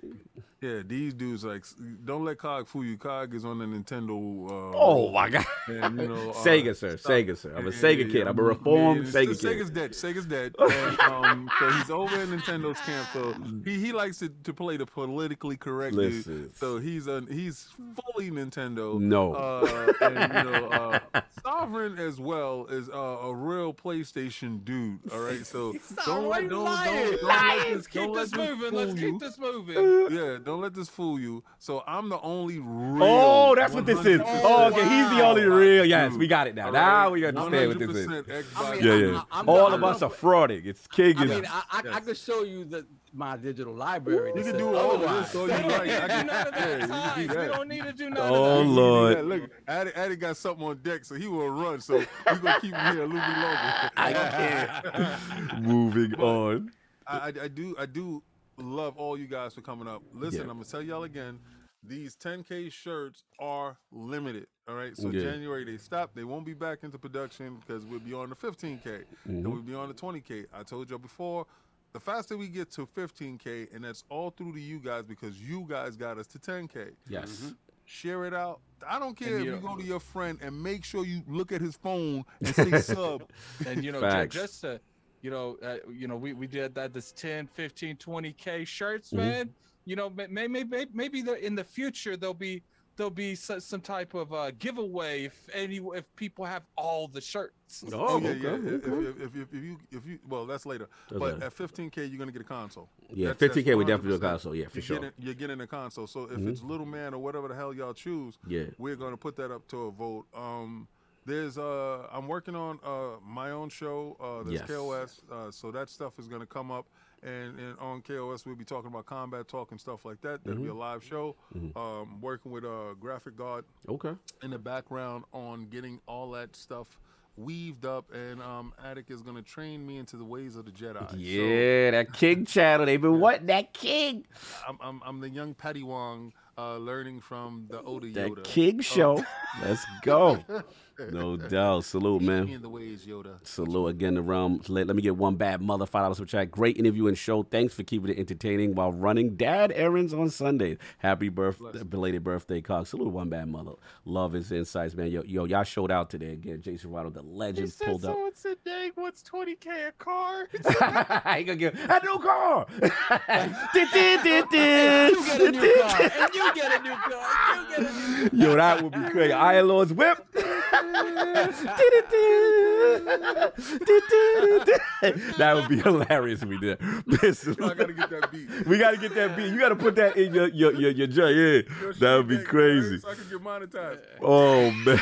Yeah, these dudes like don't let Cog fool you. Cog is on the Nintendo. Uh, Oh my God. and, you know, uh, Sega, sir. stop. Sega, sir. I'm a Yeah, Sega yeah, kid. yeah. I'm a reformed Yeah, Sega S- kid. Sega's dead. Sega's dead. And, um, so he's over in Nintendo's camp. So he, he likes to, to play the politically correct dude. So he's a he's fully Nintendo. No. Uh, and you know, uh, Sovereign as well is uh, a real PlayStation dude. All right. So don't let don't, don't, don't, let this, Let's keep don't this this moving. fool Let's you. keep this moving. Yeah, don't let this fool you. So I'm the only real. Oh, that's what this is. Oh, okay. He's the only real. Yes, dude. we got it now. All Now we understand what this is. Xbox I mean, Yeah, I- yeah. I- I'm All not- of I'm us are frauding. It's King I is. mean, I, I, I could show you the my digital library. You can do all of otherwise. this all you We don't like. need I to do can- none of yeah, you that. can Time. do We that. don't need to do none Oh, of. Lord. Yeah, look, Addy, Addy got something on deck, so he will run. So we're gonna keep him here a little bit longer. I can't. Care. Moving on. I, I, I do I do love all you guys for coming up. Listen, Yeah. I'm gonna tell y'all again. these 10K shirts are limited. All right. So Yeah. January they stop. They won't be back into production because we'll be on the 15K. Mhm. Then we'll be on the 20K. I told y'all before. The faster we get to 15K, and that's all through to you guys because you guys got us to 10K. Yes. Share it out. I don't care And if you you go to your friend and make sure you look at his phone and say sub. and you know Facts. just to you know uh, you know we, we did that this 10 15 20k shirts Mhm. man you know maybe maybe maybe the, in the future there'll be there'll be so, some type of uh, giveaway if any if people have all the shirts Oh, Oh, yeah, okay. yeah. If, okay. if, if, if, if you if you well, that's later. Okay. But at 15k, you're gonna get a console. Yeah, That's- that's 15K we definitely do a console. Yeah, for you're sure. Getting, you're getting a console. So if Mhm. it's Little Man or whatever the hell y'all choose, Yeah. we're gonna put that up to a vote. Um, there's uh, I'm working on uh my own show. Uh, there's Yes. KOS. Uh, so that stuff is gonna come up, and, and on KOS we'll be talking about combat talk and stuff like that. That'll be a Mm-hmm. live show. Um, working with uh graphic guard Okay. in the background on getting all that stuff weaved up, and um, Addict is gonna train me into the ways of the Jedi. So Yeah, that King channel. They've been what that King. I'm, I'm I'm the young Padawan, uh, learning from the older That Yoda. King show. Let's go. No doubt. Salute, man. in the ways, Yoda. Salute again the realm. Let, let me get one bad mother five dollars for chat. Great interview and show. Thanks for keeping it entertaining while running dad errands on Sunday. Happy birthday, belated birthday, Cox. Salute one bad mother. Love his insights, man. Yo, yo, y'all showed out today again. Jason Ronald, the legend, pulled up. Someone said dang what's 20k a car I ain't gonna give a new car. You get a new car. And you get a new car. You get a new Yo, that would be crazy. Iron Lord's whip. That would be hilarious if we did. Listen, I gotta get that beat. we gotta get that beat. You gotta put that in your your your, your joint. Yeah, that would be crazy. So I get monetized. Oh man,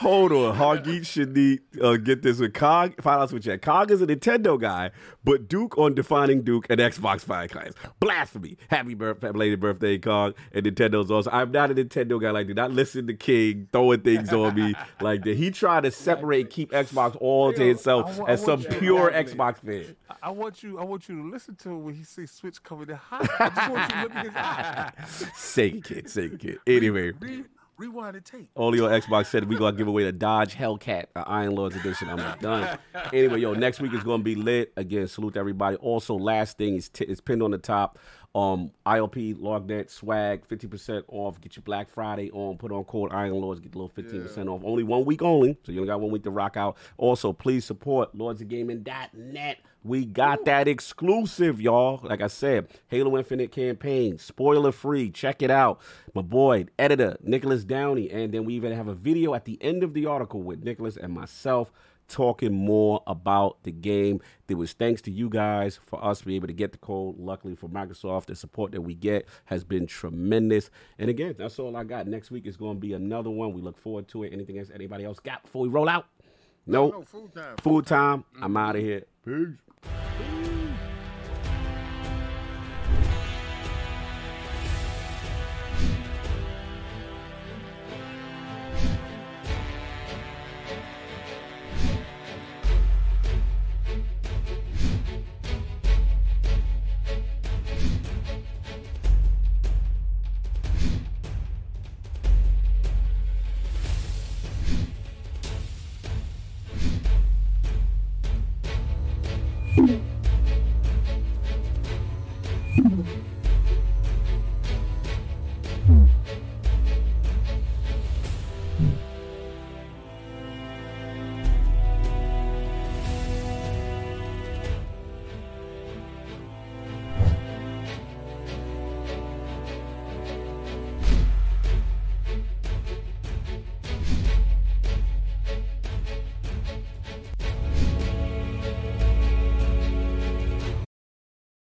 hold on. Hargeet should need uh, get this with Cog. Find out what you Cog is a Nintendo guy, but Duke on defining Duke and Xbox Fire class. Blasphemy. Happy birthday, belated birthday, Cog. And Nintendo's also. I'm not a Nintendo guy like that. Not listen to King throwing things on me like that. He tried to separate, keep Xbox all to Yo, himself I wa- I as some pure Exactly. Xbox fan. I- I want you. I want you to listen to him when he say switch covered the hot. I just want you to look at his eye. Sega kid, Sega kid. Anyway. Re- rewind the tape. Only on Xbox said we gonna give away the Dodge Hellcat, uh, Iron Lords edition. I'm done. Anyway, yo, next week is gonna be lit. Again, salute to everybody. Also, last thing is t- is pinned on the top. Um, ILP Lognet swag, 50% off. Get your Black Friday on. Put on code Iron Lords. Get a little 15% off. Only one week only, so you only got one week to rock out. Also, please support LordsOfGaming.net. We got that exclusive, y'all. Like I said, Halo Infinite campaign, spoiler free. Check it out. My boy, editor Nicholas Downey, and then we even have a video at the end of the article with Nicholas and myself talking more about the game. It was thanks to you guys for us to be able to get the code. Luckily for Microsoft, the support that we get has been tremendous. And again, that's all I got. Next week is going to be another one. We look forward to it. Anything else anybody else got before we roll out? No. No food time. Food time. I'm out of here. Peace. You